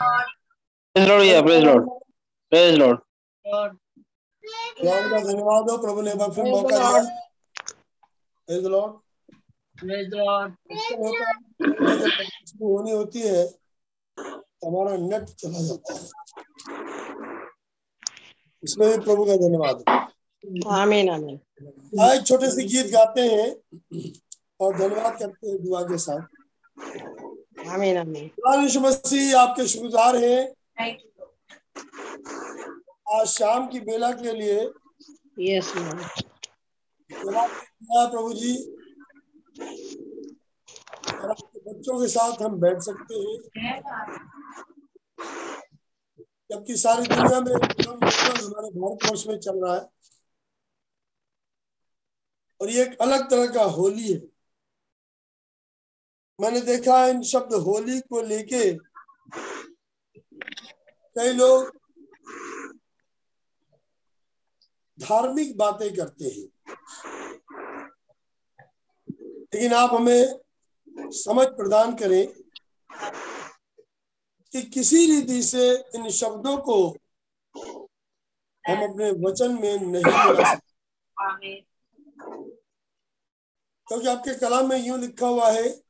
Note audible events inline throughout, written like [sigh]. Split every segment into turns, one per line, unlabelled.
Praise Lord या praise Lord praise Lord
प्रभु का धन्यवाद हो प्रभु ने एक बार फिर मौका दिया। प्रेज लॉर्ड है जब शुरू होनी होती है हमारा नेट चला जाता है। इसमें भी प्रभु का धन्यवाद।
आमीन आमीन।
आए छोटे से गीत गाते हैं और धन्यवाद करते हैं दुआ के साथ।
आमीन आमीन।
यीशु मसीह आपके शुक्रगुजार हैं। आज शाम की बेला के लिए
यस
प्रभु जी और आपके बच्चों के साथ हम बैठ सकते हैं। जबकि सारी दुनिया में हमारे भारतवर्ष में चल रहा है। और ये एक अलग तरह का होली है। मैंने देखा इन शब्द होली को लेके कई लोग धार्मिक बातें करते हैं। लेकिन आप हमें समझ प्रदान करें कि किसी रीति से इन शब्दों को हम अपने वचन में नहीं मिला सकते। क्योंकि आपके कलाम में यूँ लिखा हुआ है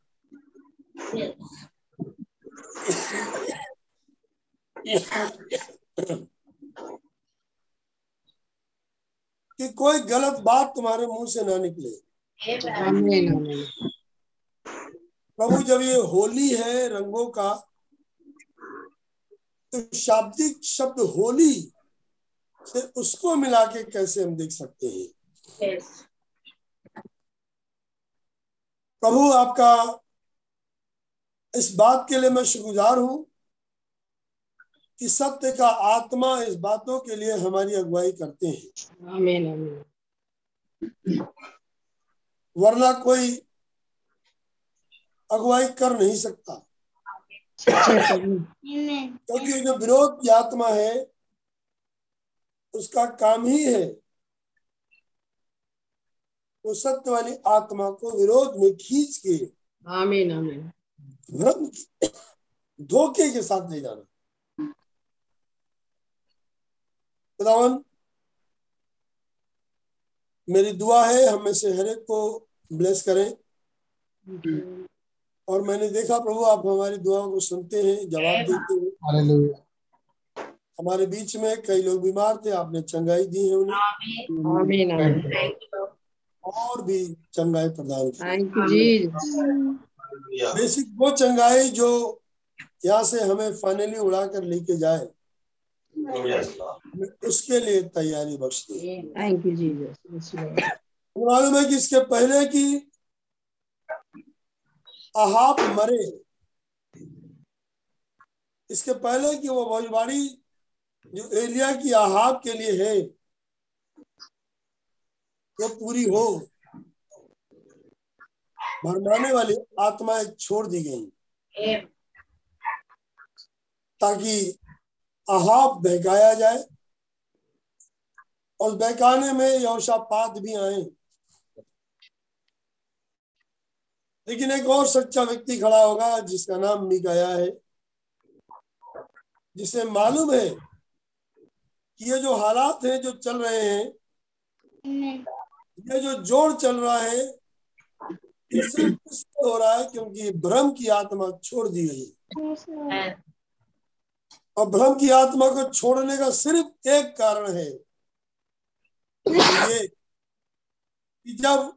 कि कोई गलत बात तुम्हारे मुँह से ना निकले। प्रभु जब ये होली है रंगों का तो शाब्दिक शब्द होली से उसको मिला के कैसे हम देख सकते हैं? प्रभु आपका इस बात के लिए मैं शुक्रगुजार हूँ कि सत्य का आत्मा इस बातों के लिए हमारी अगुवाई करते हैं।
आमीन आमीन।
वरना कोई अगुवाई कर नहीं सकता। क्योंकि जो विरोध की आत्मा है उसका काम ही है वो सत्य वाली आत्मा को विरोध में खींच के
आमीन आमीन।
भ्रम धोखे के साथ नहीं जाना खुदावन मेरी दुआ है हम में से हर एक को ब्लेस करें। और मैंने देखा प्रभु आप हमारी दुआओं को सुनते हैं जवाब देते हैं। हमारे बीच में कई लोग बीमार थे आपने चंगाई दी है उन्हें।
आमीन आमीन
और भी चंगाई प्रदान की।
थैंक यू जी
बेसिक वो चंगाई जो यहाँ से हमें फाइनली उड़ा कर लेके जाए। उसके लिए तैयारी बख्श दी
थैंक यू जीसस
मालूम है कि इसके पहले की अहाब मरे? इसके पहले कि वो भविष्यवाणी जो एलिया की अहाब के लिए है वो पूरी हो। भरमाने वाली आत्माएँ छोड़ दी गई। ताकि अहाब बहकाया जाए और बहकाने में यौशापात भी आए। लेकिन एक और सच्चा व्यक्ति खड़ा होगा जिसका नाम मिकाया है जिसे मालूम है कि ये जो हालात हैं जो चल रहे हैं ये जो जोड़ चल रहा है इसलिए हो रहा है क्योंकि भ्रम की आत्मा छोड़ दी गई है। और भ्रम की आत्मा को छोड़ने का सिर्फ़ एक कारण है। ये कि जब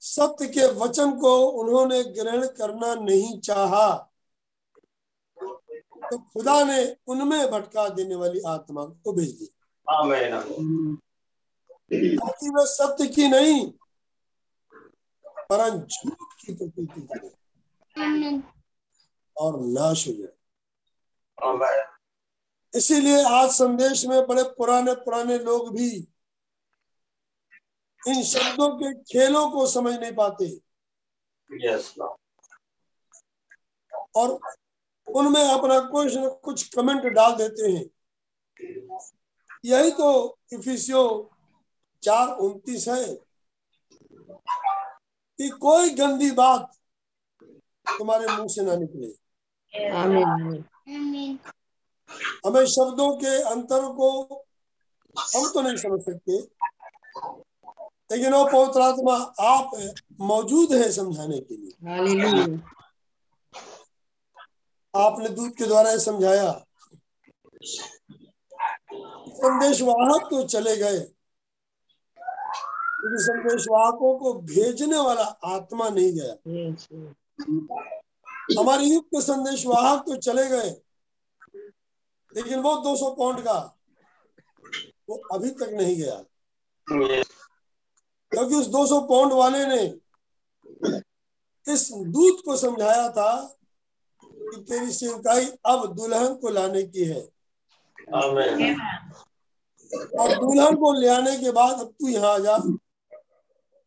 सत्य के वचन को उन्होंने ग्रहण करना नहीं चाहा तो खुदा ने उनमें भटका देने वाली आत्मा को भेज दी। ताकि वे सत्य की नहीं झूठ की प्रकृति करें और नाश हो जाए। इसीलिए आज संदेश में बड़े पुराने पुराने लोग भी इन शब्दों के खेलों को समझ नहीं पाते। Yes, और उनमें अपना कुछ न कुछ कमेंट डाल देते हैं। यही तो इफिसियो चार उन्तीस है। कि कोई गंदी बात तुम्हारे मुँह से ना निकले।
आमीन। आमीन।
हमें शब्दों के अंतर को हम तो नहीं समझ सकते लेकिन वो पवित्र आत्मा आप मौजूद है समझाने के लिए। आपने दूध के द्वारा समझाया। संदेशवाहक तो चले गए। लेकिन संदेशवाहकों को भेजने वाला आत्मा नहीं गया। हमारे युग के संदेशवाहक तो चले गए लेकिन वो 200 पाउंड का वो अभी तक नहीं गया। क्योंकि उस 200 पाउंड वाले ने इस दूत को समझाया था कि तेरी सेवकाई अब दुल्हन को लाने की है। और दुल्हन को ले आने के बाद अब तू यहाँ आ जा।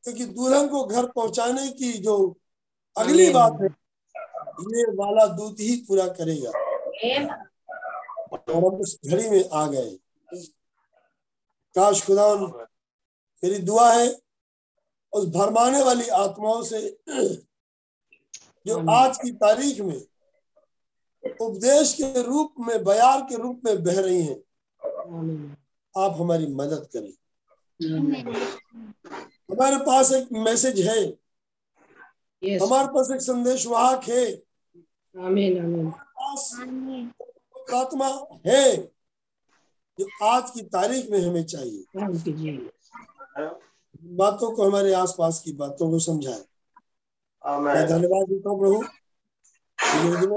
क्योंकि दुल्हन को घर पहुँचाने की जो अगली बात है ये वाला दूत ही पूरा करेगा। और हम उस घड़ी में आ गए। काश खुदा मेरी दुआ है उस भरमाने वाली आत्माओं से जो आज की तारीख में उपदेश के रूप में बयार के रूप में बह रही हैं आप हमारी मदद करें। हमारे पास एक मैसेज है।
यस
हमारे पास एक संदेशवाहक है।
आमीन आमीन
आत्मा है जो आज की तारीख में हमें चाहिए। बातों को हमारे आसपास की बातों को समझाए। मैं धन्यवाद देता हूँ प्रभु।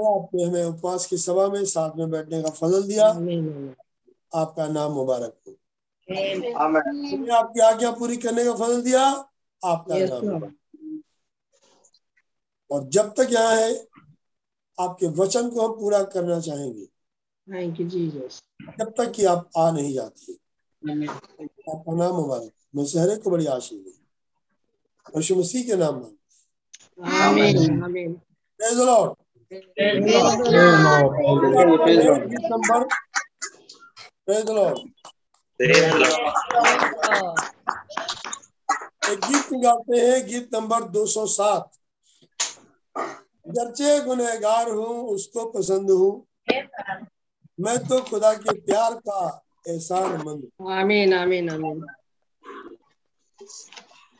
आपने हमें उपवास की सभा में साथ में बैठने का फजल दिया। आपका नाम मुबारक हो। आपकी आज्ञा पूरी करने का फजल दिया आपका नाम और जब तक यहाँ है आपके वचन को हम पूरा करना चाहेंगे।
थैंक यू जीसस
जब तक कि आप आ नहीं जाते। आपका नाम मुबारक। मैं शहरे को बड़ी आशीष दी यीशु मसीह के नाम में।
आमीन आमीन
प्रेज द लॉर्ड गीत नंबर गीत गाते हैं गीत नंबर 207 गरचे गुनहगार हूँ उसको पसंद हूँ। मैं तो खुदा के प्यार का एहसान मंद
आमीन आमीन आमीन।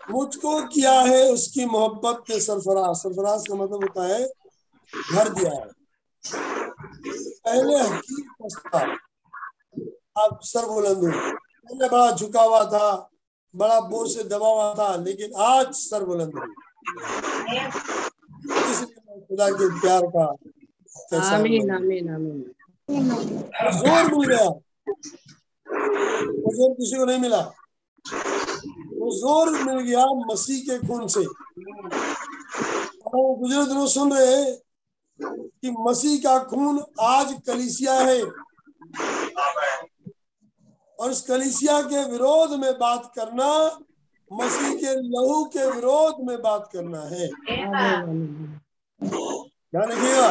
मुझको किया है उसकी मोहब्बत के सरफराज। सरफराज का मतलब होता है घर दिया है। पहले हकीम पछता अब सर बुलंद हूँ पहले बड़ा झुका हुआ था बड़ा बोझ से दबा हुआ था लेकिन आज सर बुलंद हूँ इसलिए खुदा के प्यार का
आमीन आमीन आमीन।
ज़ोर मिल गया। वो ज़ोर किसी को नहीं मिला? वो ज़ोर मिल गया मसीह के खून से। और वो गुजरे दिनों सुन रहे हैं कि मसीह का खून आज कलिसिया है। और इस कलिसिया के विरोध में बात करना, मसीह के लहू के विरोध में बात करना है। ध्यान रखिएगा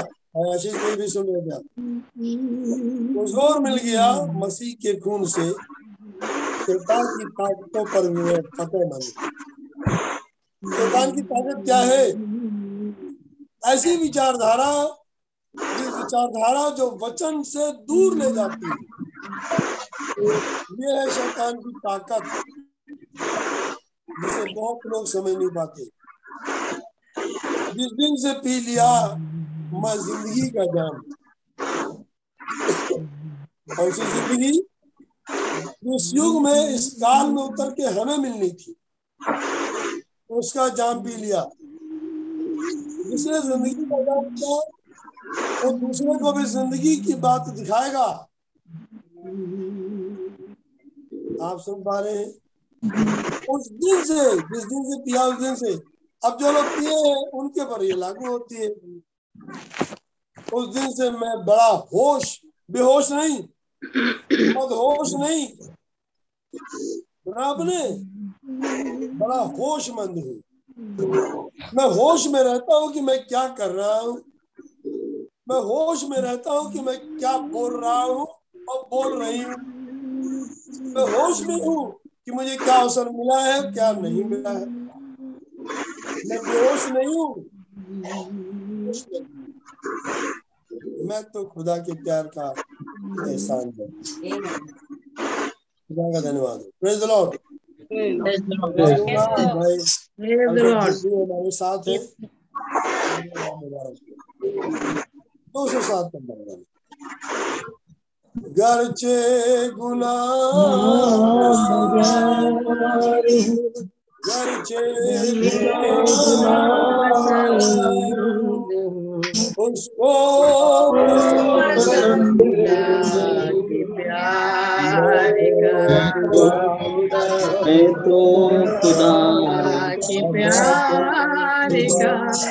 आशीष भाई भी सुन रहे थे ज़ोर मिल गया मसीह के खून से शैतान की ताकतों पर फतेह मंद शैतान की ताकत क्या है? ऐसी विचारधारा विचारधारा जो वचन से दूर ले जाती है। ये है शैतान की ताकत जिसे बहुत लोग समझ नहीं पाते। जिस दिन से पी लिया, मैं ज़िंदगी का जाम और सी ज़िंदगी जो इस युग में इस काल में उतर के हमें मिलनी थी, उसका जाम पी लिया। जिसने ज़िंदगी का जाम पिया वो दूसरे को भी ज़िंदगी की बात दिखाएगा। आप सुन पा रहे हैं। उस दिन से, जिस दिन से पिया उस दिन से, अब जो लोग पिए हैं, उनके पर ये लागू होती है। उस दिन से मैं बड़ा होश, बेहोश नहीं मदहोश नहीं। आपने बड़ा होशमंद हूँ। मैं होश में रहता हूँ कि मैं क्या कर रहा हूँ। मैं होश में रहता हूँ कि मैं क्या बोल रहा हूँ। और बोल रही हूँ। मैं होश में हूँ कि मुझे क्या अवसर मिला है क्या नहीं मिला है। मैं बेहोश नहीं हूँ। में तो खुदा के प्यार का एहसान है। खुदा का धन्यवाद। प्रेज लॉर्ड भाई
Praise the Lord.
हमारे साथ है। दो सौ सात नंबर गरचे गुना गरचे गुना उसको पसंद
मैं तो खुदा
के प्यार का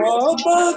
मोहब्बत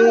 मैं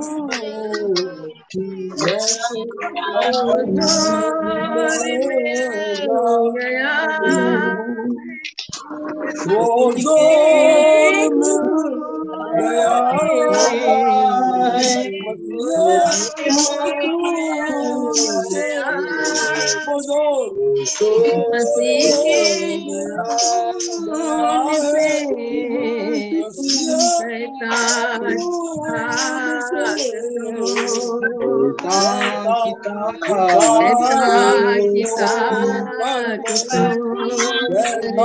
वो ज़ोर मिल गया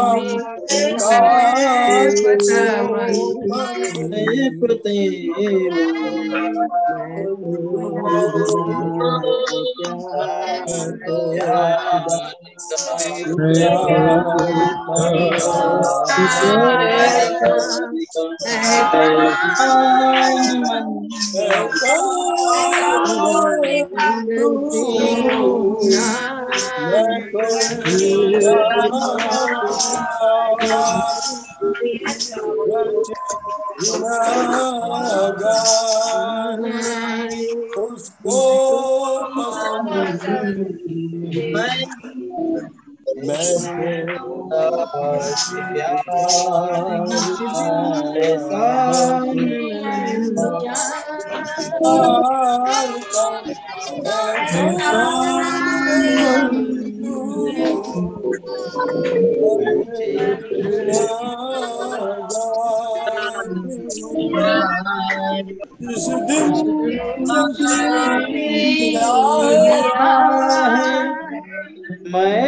वो ज़ोर
मसीह के खून से शैतान
उसको जिस दिन
मैं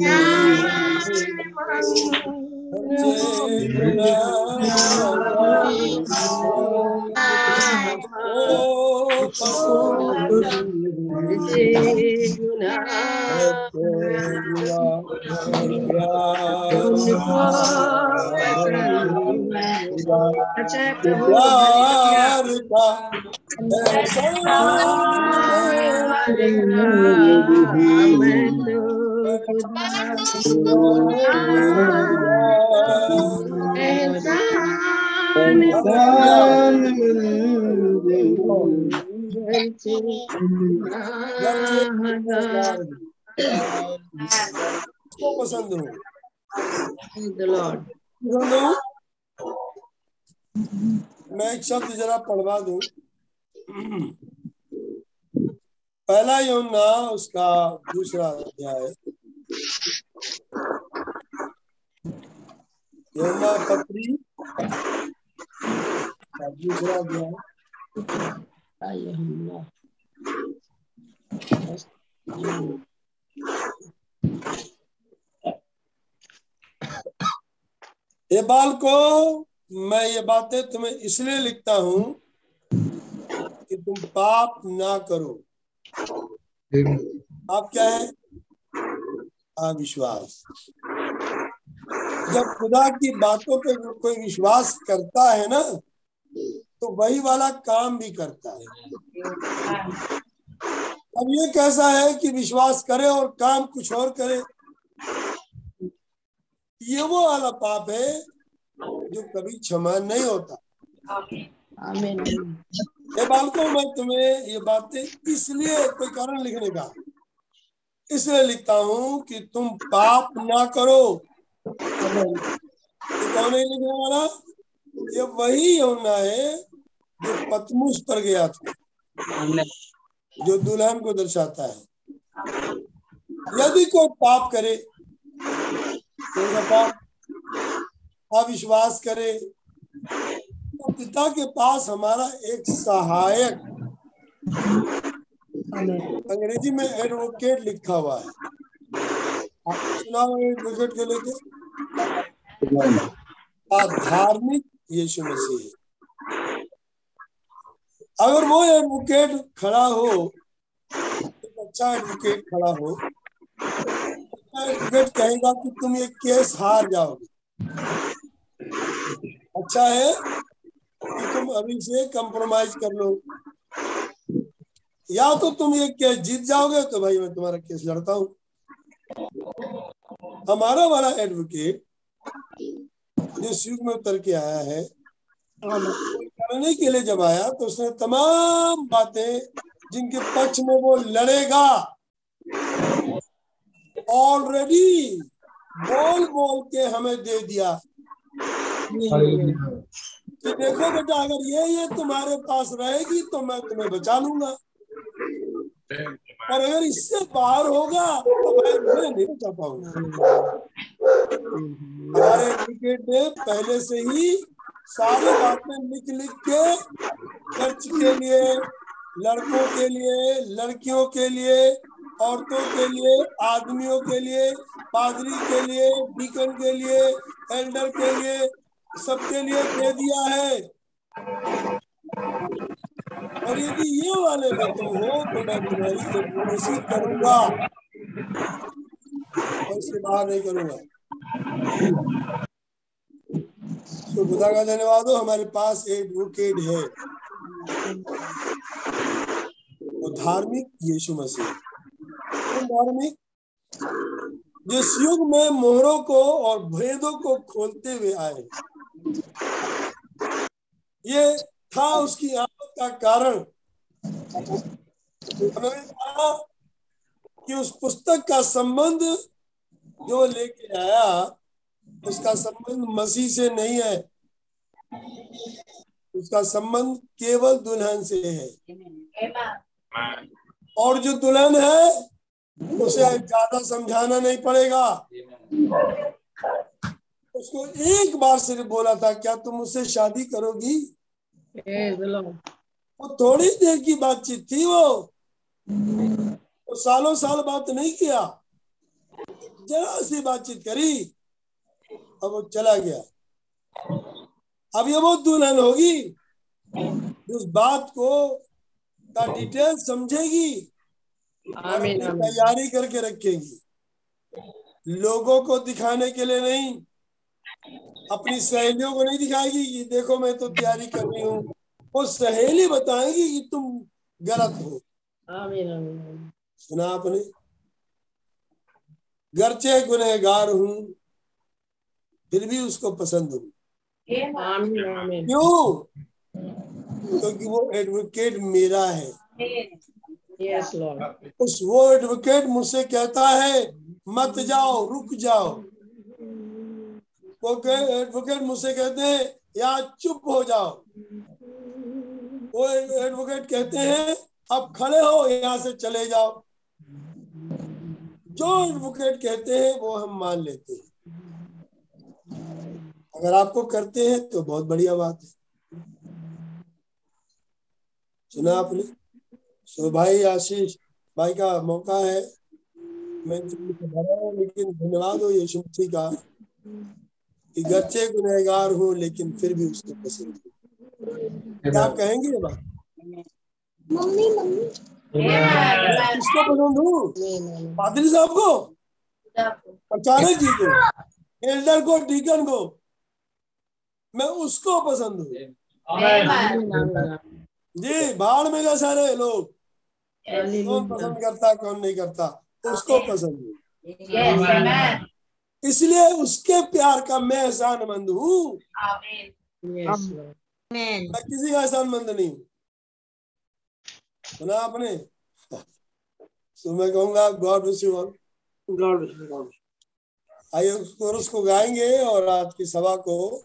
प्यार का ऐसा को पसंद हो
The Lord.
पसंद हो मैं एक शब्द जरा पढ़वा दूँ पहला यमुना उसका दूसरा अध्याय यमुना पत्री। दूसरा अध्याय ये बाल को मैं ये बातें तुम्हें इसलिए लिखता हूँ कि तुम पाप ना करो। आप क्या है? अविश्वास। जब खुदा की बातों पे कोई विश्वास करता है ना तो वही वाला काम भी करता है। अब ये कैसा है कि विश्वास करे और काम कुछ और करे? ये वो वाला पाप है जो कभी क्षमा नहीं होता. ये बालकों मैं तुम्हें ये बातें इसलिए कोई कारण लिखने का। इसलिए लिखता हूँ कि तुम पाप ना करो। ये कौन है लिखने वाला? ये वही होना है जो पतमुस पर गया था, जो दुल्हन को दर्शाता है। यदि कोई पाप करे पाप? अविश्वास करे। तो पिता के पास हमारा एक सहायक। अंग्रेज़ी में एडवोकेट लिखा हुआ है। एडवोकेट के लेके धार्मिक यीशु मसीह। अगर वो एडवोकेट खड़ा हो, एक अच्छा एडवोकेट खड़ा हो एडवोकेट कहेगा कि तुम ये केस हार जाओगे। अच्छा है कि तुम अभी से कंप्रोमाइज कर लो। या तो तुम ये केस जीत जाओगे तो भाई मैं तुम्हारा केस लड़ता हूँ। हमारा वाला एडवोकेट जो युग में उतर के आया है करने के लिए जब आया तो उसने तमाम बातें जिनके पक्ष में वो लड़ेगा ऑलरेडी बोल बोल के हमें दे दिया। कि देखो बेटा, अगर ये ये तुम्हारे पास रहेगी तो मैं तुम्हें बचा लूँगा। और अगर इससे बाहर होगा तो मैं नहीं बचा पाऊँगा। हमारे ने पहले से ही सारी बातें लिख लिख के खर्च के लिए, लड़कों के लिए, लड़कियों के लिए, औरतों के लिए, आदमियों के लिए, पादरी के लिए डीकन के लिए, एल्डर के लिए सबके लिए दे दिया है। और यदि ये वाले तुम हो तो मैं तुम्हारी एडवोकेसी करूँगा। ऐसे बाहर नहीं करूँगा। तो खुदा का धन्यवाद हो, हमारे पास एडवोकेट है। वो धार्मिक यीशु मसीह। धार्मिक? जिस युग में मोहरों को और भेदों को खोलते हुए आए। ये था उसकी आदत का कारण। कि उस पुस्तक का संबंध जो लेके आया, उसका संबंध मसीह से नहीं है। उसका संबंध केवल दुल्हन से है। और जो दुल्हन है, उसे ज़्यादा समझाना नहीं पड़ेगा। उसको एक बार सिर्फ़ बोला था क्या तुम उससे शादी करोगी. वो थोड़ी देर की बातचीत थी वो। वो सालों साल बात नहीं किया। जरा सी बातचीत करी अब वो चला गया। अब ये वो दुल्हन होगी। उस बात को का डिटेल समझेगी तैयारी करके रखेगी। लोगों को दिखाने के लिए नहीं अपनी सहेलियों को नहीं दिखाएगी कि देखो मैं तो तैयारी कर रही हूँ। वो सहेली बताएगी कि तुम गलत हो। सुना आपने? गर्चे गुनहगार हूँ फिर भी उसको पसंद हूँ। क्यों? क्योंकि वो एडवोकेट मेरा है।
यस लॉर्ड
उस वो एडवोकेट मुझसे कहता है मत जाओ रुक जाओ। वो एडवोकेट मुझसे कहते हैं या चुप हो जाओ। वो एडवोकेट कहते हैं अब खड़े हो यहाँ से चले जाओ। जो एडवोकेट कहते हैं वो हम मान लेते हैं। अगर आपको करते हैं तो बहुत बढ़िया बात है। सुना आपने? सो भाई आशीष भाई का मौका है। मैं हूँ, लेकिन धन्यवाद हो यीशु का। कि गच्चे गुनहगार हूँ लेकिन फिर भी उसको पसंद हूँ क्या आप कहेंगे ये बात? मैं किसको पसंद हूँ? पादरी साहब को? अचानक जी को। एल्डर को डीकन को। मैं उसको पसंद हूँ। जी बाढ़ में गए सारे लोग। कौन पसंद करता कौन नहीं करता उसको पसंद हूँ। इसलिए उसके प्यार का मैं एहसानमंद हूँ।
यस
मैं किसी का एहसानमंद नहीं हूँ। सुना आपने? [laughs] तो मैं कहूँगा गॉड विश यू ऑल आइए कोरस को गाएँगे और आज की सभा को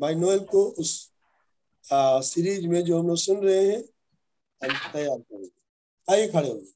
भाई नोएल को उस आ, सीरीज़ में जो हम लोग सुन रहे हैं हम तैयार करेंगे। आइए खड़े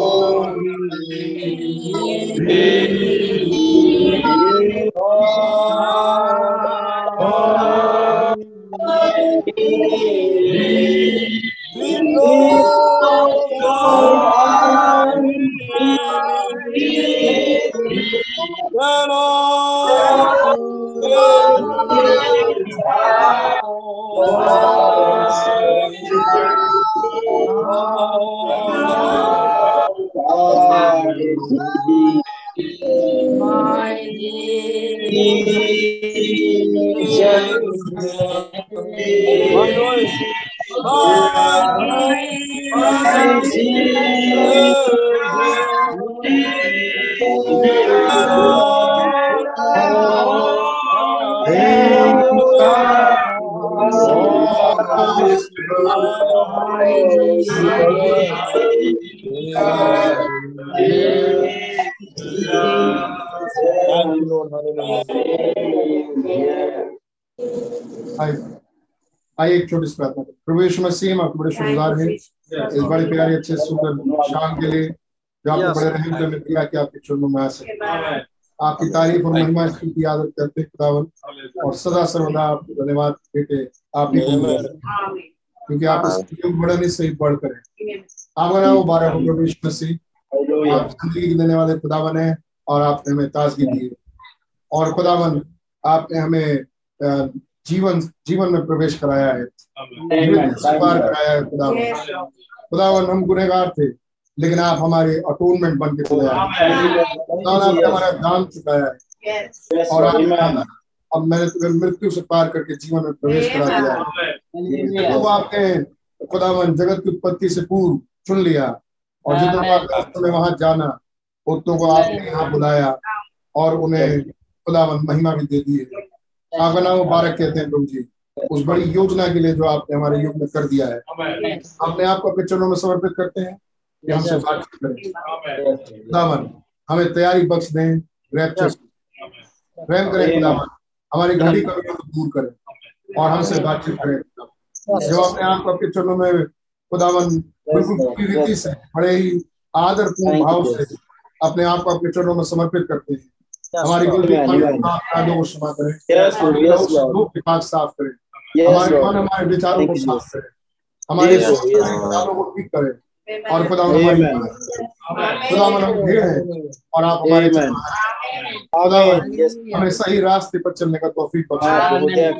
आइए छोटी सी प्रार्थना करें। प्रभु यीशु मसीह हम आपके बड़े शुक्रगुजार हैं। इस बड़े प्यारे अच्छे सुंदर शाम के लिए जो आपको बड़े रहम करने दिया कि आपके चरणों में आ सके। आपकी तारीफ़ और महिमा स्तुति आदत करते खुदावन। और सदा सर्वदा आपको धन्यवाद देते आप ही को क्योंकि आप इसके बड़ा नहीं सही बढ़ करें आपका नाम मुबारक हो प्रभु यीशु मसीह आप ज़िंदगी देने वाले खुदावन है और आपने हमें ताजगी दी है। और खुदावन आपने हमें जीवन जीवन में प्रवेश कराया है। स्वीकार कराया है खुदावन। खुदावन हम गुनेगार थे लेकिन आप हमारे अटोनमेंट बन के चले आए। हमारा दान चुकाया है। और. अब मैंने तुम्हें मृत्यु से पार करके जीवन में प्रवेश करा दिया है। तो आपने खुदावन जगत की उत्पत्ति से पूर्व चुन लिया और जितना बार तुम्हें वहाँ जाना उतनों को आपने यहाँ बुलाया और उन्हें खुदावन महिमा भी दे दी है आपका नाम मुबारक कहते हैं प्रभु जी। उस बड़ी योजना के लिए जो आपने हमारे युग में कर दिया है। अपने आप को अपने चरणों में समर्पित करते हैं कि हमसे बातचीत करें खुदावन हमें तैयारी बख्श दें रैप्चर। प्रेम करें खुदावन हमारी घड़ी कमियों को दूर करें और हमसे बातचीत करें जो अपने आप को अपने चरणों में खुदावन बिल्कुल पूरी रीति से बड़े ही आदरपूर्ण भाव से अपने आप को अपने चरणों में समर्पित करते हैं। हमारी अपराधों को क्षमा करें साफ़ करें हमारे मन हमारे विचारों को साफ़ करें हमारे. विचारों को ठीक करें। और खुदा. खुदा हम भेड़ हैं। और आप हमारे हैं। हमें सही रास्ते पर चलने का तौफीक बख्शे।
हाँ,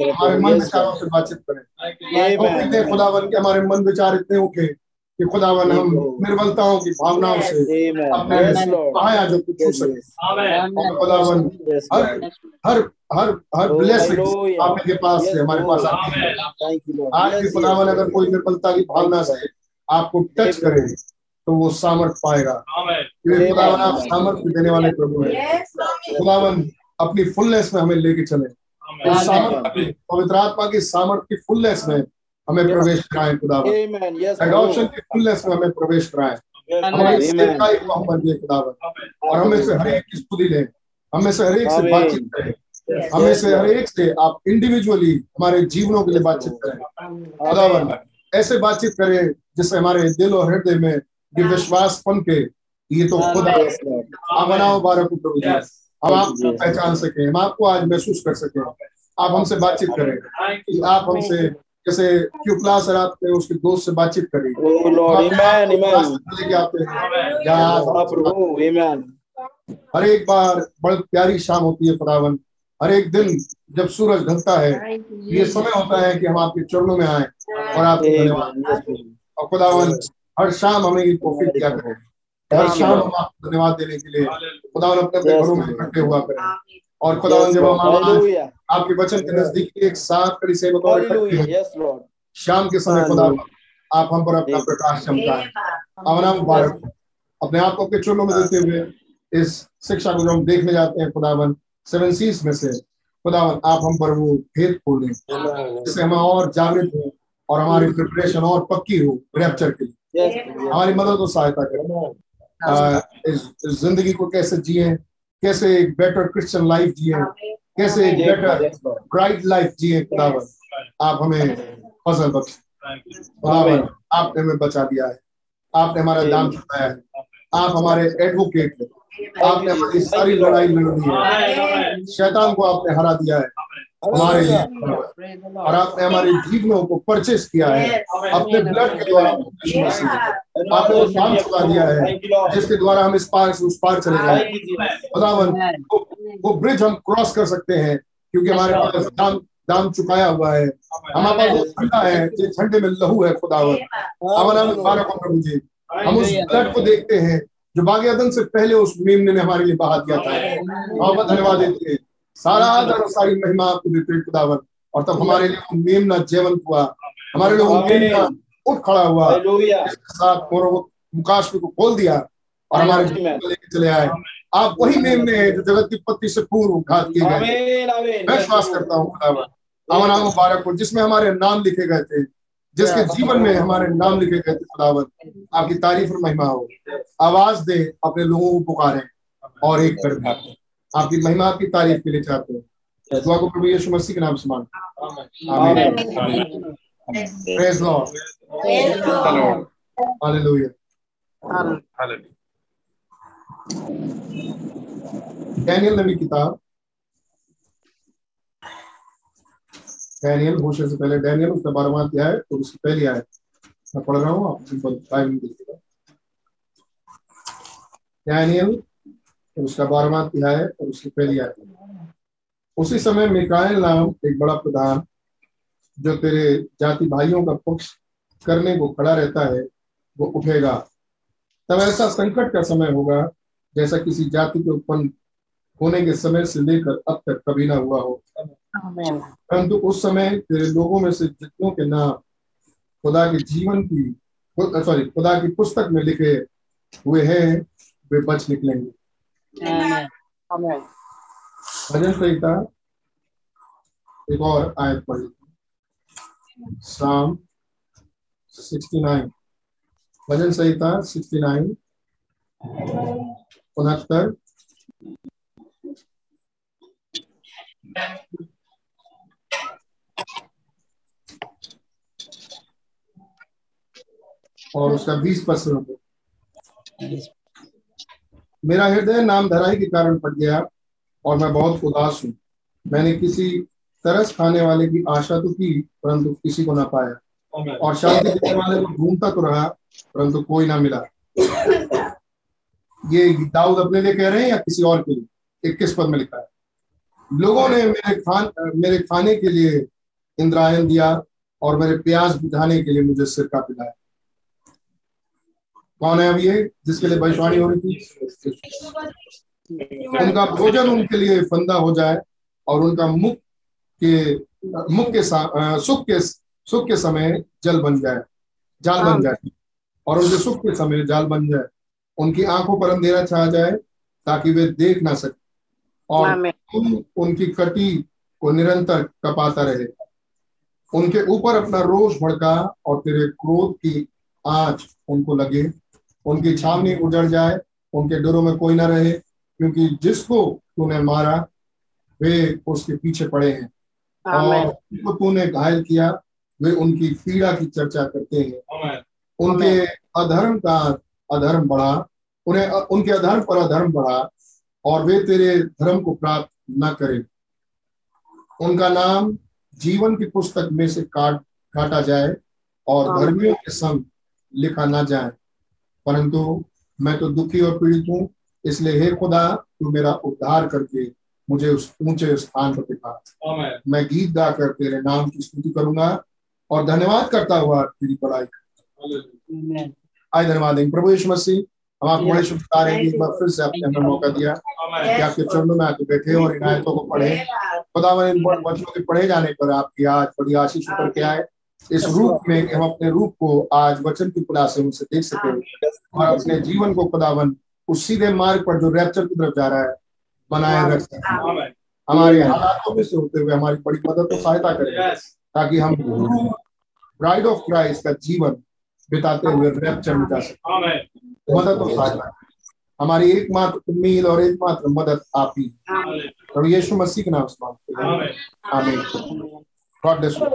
हमारे मन विचारों से बातचीत करें।
Amen.
तौफीक दे खुदावन के हमारे मन विचार इतने उठे। कि खुदावन हम निर्बलताओं की भावनाओं से अपने
Lord.
जो कुछ सके। खुदावन हर हर हर हर ब्लेसिंग आपके पास से हमारे पास है. आज भी खुदावन अगर कोई निर्बलता की भावना से आपको टच करे तो वो सामर्थ पाएगा। क्योंकि खुदावन आप सामर्थ्य देने वाले प्रभु हैं. खुदावन अपनी फुलनेस में हमें लेके चले। की, पवित्र आत्मा की सामर्थ्य की फुलनेस में हमें प्रवेश कराए खुदावन एडॉप्शन की फुलनेस में हमें प्रवेश कराएँ। को और हमें से हर एक की स्तुति लें। हमें से हर एक से बातचीत करें। हमें से हर एक से आप इंडिविजुअली हमारे जीवनों के लिए बातचीत करें। खुदावन ऐसे बातचीत करें जिससे हमारे दिल और हृदय में ये विश्वास पन के ये तो खुदा
Yes, Lord.
आमना मुबारक हो प्रभु जी हम आपको पहचान सके। हम आपको आज महसूस कर सके। आप हमसे बातचीत करें कि आप हमसे जैसे क्यूपला सर आपने उसके दोस्त से बातचीत करी।
Oh,
हैं।
हाँ.
हर एक बार बड़ी प्यारी शाम होती है खुदावन। हर एक दिन जब सूरज ढलता है ये समय होता है कि हम आपके चरणों में आए और आपको. और खुदावन हर शाम हमें ये तौफीक दिया करें। हर शाम हम आपको धन्यवाद देने के लिए खुदावन अपने अपने घरों में इकट्ठे हुआ करें. और खुदा
Yes,
जब हम आपके वचन के नज़दीक एक साथ कड़ी से बतौर इकट्ठे
Hallelujah.
हैं
Yes,
शाम के समय खुदा आप हम पर अपना प्रकाश चमकाएँ।
Amen.
अवना मुबारक अपने आप को अपने चरणों में देते हुए इस शिक्षा को जो हम देखने जाते हैं खुदावन सेवन सीज में से खुदावन आप हम पर वो भेद खोलें जिससे हम और जागृत हो और हमारी प्रिपरेशन और पक्की हो रैप्चर के लिए. हमारी मदद और सहायता करें। ज़िंदगी को कैसे जिए कैसे एक बेटर क्रिश्चियन लाइफ जिए? कैसे एक बेटर ब्राइट लाइफ जिए खुदावन? आप हमें फ़सल बख्श खुदावन आपने हमें बचा दिया है। आपने हमारा दाम चुकाया है। आप हमारे एडवोकेट हैं। आपने हमारी सारी लड़ाई लड़ दी है। शैतान को आपने हरा दिया है। हमारे लिए और आपने हमारे जीवनों को परचेस किया है। अपने ब्लड के द्वारा। आपने वो दाम चुका दिया है. जिसके द्वारा हम इस पार से उस पार चले जाए। खुदावन वो, वो ब्रिज हम क्रॉस कर सकते हैं क्योंकि हमारे पास दाम दाम चुकाया हुआ है। हमारे पास वो झंडा है जिस झंडे में लहू है खुदावन। हमारा मुबारक हो प्रभु जी। हम उस ब्लड को देखते हैं जो बागियादन से पहले उस मेमने ने हमारे लिए बहा दिया था। बहुत धन्यवाद देते हैं। सारा आदर और सारी महिमा आपको देते हैं खुदावन। और तब हमारे लिए मेमना जीवंत हुआ। हमारे लिए मेमना उठ खड़ा हुआ। साथ मोरो मुकाश को खोल दिया और हमारे लेके चले आए। आप वही मेमने हैं जो जगत की उत्पत्ति से पूर्व घात किए गए. मैं विश्वास करता हूँ खुदावन। हमारा नाम मुबारक जिसमें हमारे नाम लिखे गए थे जिसके जीवन में हमारे नाम लिखे गए थे खुदावन। आपकी तारीफ़ और महिमा हो। आवाज़ दे अपने लोगों को पुकारें और एक कर आपकी महिमा आपकी तारीफ़ के लिए चाहते हैं। दुआ को प्रभु यीशु मसीह के नाम से मांगते आमीन. प्रेज लॉर्ड हालेलुया डैनियल नबी किताब। डैनियल होशे से पहले डैनियल उसका बारहवां अध्याय और उसकी पहली आयत। मैं पढ़ रहा हूँ आप टाइम देखिएगा। डैनियल उसका बारहवां अध्याय और उसकी पहली आयत उसी समय मिकाएल नाम एक बड़ा प्रधान जो तेरे जाति भाइयों का पक्ष करने को खड़ा रहता है वो उठेगा। तब ऐसा संकट का समय होगा जैसा किसी जाति के उत्पन्न होने के समय से लेकर अब तक कभी ना हुआ हो। परंतु उस समय तेरे लोगों में से जितनों के नाम खुदा के जीवन की सॉरी खुदा की पुस्तक में लिखे हुए हैं वे बच निकलेंगे। भजन संहिता एक और आयत पढ़ शाम 69 भजन संहिता 69 उनहत्तर और उसका बीस परसेंट मेरा हृदय नाम धराई के कारण फट गया और मैं बहुत उदास हूँ। मैंने किसी तरस खाने वाले की आशा तो की परंतु किसी को ना पाया। और शांति देने वाले को ढूंढता तो रहा परंतु कोई ना मिला। ये दाऊद अपने लिए कह रहे हैं या किसी और के लिए? इक्कीस पद में लिखा है? लोगों ने मेरे खान मेरे खाने के लिए इंद्रायन दिया और मेरे प्यास बुझाने के लिए मुझे सिरका पिलाया। कौन है अब ये? जिसके लिए भविष्यवाणी हो रही थी? उनका भोजन उनके लिए फंदा हो जाए और उनका मुख के मुख के सुख के सुख के समय जल बन जाए जाल बन जाए। और उनके सुख के समय जाल बन जाए। उनकी आँखों पर अंधेरा छा जाए ताकि वे देख ना सके। और तुम उनकी कटी को निरंतर कपाता रहे। उनके ऊपर अपना रोष भड़का और तेरे क्रोध की आँच उनको लगे। उनकी छावनी उजड़ जाए उनके डरों में कोई ना रहे क्योंकि जिसको तूने मारा वे उसके पीछे पड़े हैं। और जिनको तूने घायल किया वे उनकी पीड़ा की चर्चा करते हैं। उनके अधर्म का अधर्म बढ़ा उन्हें उनके अधर्म पर अधर्म बढ़ा और वे तेरे धर्म को प्राप्त न करें। उनका नाम जीवन की पुस्तक में से काट काटा जाए और धर्मियों के संग लिखा ना जाए। परंतु मैं तो दुखी और पीड़ित हूँ इसलिए हे खुदा तू मेरा उद्धार करके मुझे उस ऊँचे स्थान पर दिखा मैं गीत गाकर तेरे नाम की स्तुति करूँगा और धन्यवाद करता हुआ तेरी बड़ाई आए धन्यवाद देंगे प्रभु यीशु मसीह हम आपको बड़े शुभकार हैं एक बार फिर से आपने हमें मौका दिया कि आपके चरणों में आके बैठे और इनायतों को पढ़े। खुदा इन वचनों के पढ़े जाने पर आपकी आज बड़ी आशीष उतर के आए। इस रूप में कि हम अपने रूप को आज वचन की खुदा से उनसे देख सके और अपने जीवन को खुदावन उस सीधे मार्ग पर जो रैप्चर की तरफ़ जा रहा है बनाए रख सके। हमारे हालातों में से होते हुए हमारी बड़ी मदद और सहायता करें। ताकि हम ब्राइड ऑफ़ क्राइस्ट का जीवन बिताते हुए रैप्चर में जा सके। मदद और सहायता। हमारी एकमात्र उम्मीद और एकमात्र मदद आप ही। प्रभु यीशु मसीह के नाम से मांगते हैं। आमीन। गॉड ब्लेस यू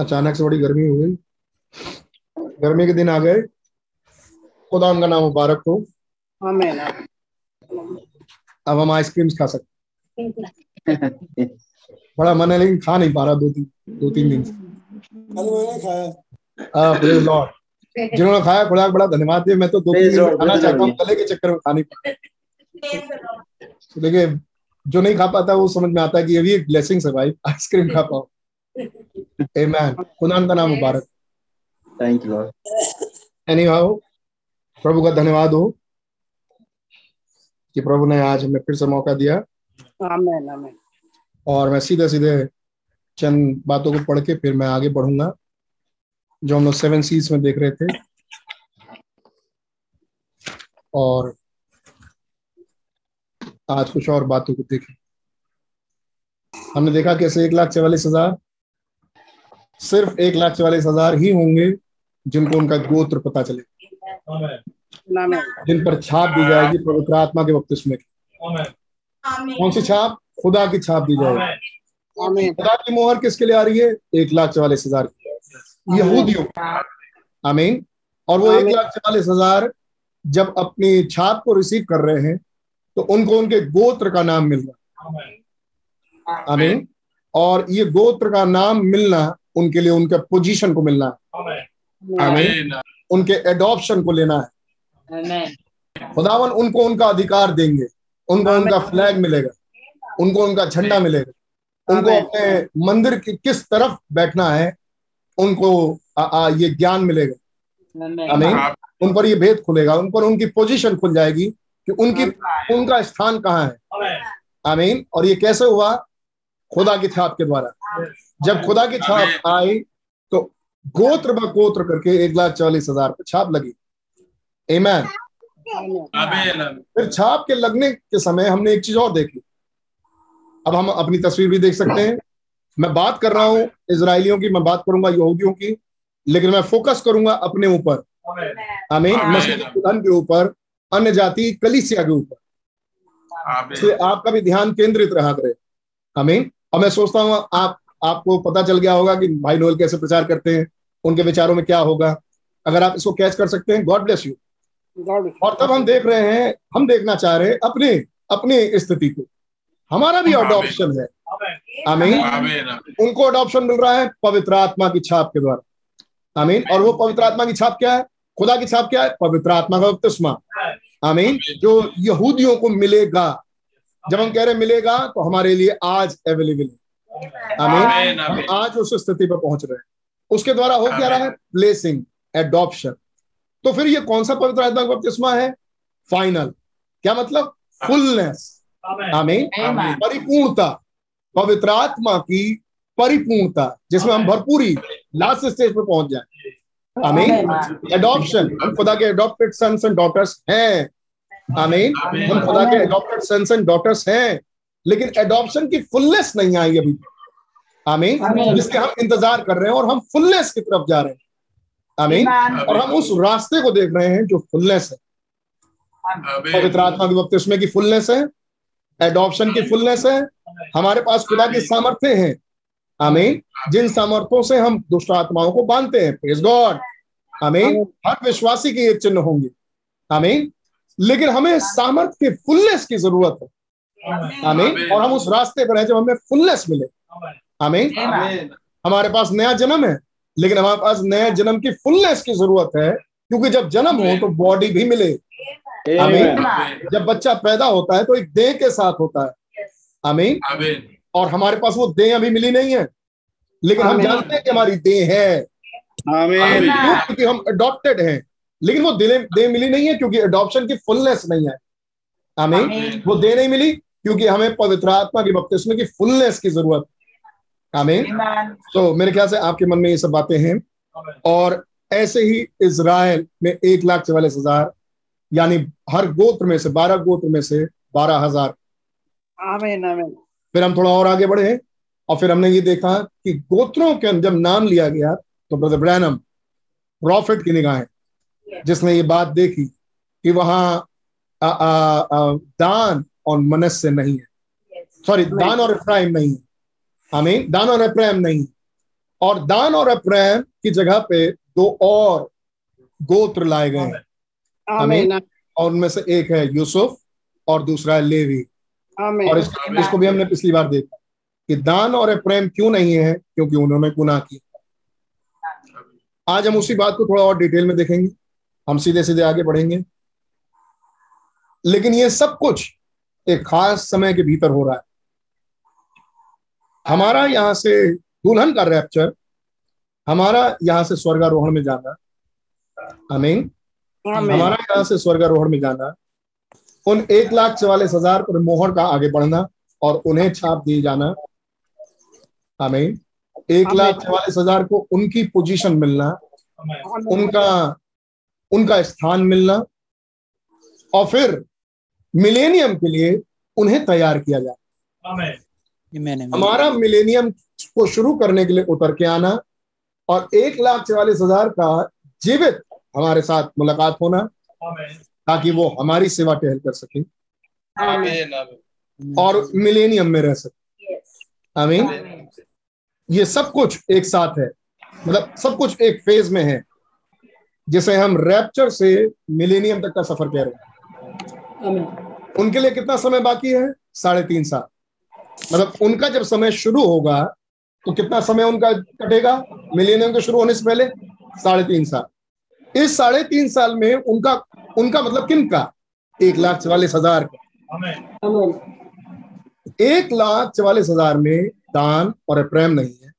अचानक से बड़ी गर्मी हो गई गर्मी के दिन आ गए। खुदा उनका नाम मुबारक हो। अब हम आइसक्रीम्स खा सकते [laughs] बड़ा मन है लेकिन खा नहीं पा रहा दो तीन दो तीन दिन से।
कल मैंने खाया।
प्रेज लॉर्ड जिन्होंने खाया खुदा बड़ा धन्यवाद दिया। मैं तो दो तीन दिन खाना चाहता हूँ गले के चक्कर में खा नहीं पाता। देखिए जो नहीं खा पाता वो समझ में आता है कि ये भी एक ब्लेसिंग है भाई आइसक्रीम खा पाओ। आमेन खुदा का नाम मुबारक।
Thank you, Lord.
एनी प्रभु का धन्यवाद हो कि प्रभु ने आज हमें फिर से मौका दिया।
Amen. Amen.
और मैं सीधे सीधे चंद बातों को पढ़ के फिर मैं आगे बढ़ूँगा जो हम लोग सेवन सीज में देख रहे थे। और आज कुछ और बातों को देखें। हमने देखा कैसे एक लाख चवालीस हज़ार सिर्फ़ एक लाख चवालीस हज़ार ही होंगे जिनको उनका गोत्र पता चले। जिन पर छाप दी जाएगी पवित्र आत्मा के बपतिस्मे की। कौन सी छाप? खुदा की छाप दी जाएगी खुदा की मोहर किसके लिए आ रही है? एक लाख चवालीस हज़ार की यहूदियों आमीन। और वो एक लाख चवालीस हज़ार जब अपनी छाप को रिसीव कर रहे हैं तो उनको उनके गोत्र का नाम मिल रहा है। आमीन। और ये गोत्र का नाम मिलना उनके लिए उनके पोजीशन को मिलना है। आमीन। उनके एडॉप्शन को लेना है। खुदावन उनको उनका अधिकार देंगे। उनको उनका फ्लैग मिलेगा। उनको उनका झंडा मिलेगा। उनको अपने मंदिर की किस तरफ़ बैठना है उनको आ, आ, ये ज्ञान मिलेगा। आमीन उन पर ये भेद खुलेगा। उन पर उनकी पोजीशन खुल जाएगी कि उनकी उनका स्थान कहाँ है। आमीन। और ये कैसे हुआ? खुदा की छाप के द्वारा। जब खुदा की छाप आई तो गोत्र ब गोत्र करके एक लाख चालीस हज़ार पे छाप लगी। Amen. फिर छाप के लगने के समय हमने एक चीज़ और देखी। अब हम अपनी तस्वीर भी देख सकते हैं। मैं बात कर रहा हूँ इसराइलियों की मैं बात करूँगा यहूदियों की लेकिन मैं फोकस करूँगा अपने ऊपर। आमीन। मसीह के दुल्हन के ऊपर अन्य जाति कलिसिया के ऊपर। इसलिए आपका भी ध्यान केंद्रित रहा करे। आमीन। और मैं सोचता हूँ आप आपको पता चल गया होगा कि भाई नोएल कैसे प्रचार करते हैं उनके विचारों में क्या होगा। अगर आप इसको कैच कर सकते हैं गॉड ब्लेस यू और तब हम देख रहे हैं हम देखना चाह रहे हैं अपने अपनी स्थिति को। हमारा भी। अडॉप्शन है। आमीन। उनको अडॉप्शन मिल रहा है पवित्र आत्मा की छाप के द्वारा। आमीन। और वो पवित्र आत्मा की छाप क्या है? खुदा की छाप क्या है? पवित्र आत्मा का बपतिस्मा। आमीन। जो यहूदियों को मिलेगा जब हम कह रहे मिलेगा तो हमारे लिए आज अवेलेबल है। आमीन। हम आज उस स्थिति पर पहुँच रहे हैं। उसके द्वारा हो क्या रहा है? प्लेसिंग एडॉप्शन तो फिर ये कौन सा पवित्र आत्मा का बपतिस्मा है? फाइनल क्या मतलब? फुलनेस आमीन परिपूर्णता पवित्र आत्मा की परिपूर्णता जिसमें हम भरपूरी लास्ट स्टेज पे पहुँच जाए आमीन एडॉप्शन हम खुदा के अडॉप्टेड सन्स एंड डॉटर्स हैं आमीन हम खुदा के अडॉप्टेड सन्स एंड डॉटर्स हैं लेकिन एडॉप्शन की फुलनेस नहीं आई अभी आमीन
आमीन।
जिसके हम इंतज़ार कर रहे हैं और हम फुलनेस की तरफ़ जा रहे हैं आमीन और हम उस रास्ते को देख रहे हैं जो फुलनेस है पवित्र आत्मा के बपतिस्मे की फुलनेस है एडॉप्शन की फुलनेस है। हमारे पास खुदा की सामर्थ्य हैं। आमीन। जिन सामर्थ्यों से हम दुष्ट आत्माओं को बांधते हैं प्रेज गॉड आमीन। हर विश्वासी की ये चिन्ह होंगे। आमीन। लेकिन हमें सामर्थ्य की फुलनेस की ज़रूरत है। आमीन। और हम उस रास्ते पर हैं जब हमें फुलनेस मिले। आमीन। हमारे पास नया जन्म है लेकिन हमारे पास नया जन्म की फुलनेस की ज़रूरत है क्योंकि जब जन्म हो तो बॉडी भी मिले। आमीन जब बच्चा पैदा होता है तो एक देह के साथ होता है। आमीन और हमारे पास वो देह अभी मिली नहीं है लेकिन हम जानते हैं कि हमारी देह है। क्योंकि हम अडॉप्टेड हैं लेकिन वो देह देह मिली नहीं है क्योंकि अडॉप्शन की फुलनेस नहीं है। आमीन वो देह नहीं मिली क्योंकि हमें पवित्र आत्मा की बपतिस्मे की फुलनेस की ज़रूरत। है आमीन तो मेरे ख्याल से आपके मन में ये सब बातें हैं। और ऐसे ही इज़राइल में एक लाख चवालीस हज़ार यानी हर गोत्र में से बारह गोत्र में से बारह हज़ार।
आमीन आमीन।
फिर हम थोड़ा और आगे बढ़े और फिर हमने ये देखा कि गोत्रों के जब नाम लिया गया तो ब्रदर ब्रैनम प्रॉफिट की निगाहें। जिसने ये बात देखी कि वहाँ आ, आ, आ, दान और मनस्य नहीं है। सॉरी दान और अफ्राइम नहीं है। आमीन। दान और अप्राइम नहीं और दान और अप्राइम की जगह पे दो और गोत्र लाए गए हैं।
आमीन।
और उनमें से एक है यूसुफ और दूसरा है लेवी। और
आमीन।
इस, इसको भी हमने पिछली बार देखा कि दान और प्रेम क्यों नहीं है क्योंकि उन्होंने गुनाह किया। आज हम उसी बात को थोड़ा और डिटेल में देखेंगे। हम सीधे सीधे आगे बढ़ेंगे। लेकिन ये सब कुछ एक खास समय के भीतर हो रहा है। हमारा यहाँ से दुल्हन का रैप्चर हमारा यहाँ से स्वर्गारोहण में जाना। आमीन। हमारा यहाँ से स्वर्गारोहण में जाना उन एक लाख चवालीस हज़ार पर मोहर का आगे बढ़ना और उन्हें छाप दिए जाना। आमीन। एक लाख चवालीस हज़ार को उनकी पोजीशन मिलना उनका उनका स्थान मिलना और फिर मिलेनियम के लिए उन्हें तैयार किया जाए हमारा मिलेनियम को शुरू करने के लिए उतर के आना और एक लाख चवालीस हज़ार का जीवित हमारे साथ मुलाकात होना ताकि वो हमारी सेवा टहल कर सके। और मिलेनियम में रह सके। आमीन ये सब कुछ एक साथ है। मतलब सब कुछ एक फ़ेज़ में है। जिसे हम रैप्चर से मिलेनियम तक का सफ़र कह रहे हैं। उनके लिए कितना समय बाकी है? साढ़े तीन साल। मतलब उनका जब समय शुरू होगा तो कितना समय उनका कटेगा? मिलेनियम के शुरू होने से पहले साढ़े तीन साल। इस साढ़े तीन साल में उनका उनका मतलब किन का? एक लाख चवालीस हज़ार का। एक लाख चवालीस हज़ार में दान और अप्रेम नहीं है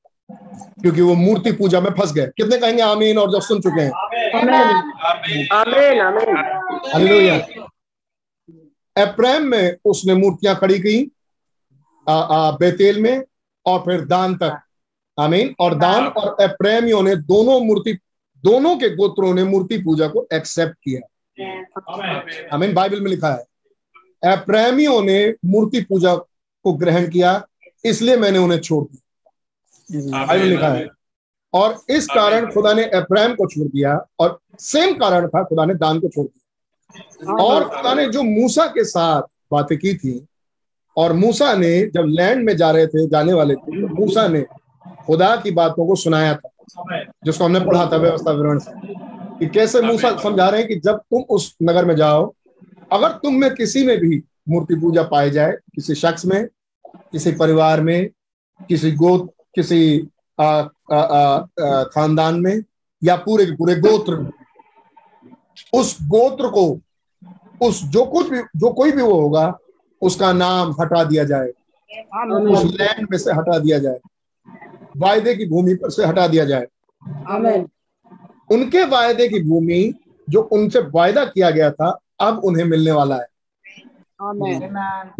क्योंकि वो मूर्ति पूजा में फंस गए। कितने कहेंगे आमीन और जो सुन चुके हैं?
आमीन आमीन
अप्रेम में उसने मूर्तियाँ खड़ी की आ, आ, बेतेल में और फिर दान तक। आमीन। और दान और अप्रेमियों ने दोनों मूर्ति दोनों के गोत्रों ने मूर्ति पूजा को एक्सेप्ट किया। आमीन बाइबल में लिखा है। अप्रेमियों ने मूर्ति पूजा को ग्रहण किया इसलिए मैंने उन्हें छोड़ दिया। बाइबल लिखा है। और इस कारण खुदा ने अप्रैम को छोड़ दिया और सेम कारण था खुदा ने दान को छोड़ दिया। और खुदा ने जो मूसा के साथ बातें की थी और मूसा ने जब लैंड में जा रहे थे जाने वाले थे तो मूसा ने खुदा की बातों को सुनाया था। जिसको हमने पढ़ा था व्यवस्था विवरण से कि कैसे मूसा समझा रहे हैं कि जब तुम उस नगर में जाओ अगर तुम में किसी में भी मूर्ति पूजा पाई जाए किसी शख्स में किसी परिवार में किसी गोत किसी आ, आ, आ, आ, खानदान में या पूरे के पूरे गोत्र में उस गोत्र को उस जो कुछ भी जो कोई भी वो होगा उसका नाम हटा दिया जाए। उस लैंड में से हटा दिया जाए। वायदे की भूमि पर से हटा दिया जाए।
आमीन।
उनके वायदे की भूमि जो उनसे वायदा किया गया था अब उन्हें मिलने वाला है।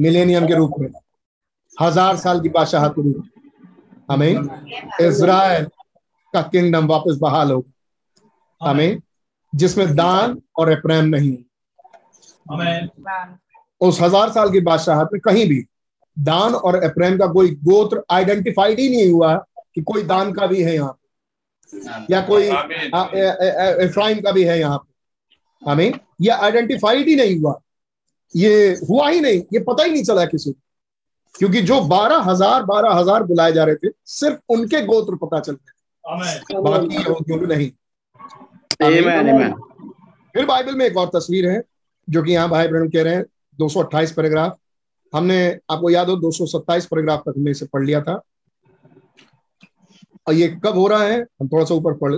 मिलेनियम के रूप में। हज़ार साल की बादशाहत के रूप में। हमें इज़राइल का किंगडम वापस बहाल होगा हमें जिसमें दान और अप्रेम नहीं उस हज़ार साल की बादशाहत में कहीं भी दान और अप्रेम का कोई गोत्र आइडेंटिफाइड ही नहीं हुआ। कि कोई दान का भी है यहाँ पे। या कोई इफ्राइम का भी है यहाँ पे। हमें ये आइडेंटिफाइड ही नहीं हुआ। ये हुआ ही नहीं। ये पता ही नहीं चला किसी को। क्योंकि जो बारह हज़ार बारह हज़ार बुलाए जा रहे थे सिर्फ़ उनके गोत्र पता चल गए। बाकी यहूदियों नहीं।
Amen, amen.
फिर बाइबल में एक और तस्वीर है जो कि यहाँ भाई ब्रहण कह रहे हैं 228 पैराग्राफ। हमने आपको याद हो 227 पैराग्राफ तक हमने इसे पढ़ लिया था। और ये कब हो रहा है? हम थोड़ा सा ऊपर पढ़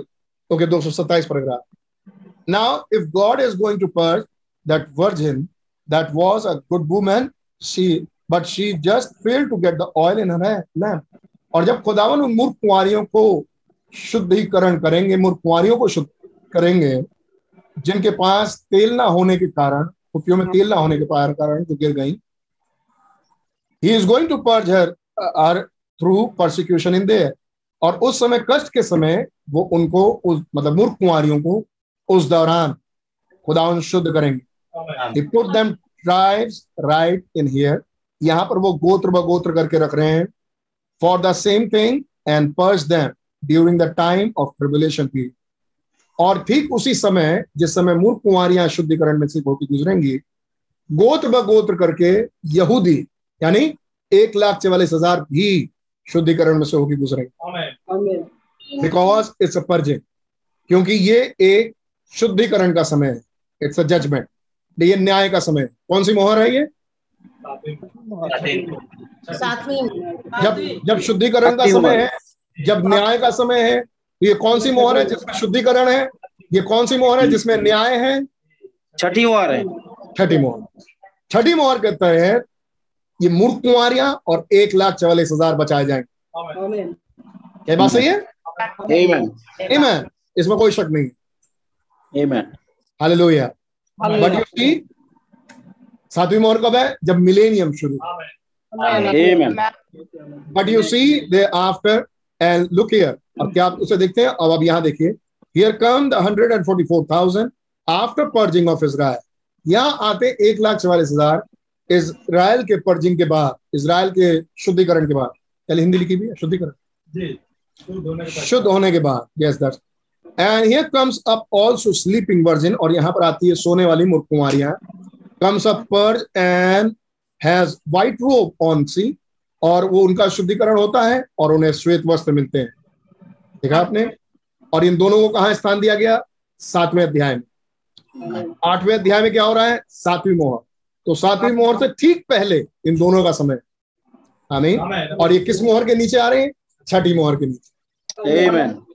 okay 227 paragraph now if God is going to purge that virgin that was a good woman she but she just fail to get the oil in her lamp और जब खुदावन उन मूर्ख कुंवारियों को शुद्धिकरण करेंगे, मूर्ख कुंवारियों को शुद्ध करेंगे, जिनके पास तेल ना होने के कारण खुपियों में तेल ना होने के कारण जो गिर गई he is going to purge her are through persecution in there और उस समय कष्ट के समय वो उनको उस मतलब मूर्ख कुंवारियों को उस दौरान खुदा शुद्ध करेंगे। Put them tribes right in here. यहाँ पर वो गोत्र ब गोत्र करके रख रहे हैं। For the same thing and purge them during the time of tribulation period और ठीक उसी समय जिस समय मूर्ख कुंवारियाँ शुद्धिकरण में से होकर गुजरेंगी गोत्र ब गोत्र करके यहूदी यानी एक लाख चवालीस हज़ार भी शुद्धिकरण में से होकर गुजरेंगे। बिकॉज़ इट्स अ पर्जिंग क्योंकि ये एक शुद्धिकरण का समय है। इट्स अ जजमेंट ये न्याय का समय है। कौन सी मोहर है ये? जब जब शुद्धिकरण का समय है जब न्याय का समय है तो ये कौन सी मोहर है जिसमें शुद्धिकरण है? ये कौन सी मोहर है जिसमें न्याय है?
छठी मोहर है।
छठी मोहर। छठी मोहर के तहत ये मूर्ख कुंवारियाँ और एक लाख चवालीस हज़ार बचाए जाएँगे। क्या बात सही है?
Amen.
Amen. इसमें कोई शक नहीं
Amen.
Hallelujah but you see सातवीं मोहर कब है? जब मिलेनियम शुरू।
Amen.
But you see they after and look here अब क्या आप उसे देखते हैं? अब अब यहाँ देखिए। Here come the hundred and forty four thousand after purging of Israel यहाँ आते एक लाख चवालीस हज़ार इसराइल के पर्जिंग के बाद इसराइल के शुद्धिकरण के बाद। चल हिंदी लिखी भी है शुद्धिकरण। शुद्ध होने के बाद। Yes that's and here comes up also sleeping virgin और यहाँ पर आती है सोने वाली मूर्ख कुमारियाँ। Comes up purge and has white robe on see और वो उनका शुद्धिकरण होता है और उन्हें श्वेत वस्त्र मिलते हैं। देखा आपने? और इन दोनों को कहा स्थान दिया गया? सातवें अध्याय में। आठवें अध्याय में क्या हो रहा है? सातवीं मोहर। तो सातवीं मोहर से ठीक पहले इन दोनों का समय। आमीन और ये किस मोहर के नीचे आ रहे हैं? छठी मोहर के नीचे।
Amen.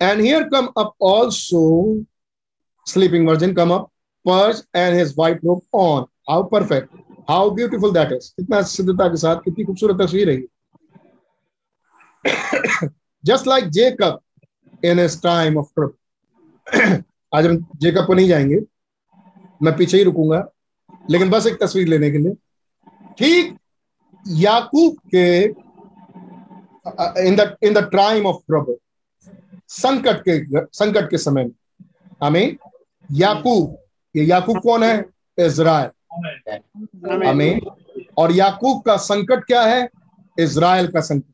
and here come up also sleeping virgin come up purse and his white robe on how perfect how beautiful that is कितना सिद्धता के साथ कितनी खूबसूरत तस्वीर है just like Jacob in his time of trip आज हम जेकब को नहीं जाएँगे। मैं पीछे ही रुकूँगा। लेकिन बस एक तस्वीर लेने के लिए। ठीक याकूब के in the in the time of trouble संकट के संकट के समय में। हमें याकूब। ये याकूब कौन है? इज़राइल। हमें और याकूब का संकट क्या है? इज़राइल का संकट।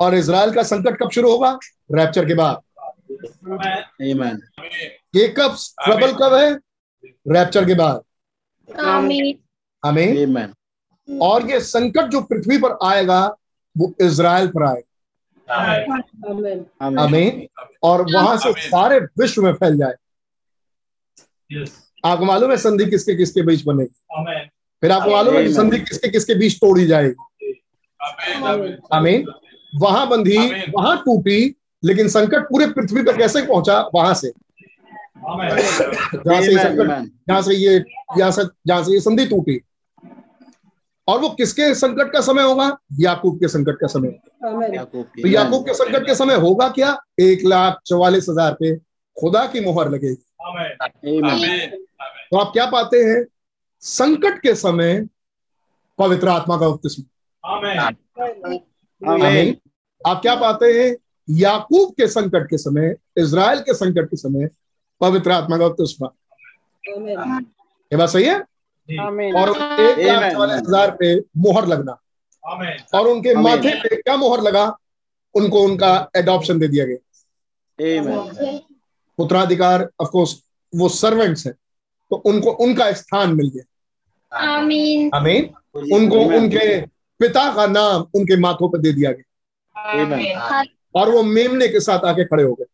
और इज़राइल का संकट कब शुरू होगा? रैप्चर के बाद। ये कब ट्रबल कब है? रैप्चर के बाद। हमें और ये संकट जो पृथ्वी पर आएगा वो इज़राइल पर आएगा
Amen.
हमें और वहाँ से सारे विश्व में फैल जाए। आपको मालूम है संधि किसके किसके बीच बनेगी? फिर आपको मालूम है कि संधि किसके किसके बीच तोड़ी जाएगी? अमीन वहाँ बंधी वहाँ टूटी लेकिन संकट पूरे पृथ्वी पर कैसे पहुँचा? वहाँ से। जहाँ से ये संकट जहाँ से ये जहाँ से जहाँ से ये संधि टूटी। और वो किसके संकट का समय होगा? याकूब के संकट का समय।
याकूब
तो याकूब के संकट के समय होगा क्या? एक लाख चौवालीस हज़ार पे खुदा की मोहर लगेगी। तो आप क्या पाते हैं? संकट के समय पवित्र आत्मा का उपतिस्म आप क्या पाते हैं? याकूब के संकट के समय इज़राइल के संकट के समय पवित्र आत्मा का उपतिस्म ये बात सही है? और एक लाख
Amen.
हज़ार पे मोहर लगना। और उनके
Amen.
माथे पे क्या मोहर लगा उनको उनका एडॉप्शन दे दिया गया।
Amen.
उत्तराधिकार ऑफ़ कोर्स वो सर्वेंट्स हैं तो उनको उनका स्थान मिल गया।
आमीन।
आमीन। उनको उनके पिता का नाम उनके माथों पर दे दिया गया। और वो मेमने के साथ आके खड़े हो गए।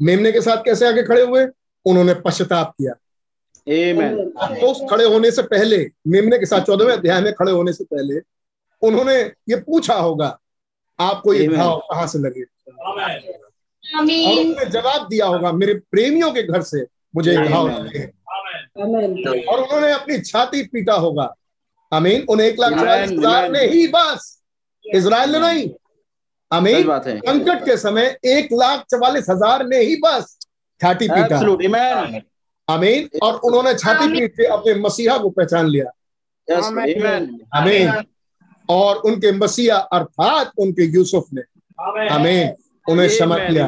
मेमने के साथ कैसे आके खड़े हुए? उन्होंने पश्चाताप किया. तो उस खड़े होने से पहले मेमने के साथ चौदहवें अध्याय में खड़े होने से पहले उन्होंने ये पूछा होगा आपको ये भाव कहाँ से लगे? और उन्होंने जवाब दिया होगा मेरे प्रेमियों के घर से मुझे
Amen.
लगे। और उन्होंने अपनी छाती पीटा होगा। अमीन उन्हें एक लाख
Amen,
हज़ार ने ही बस। इसराइल ने नहीं। आमीन। संकट के समय एक लाख चवालीस हज़ार ने ही बस छाती पीटा. आमीन। और उन्होंने छाती पीट के अपने मसीहा को पहचान लिया. आमीन। और उनके मसीहा अर्थात उनके यूसुफ ने। आमीन। उन्हें
समझ
लिया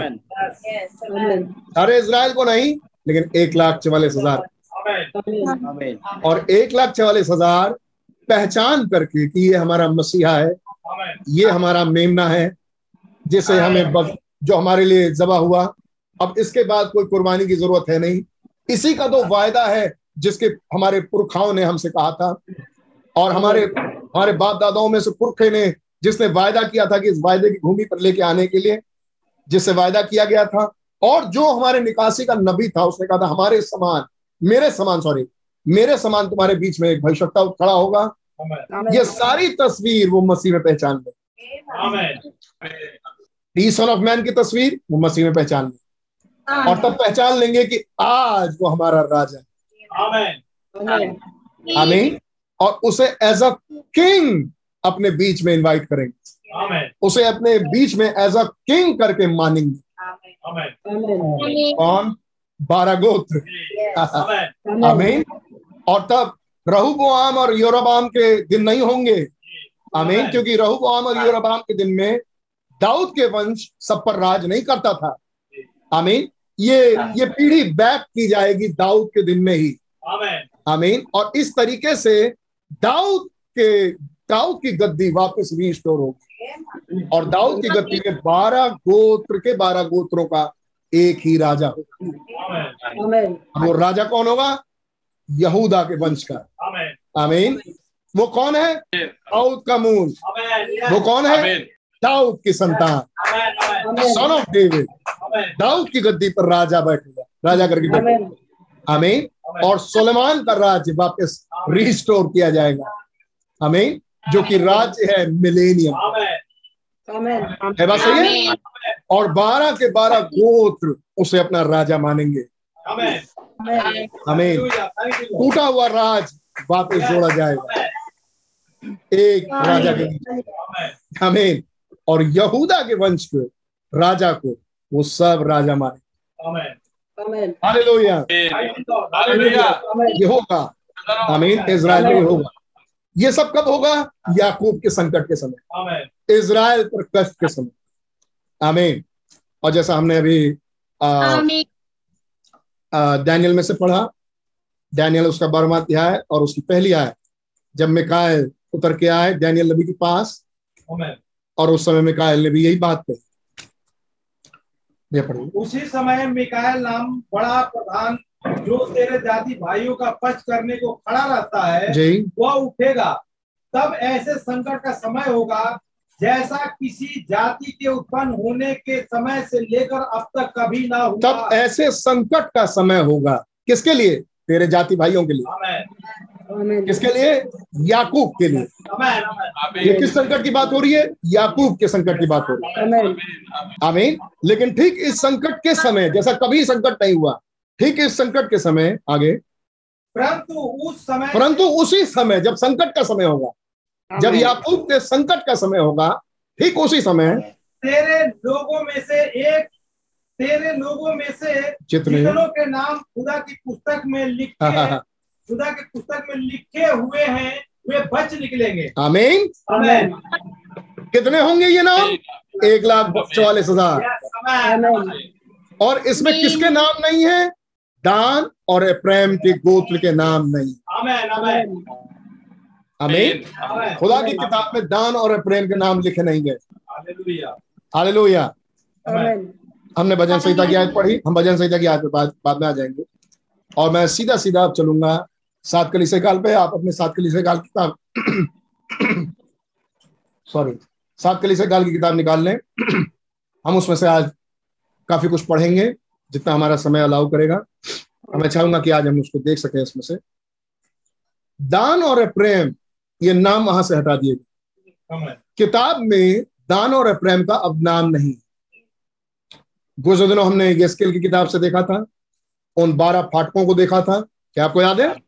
सारे इसराइल को नहीं लेकिन एक लाख चवालीस हज़ार। और एक लाख चवालीस हज़ार पहचान करके कि ये हमारा मसीहा है। ये हमारा मेमना है जिसे हमें जो हमारे लिए जबा हुआ। अब इसके बाद कोई कुर्बानी की ज़रूरत है नहीं। इसी का तो वायदा है जिसके हमारे पुरखाओं ने हमसे कहा था। और हमारे हमारे बाप दादाओं में से पुरखे ने जिसने वायदा किया था कि इस वायदे की भूमि पर लेके आने के लिए जिससे वायदा किया गया था और जो हमारे निकासी का नबी था उसने कहा था हमारे समान मेरे समान सॉरी मेरे समान तुम्हारे बीच में एक भविष्यता खड़ा होगा। ये सारी तस्वीर वो मसीह में पहचान ले। सन ऑफ़ मैन की तस्वीर वो मसीह में पहचान ले। और तब पहचान लेंगे कि आज वो हमारा राजा है।
आमीन।
आमीन। और उसे एज अ किंग अपने बीच में इनवाइट करेंगे। उसे अपने बीच में एज अ किंग करके मानेंगे।
आमीन।
कौन? बारह गोत्र। आमीन। और तब रहुबोआम और योरबाम के दिन नहीं होंगे। आमीन। क्योंकि रहुबोआम और योरबाम के दिन में दाऊद के वंश सब पर राज नहीं करता था। आमीन। ये ये पीढ़ी बैक की जाएगी दाऊद के दिन में ही। आमीन। और इस तरीके से दाऊद के दाऊद की गद्दी वापस रिस्टोर होगी। और दाऊद की गद्दी में बारह गोत्र के बारह गोत्रों का एक ही राजा। होगा वो राजा कौन होगा? यहूदा के वंश का आमीन। वो कौन है? दाऊद का मूल। वो कौन है? दाऊद की संतान। सन ऑफ़ डेविड। दाऊद की गद्दी पर राजा बैठेगा। राजा करके बैठेगा।
आमीन।
और सुलेमान का राज्य वापस रिस्टोर किया जाएगा। हमें जो कि राज्य है मिलेनियम है बात सही है? और बारह के बारह गोत्र उसे अपना राजा मानेंगे। हमें टूटा हुआ राज वापस जोड़ा जाएगा। एक राजा के हमें और यहूदा के वंश को राजा को वो सब राजा माने। ये होगा आमीन इज़राइल में होगा ये सब कब होगा? याकूब के संकट के समय। इज़राइल पर कष्ट के समय। आमीन और जैसा हमने अभी आ, आ, डैनियल में से पढ़ा। डैनियल उसका बारहवा अध्याय और उसकी पहली आय। जब मिकाएल उतर के आए डैनियल नबी के पास। और उस समय मिकायल ने भी यही बात कही। पढ़िए।
उसी समय मिकायल नाम बड़ा प्रधान जो तेरे जाति भाइयों का पक्ष करने को खड़ा रहता है
जी।
वह उठेगा। तब ऐसे संकट का समय होगा जैसा किसी जाति के उत्पन्न होने के समय से लेकर अब तक कभी ना हुआ।
तब ऐसे संकट का समय होगा। किसके लिए? तेरे जाति भाइयों के लिए. किसके लिए? याकूब के लिए। ये किस संकट की बात हो रही है? याकूब के संकट की बात हो रही है। आमीन लेकिन ठीक इस संकट के समय जैसा कभी संकट नहीं हुआ ठीक इस संकट के समय आगे।
परंतु उस समय
परंतु उसी समय जब संकट का समय होगा जब याकूब के संकट का समय होगा ठीक उसी समय
तेरे लोगों में से एक तेरे लोगों में से
जितने
के नाम खुदा की पुस्तक में लिखे। [laughs] खुदा के पुस्तक में लिखे हुए हैं वे बच निकलेंगे।
आमीन।
आमेन।
कितने होंगे ये नाम? एक लाख। चौवालीस हज़ार. और इसमें किसके नाम नहीं है? दान और प्रेम के गोत्र के नाम नहीं।
आमेन आमेन।
आमीन। खुदा की किताब में दान और प्रेम के नाम लिखे नहीं गए
हालेलुया।
हालेलुया।
Amen.
हमने भजन संहिता की आयत पढ़ी। हम भजन संहिता की आयत पे बाद, बाद में आ जाएँगे। और मैं सीधा सीधा अब चलूँगा। सात कलीसे काल पे, आप अपने सात कलीसे काल किताब सॉरी सात कलीसे काल की किताब निकाल लें। हम उसमें से आज काफ़ी कुछ पढ़ेंगे, जितना हमारा समय अलाउ करेगा। मैं चाहूँगा कि आज हम उसको देख सकें इसमें से। दान और प्रेम, ये नाम वहाँ से हटा दिए। किताब में दान और प्रेम का अब नाम नहीं। गुजर दिनों हमने गेस्केल की किताब से देखा था, उन बारह फाटकों को देखा था। क्या आपको याद है?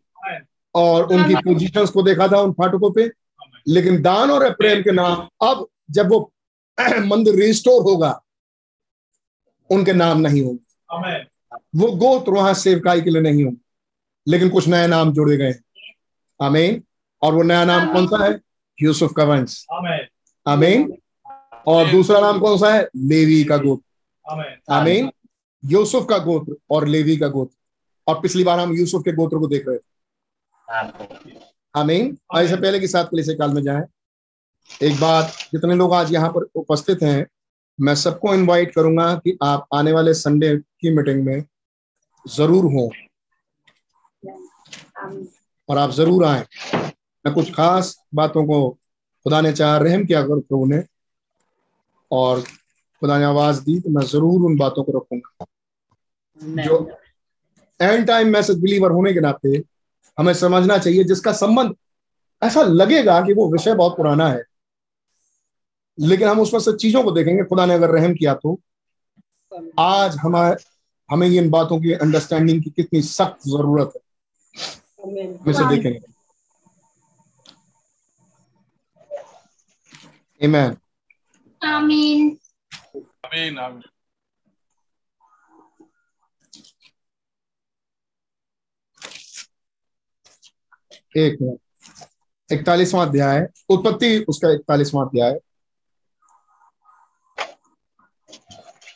और उनकी पोजीशंस को देखा था उन फाटकों पे। लेकिन दान और प्रेम के नाम अब जब वो [clears throat] मंदिर रिस्टोर होगा उनके नाम नहीं होंगे। वो गोत्र वहाँ सेवकाई के लिए नहीं होंगे। लेकिन कुछ नए नाम जोड़े गए हैं। आमीन और वो नया नाम कौन सा है? यूसुफ का वंश।
आमेन
आमीन और दूसरा नाम कौन सा है? लेवी का गोत्र। आमीन यूसुफ का गोत्र और लेवी का गोत्र। और पिछली बार हम यूसुफ के गोत्र को देख रहे थे। आमीन। और से पहले की सात कलीसिया काल में जाएँ। एक बात जितने लोग आज यहाँ पर उपस्थित हैं मैं सबको इनवाइट करूँगा कि आप आने वाले संडे की मीटिंग में ज़रूर हो। और आप ज़रूर आए। मैं कुछ खास बातों को खुदा ने चाह रहम किया कर प्रभु ने और खुदा ने आवाज़ दी तो मैं ज़रूर उन बातों को रखूँगा। जो एंड टाइम मैसेज बिलीवर होने के नाते हमें समझना चाहिए जिसका संबंध ऐसा लगेगा कि वो विषय बहुत पुराना है लेकिन हम उसमें से चीज़ों को देखेंगे खुदा ने अगर रहम किया तो आज हमारे हमें इन बातों की अंडरस्टैंडिंग की कितनी सख्त ज़रूरत है. हम इसे देखेंगे Amen.
Amin.
Amen. Amen.
एक मिनट। इकतालीसवां अध्याय उत्पत्ति उसका इकतालीसवां अध्याय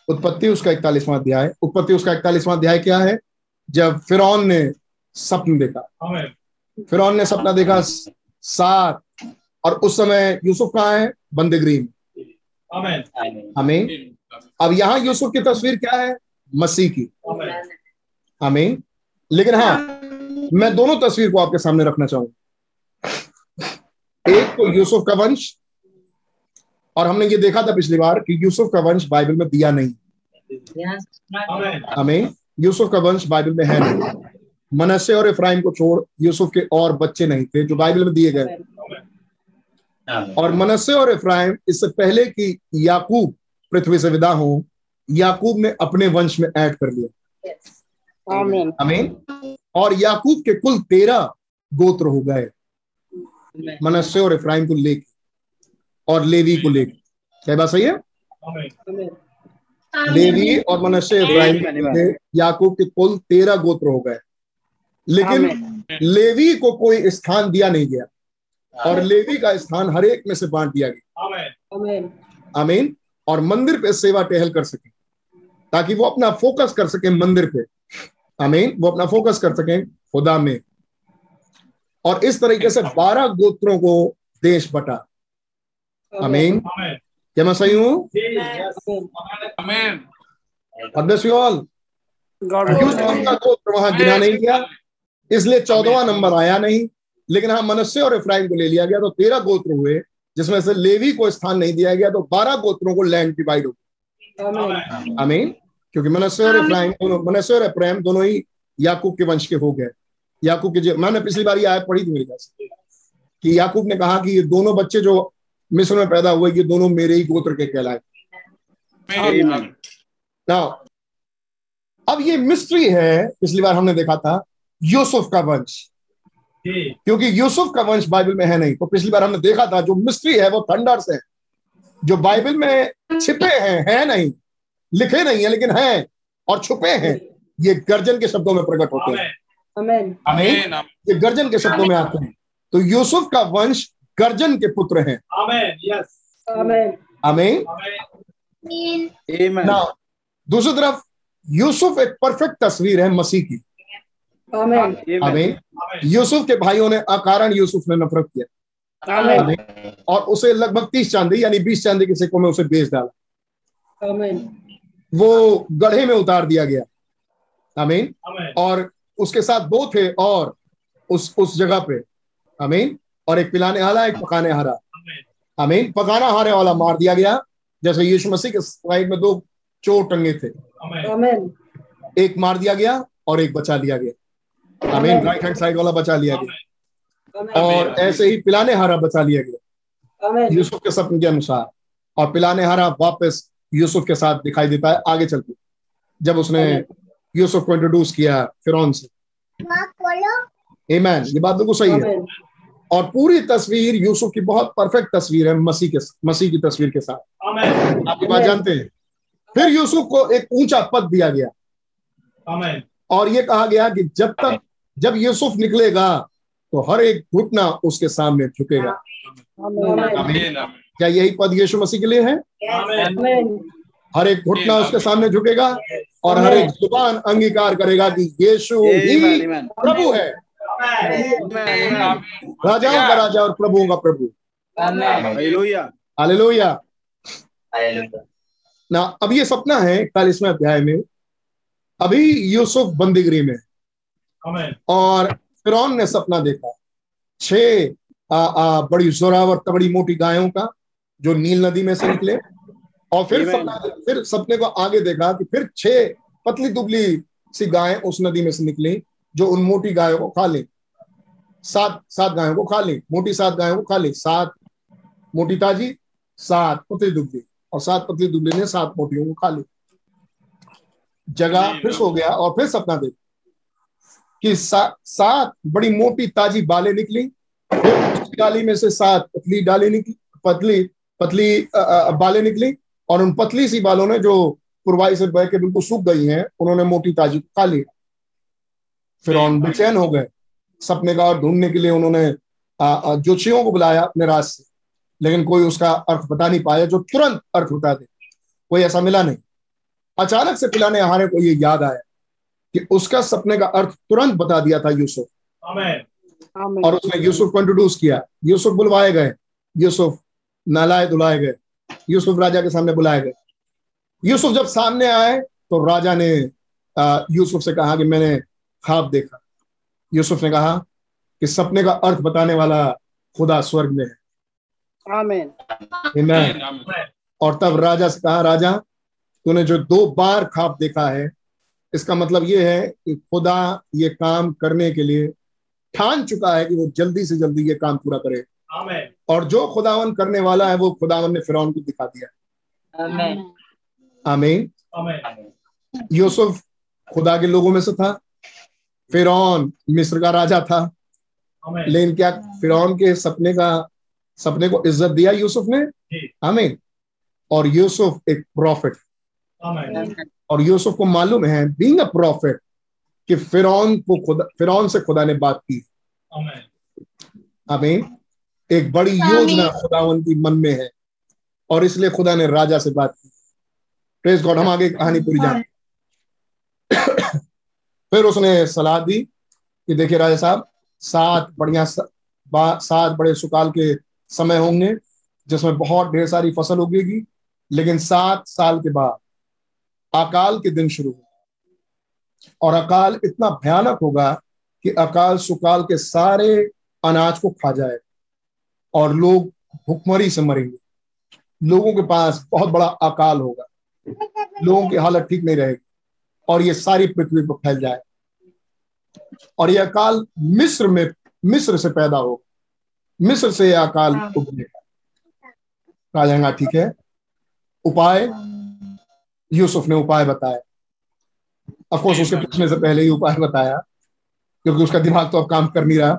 उत्पत्ति उसका इकतालीसवां अध्याय उत्पत्ति उसका इकतालीसवां अध्याय क्या है? जब फिर ने सपन देखा। फिर ने सपना देखा सात। और उस समय यूसुफ कहाँ है? बंदगरी में। हमें अब यहाँ यूसुफ की तस्वीर क्या है? मसीह की। हमें लेकिन हाँ मैं दोनों तस्वीर को आपके सामने रखना चाहूँगा। एक तो यूसुफ का वंश और हमने ये देखा था पिछली बार कि यूसुफ का वंश बाइबल में दिया नहीं। हमें यूसुफ का वंश बाइबल में है नहीं। मनसे और इफ्राइम को छोड़ यूसुफ के और बच्चे नहीं थे जो बाइबल में दिए गए और मनसे और इफ्राइम इससे पहले कि याकूब पृथ्वी से विदा हो याकूब ने अपने वंश में ऐड कर लिया।
आमीन।
आमीन। और याकूब के कुल तेरह गोत्र हो गए मनस्से और इफ्राइम को लेके और लेवी को लेके। क्या बात सही है? लेवी और मनस्से को लेके याकूब के कुल तेरह गोत्र हो गए। लेकिन लेवी को कोई स्थान दिया नहीं गया और लेवी का स्थान हर एक में से बांट दिया गया।
आमीन
आमीन
आमीन। और मंदिर पे सेवा टहल कर सके ताकि वो अपना फोकस कर सके मंदिर पे। आमीन। वो अपना फोकस कर सके खुदा में। और इस तरीके से बारह गोत्रों को देश बटा। आमीन।
आमीन
क्या मैं सही हूँ? गोत्र वहाँ गिना नहीं गया इसलिए चौदहवा नंबर आया नहीं। लेकिन हाँ मनस्से और इफ्राइम को ले लिया गया तो तेरह गोत्र हुए जिसमें से लेवी को स्थान नहीं दिया गया तो बारह गोत्रों को लैंड डिवाइड हो
आमीन
आमीन।
क्योंकि मनस्से और इफ्राइम दोनों मनस्से और इफ्राइम दोनों ही याकूब के वंश के हो गए। याकूब के मैंने पिछली बार ये आयत पढ़ी थी मेरे पास कि याकूब ने कहा कि ये दोनों बच्चे जो मिस्र में पैदा हुए ये दोनों मेरे ही गोत्र के कहलाए. Now, अब ये मिस्ट्री है पिछली बार हमने देखा था यूसुफ का वंश। क्योंकि यूसुफ का वंश बाइबल में है नहीं तो पिछली बार हमने देखा था जो मिस्ट्री है वो थंडर्स है। जो बाइबल में छिपे हैं है नहीं। लिखे नहीं है लेकिन हैं और छुपे हैं। ये गर्जन के शब्दों में प्रकट होते हैं।
आमीन
ये गर्जन के शब्दों में आते हैं। तो यूसुफ का वंश गर्जन के पुत्र हैं।
आमीन यस
आमीन
आमीन
आमीन
Amen.
ना दूसरी तरफ़ यूसुफ एक परफेक्ट तस्वीर है मसीह की।
आमीन
Amen.
आमीन
आमीन
यूसुफ के भाइयों ने अकारण यूसुफ ने नफरत किया। और उसे लगभग तीस चांदी यानी बीस चांदी के सिक्कों में उसे बेच डाला।
आमीन
वो गढ़े में उतार दिया गया। आमीन।
आमीन।
और उसके साथ दो थे और उस उस जगह पे। आमीन। और एक पिलाने वाला एक पकाने हारा
आमीन।
आमीन। पकाना हारे वाला मार दिया गया। जैसे यीशु मसीह के साइड में दो चोर टंगे थे।
आमीन।
आमीन।
एक मार दिया गया और एक बचा लिया गया। आमीन। राइट हैंड साइड वाला बचा लिया गया। और ऐसे ही पिलाने हारा बचा लिया गया।
आमीन।
यूसुफ के सपने के अनुसार। और पिलाने हारा वापस यूसुफ के साथ दिखाई देता है आगे चलते जब उसने यूसुफ को इंट्रोड्यूस किया फिरौन से। Amen. ये बात बिल्कुल सही है। और पूरी तस्वीर यूसुफ की बहुत परफेक्ट तस्वीर है मसीह के मसीह की तस्वीर के साथ। आप ये बात जानते हैं? फिर यूसुफ को एक ऊँचा पद दिया गया। और ये कहा गया कि जब तक जब यूसुफ निकलेगा तो हर एक घुटना उसके सामने झुकेगा।
आमीन
आमीन। क्या यही पद यीशु मसीह के लिए है? हर एक घुटना उसके सामने झुकेगा और हर एक ज़ुबान अंगीकार करेगा कि यीशु ही. प्रभु है। राजाओं का राजा और प्रभुओं का प्रभु. हालेलुया ना अब ये सपना है इकतालीसवें अध्याय में। अभी यूसुफ बंदीगिरी में। और फिरौन ने सपना देखा। छह आ, आ, बड़ी जोरावर तबड़ी मोटी गायों का। जो नील नदी में से निकले और फिर. सपना फिर सपने को आगे देखा कि फिर छह पतली दुबली सी गायें उस नदी में से निकली जो उन मोटी गायों को खा ली। सात सात गायों को खा ली मोटी सात गायों को खा ली। सात मोटी ताजी सात पतली दुबली। और सात पतली दुबली ने सात मोटियों को खा ली। जगह फिर सो गया और फिर सपना देख कि सा, सात बड़ी मोटी ताजी बालें निकली फिर डाली में से सात पतली डाली निकली पतली पतली बालें निकली और उन पतली सी बालों ने जो पुरवाई से बह के बिल्कुल सूख गई हैं उन्होंने मोटी ताजी को खा लिया फिर बेचैन हो गए। सपने का और ढूँढने के लिए उन्होंने ज्योतिषियों को बुलाया अपने राज से। लेकिन कोई उसका अर्थ बता नहीं पाया जो तुरंत अर्थ बता दे। कोई ऐसा मिला नहीं। अचानक से पिलाने हारे को ये याद आया कि उसका सपने का अर्थ तुरंत बता दिया था यूसुफ।
आमीन।
आमीन।
और उसने यूसुफ को इंट्रोड्यूस किया। यूसुफ बुलवाए गए। यूसुफ नहलाए धुलाए गए। यूसुफ राजा के सामने बुलाए गए। यूसुफ जब सामने आए तो राजा ने आ, यूसुफ से कहा कि मैंने ख्वाब देखा। यूसुफ ने कहा कि सपने का अर्थ बताने वाला खुदा स्वर्ग में है।
आमीन।
Amen. और तब राजा से कहा राजा तूने जो दो बार ख्वाब देखा है इसका मतलब ये है कि खुदा ये काम करने के लिए ठान चुका है कि वो जल्दी से जल्दी ये काम पूरा करे।
आमीन
और जो खुदावन करने वाला है वो खुदावन ने फिरौन को दिखा दिया। आमीन
आमीन
यूसुफ खुदा के लोगों में से था। फिरौन मिस्र का राजा था। लेकिन क्या फिरौन के सपने का सपने को इज़्ज़त दिया यूसुफ ने?
जी।
आमीन और यूसुफ एक प्रॉफिट और यूसुफ को मालूम है बीइंग अ प्रॉफिट कि फिरौन को खुदा फिरौन से खुदा ने बात की।
आमीन
आमीन एक बड़ी योजना खुदावन की मन में है। और इसलिए खुदा ने राजा से बात की। प्रेज गॉड हम आगे कहानी पूरी जान। [coughs] फिर उसने सलाह दी कि देखिए राजा साहब सात बढ़िया सात बड़े सुकाल के समय होंगे जिसमें बहुत ढेर सारी फ़सल उगेगी लेकिन सात साल के बाद अकाल के दिन शुरू होगा। और अकाल इतना भयानक होगा कि अकाल सुकाल के सारे अनाज को खा जाए और लोग भुखमरी से मरेंगे लोगों के पास बहुत बड़ा अकाल होगा। लोगों की हालत ठीक नहीं रहेगी और ये सारी पृथ्वी पर फैल जाए। और ये अकाल मिस्र में मिस्र से पैदा होगा। मिस्र से यह अकाल उगनेगा राजांगा ठीक है। उपाय? यूसुफ ने उपाय बताया। अफकोर्स उसके पूछने से पहले ही उपाय बताया क्योंकि उसका दिमाग तो अब काम कर नहीं रहा।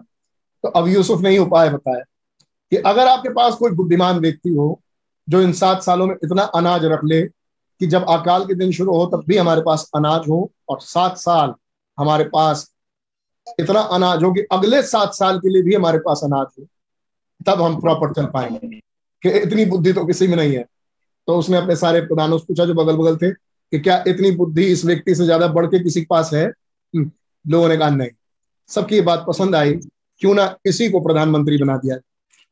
तो अब यूसुफ ने ही उपाय बताया। कि अगर आपके पास कोई बुद्धिमान व्यक्ति हो जो इन सात सालों में इतना अनाज रख ले कि जब अकाल के दिन शुरू हो तब भी हमारे पास अनाज हो और सात साल हमारे पास इतना अनाज हो कि अगले सात साल के लिए भी हमारे पास अनाज हो तब हम प्रॉपर चल पाएँगे। कि इतनी बुद्धि तो किसी में नहीं है। तो उसने अपने सारे प्रधानों से पूछा जो बगल बगल थे कि क्या इतनी बुद्धि इस व्यक्ति से ज़्यादा बढ़ के किसी के पास है? हम्म, लोगों ने कहा नहीं। सबकी ये बात पसंद आई। क्यों ना इसी को प्रधानमंत्री बना दिया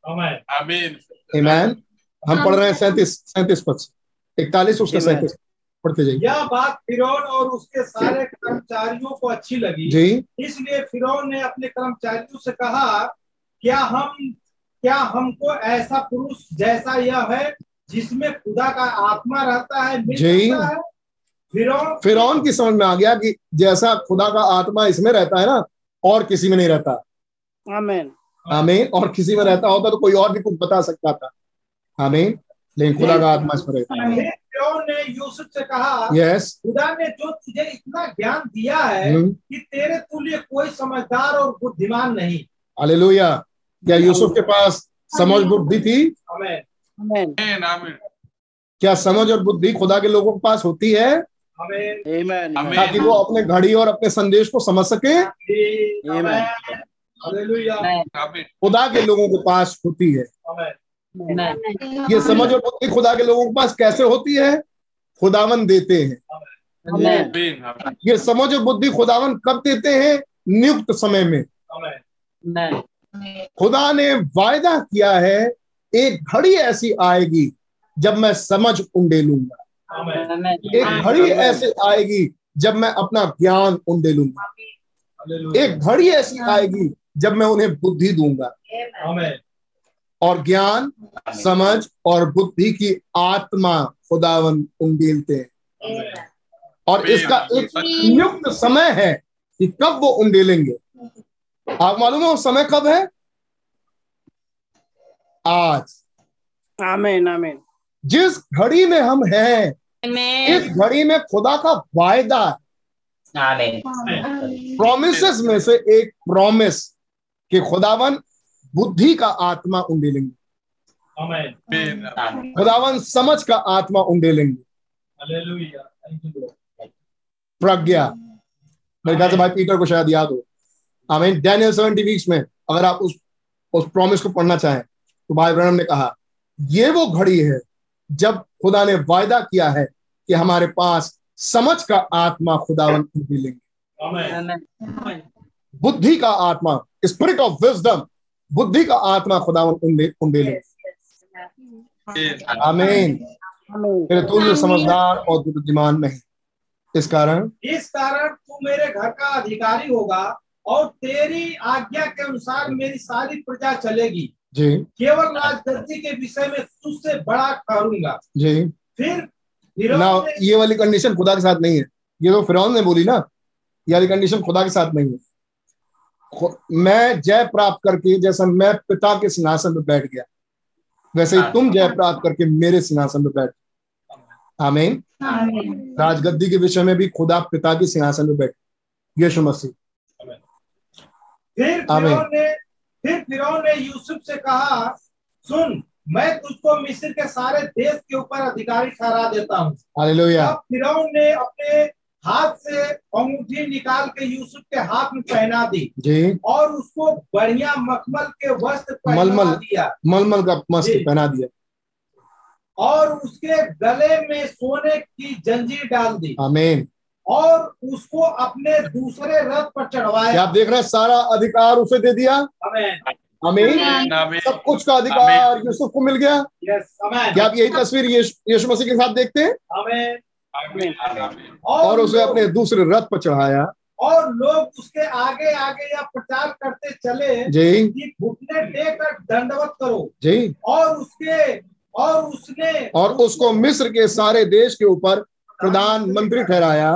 आमीन
आमीन
हम पढ़ रहे हैं सैंतीस सैंतीस पद से। इकतालीस उसका
Amen.
सैंतीस पढ़ते जाइए।
यह बात फिरौन और उसके सारे कर्मचारियों को अच्छी लगी।
जी।
इसलिए फिरौन ने अपने कर्मचारियों से कहा क्या हम क्या हमको ऐसा पुरुष जैसा यह है जिसमें खुदा का आत्मा रहता है मिल
जी।
है? फिरौन
फिरौन की समझ में आ गया कि जैसा खुदा का आत्मा इसमें रहता है ना और किसी में नहीं रहता।
आमीन
हमें और किसी में रहता होता तो कोई और भी कुछ बता सकता था। हमें लेकिन खुदा का आत्मा है।
फिरौन ने यूसुफ से कहा
यस
खुदा ने जो तुझे इतना ज्ञान दिया है
हम्म।
कि तेरे तुल्य कोई समझदार और बुद्धिमान नहीं।
हालेलुया। क्या यूसुफ के पास समझ बुद्धि थी?
हमें
आमीन
आमीन आमीन।
क्या समझ और बुद्धि खुदा के लोगों के पास होती है?
हमें
Amen.
Amen.
ताकि वो अपने घड़ी और अपने संदेश को समझ सके। खुदा के लोगों के पास होती है। ये समझ और बुद्धि खुदा के लोगों के पास कैसे होती है? खुदावन देते हैं। ये समझ और बुद्धि खुदावन कब देते हैं? नियुक्त समय में। खुदा ने वायदा किया है एक घड़ी ऐसी आएगी जब मैं समझ उंडेलूँगा
लूँगा।
एक घड़ी ऐसी आएगी जब मैं अपना ज्ञान उंडेलूँगा
हालेलुया।
एक घड़ी ऐसी आएगी जब मैं उन्हें बुद्धि दूँगा। और ज्ञान समझ और बुद्धि की आत्मा खुदावन उंडेलते हैं। और इसका एक नियुक्त समय है कि कब वो उंडेलेंगे। आप मालूम है वो समय कब है? आज।
आमीन आमीन
जिस घड़ी में हम हैं इस घड़ी में खुदा का वायदा प्रोमिस में से एक प्रॉमिस कि खुदावन बुद्धि का आत्मा उंडेलेंगे।
हमें
आमीन
खुदावन समझ का आत्मा उंडेलेंगे।
हालेलुया थैंक यू लॉर्ड
प्रज्ञा। मेरे ख्याल से भाई पीटर को शायद याद हो। आमीन डैनियल सेवेंटी वीक्स में अगर आप उस उस प्रॉमिस को पढ़ना चाहें तो भाई ब्रहण ने कहा ये वो घड़ी है जब खुदा ने वायदा किया है कि हमारे पास समझ का आत्मा खुदावन उंडेलेंगे।
हमें
बुद्धि का आत्मा स्पिरिट ऑफ़ विजडम बुद्धि का आत्मा खुदावन उंडे उंडेलेंगे आमीन।
आमीन।
तेरे तुल्य समझदार और बुद्धिमान नहीं इस कारण?
इस कारण तू मेरे घर का अधिकारी होगा और तेरी आज्ञा के अनुसार मेरी सारी प्रजा चलेगी।
जी।
केवल राजगद्दी के विषय में तुझसे बड़ा करूँगा
जी।
फिर
ना ये वाली कंडीशन खुदा के साथ नहीं है। ये तो फिरौन ने बोली ना ये वाली कंडीशन खुदा के साथ नहीं है। मैं जय प्राप्त करके जैसा मैं पिता के सिंहासन पर बैठ गया वैसे ही तुम जय प्राप्त करके मेरे सिंहासन पर बैठ आमीन।
आमीन।
राजगद्दी के विषय में भी खुदा पिता के सिंहासन में बैठे यीशु मसीह।
फिर
आमीन।
फिरौन ने फिर फिरौन ने यूसुफ से कहा सुन मैं तुझको मिस्र के सारे देश के ऊपर अधिकारी ठहरा देता हूँ। फिरौन ने अपने हाथ से अंगूठी निकाल के यूसुफ के हाथ में पहना दी
जी।
और उसको बढ़िया मखमल के वस्त्र पहना
मलमल।
दिया।
मलमल का मस्त पहना दिया।
और उसके गले में सोने की जंजीर डाल दी।
आमीन।
और उसको अपने दूसरे रथ पर
क्या
चढ़वाया
आप देख रहे हैं सारा अधिकार उसे दे दिया।
अमेन
आमीन। सब कुछ का अधिकार यूसुफ को मिल गया।
यस अमेन
क्या आप यही तस्वीर यीशु यीशु मसीह के साथ देखते हैं?
अमेन
और उसे अपने दूसरे रथ पर चढ़ाया।
और लोग उसके आगे आगे या प्रचार करते चले
जी।
घुटने टेकर दंडवत करो।
जी।
और उसके और उसने
और उसको मिस्र के सारे देश के ऊपर प्रधानमंत्री ठहराया।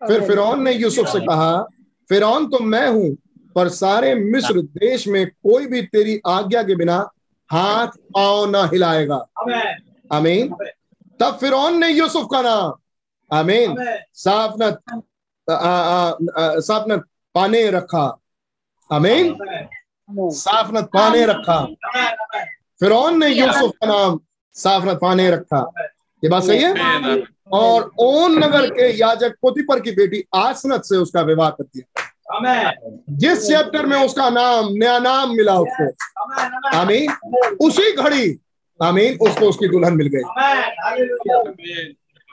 फिर फिरौन ने यूसुफ से कहा फिरौन तो मैं हूँ पर सारे मिस्र देश में कोई भी तेरी आज्ञा के बिना हाथ पाँव न हिलाएगा।
अमेन
आमीन। तब फिरौन ने यूसुफ का नाम आमीन।
साफ़
साफनत आ- आ- आ- पाने रखा। आमीन।
अमेन
साफनत पाने रखा। फिरौन ने यूसुफ का नाम साफनत पाने रखा। ये बात सही है? और ओन नगर के याजक पोतीपर की बेटी आसनत से उसका विवाह कर दिया। जिस चैप्टर में उसका नाम नया नाम मिला उसको। आमीन उसी घड़ी आमीन उसको उसकी दुल्हन मिल गई।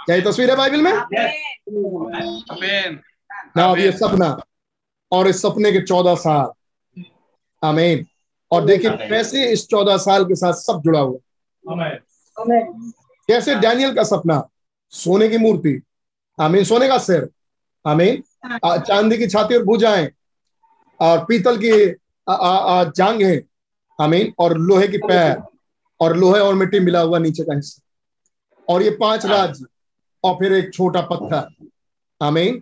क्या ये तस्वीर है बाइबल में? ना अब ये सपना और इस सपने के चौदह साल। आमीन और देखिए कैसे इस चौदह साल के साथ सब जुड़ा हुआ? कैसे डैनियल का सपना? सोने की मूर्ति। आमीन सोने का सिर। आमीन चांदी की छाती और भुजाएँ। और पीतल की आ, आ, आ, आमीन और लोहे की पैर। और लोहे और मिट्टी मिला हुआ नीचे का हिस्सा। और ये पाँच राज्य। और फिर एक छोटा पत्थर। आमीन।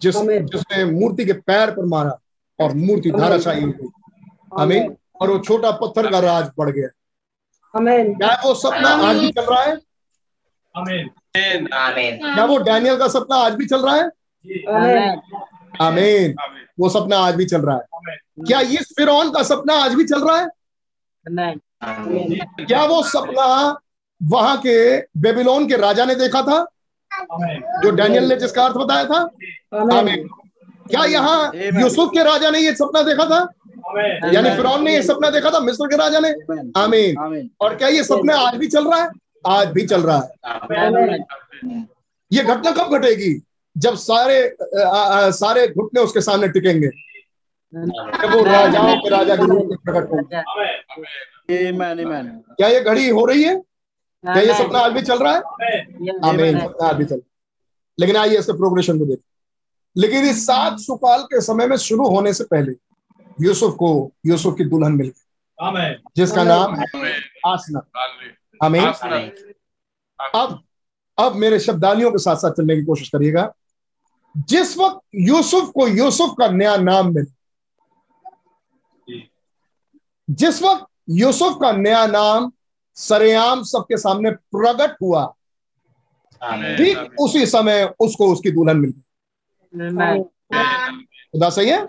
जिस जिसने मूर्ति के पैर पर मारा और मूर्ति धाराशाही हो गई आमीन। और वो छोटा पत्थर का राज बढ़ गया।
आमीन।
क्या वो सपना आज भी चल रहा है? क्या वो डैनियल का सपना आज भी चल रहा है?
जी।
आमीन।
आमीन। वो सपना आज भी चल रहा है। क्या इस फिरौन का सपना आज भी चल रहा है? क्या वो सपना वहाँ के बेबीलोन के राजा ने देखा था? जो डैनियल ने जिसका अर्थ बताया था?
आमीन
क्या यहाँ यूसुफ के राजा ने ये सपना देखा था? यानी फिरौन ने ये सपना देखा था मिस्र के राजा ने? आमीन
आमीन
और क्या ये सपना आज भी चल रहा है? आज भी चल रहा है। ये घटना कब घटेगी? जब सारे आ, आ, सारे घुटने उसके सामने टिकेंगे। जब वो राजाओं के राजा के रूप में प्रकट होंगे।
अमेन
आमीन आमीन
क्या ये घड़ी हो रही है? क्या ये सपना आज भी चल रहा है? आमीन। सपना आज भी चल। लेकिन आइए इसके प्रोग्रेशन को देखें लेकिन इस सात सुकाल के समय में शुरू होने से पहले यूसुफ को यूसुफ की दुल्हन मिल गई। जिसका नाम है आसना। आमीन। अब अब मेरे शब्दालियों के साथ साथ चलने की कोशिश करिएगा। जिस वक्त यूसुफ को यूसुफ का नया नाम मिला जिस वक्त यूसुफ का नया नाम सरेआम सबके सामने प्रकट हुआ। ठीक उसी समय उसको उसकी दुल्हन मिल गई। खुदा सही है?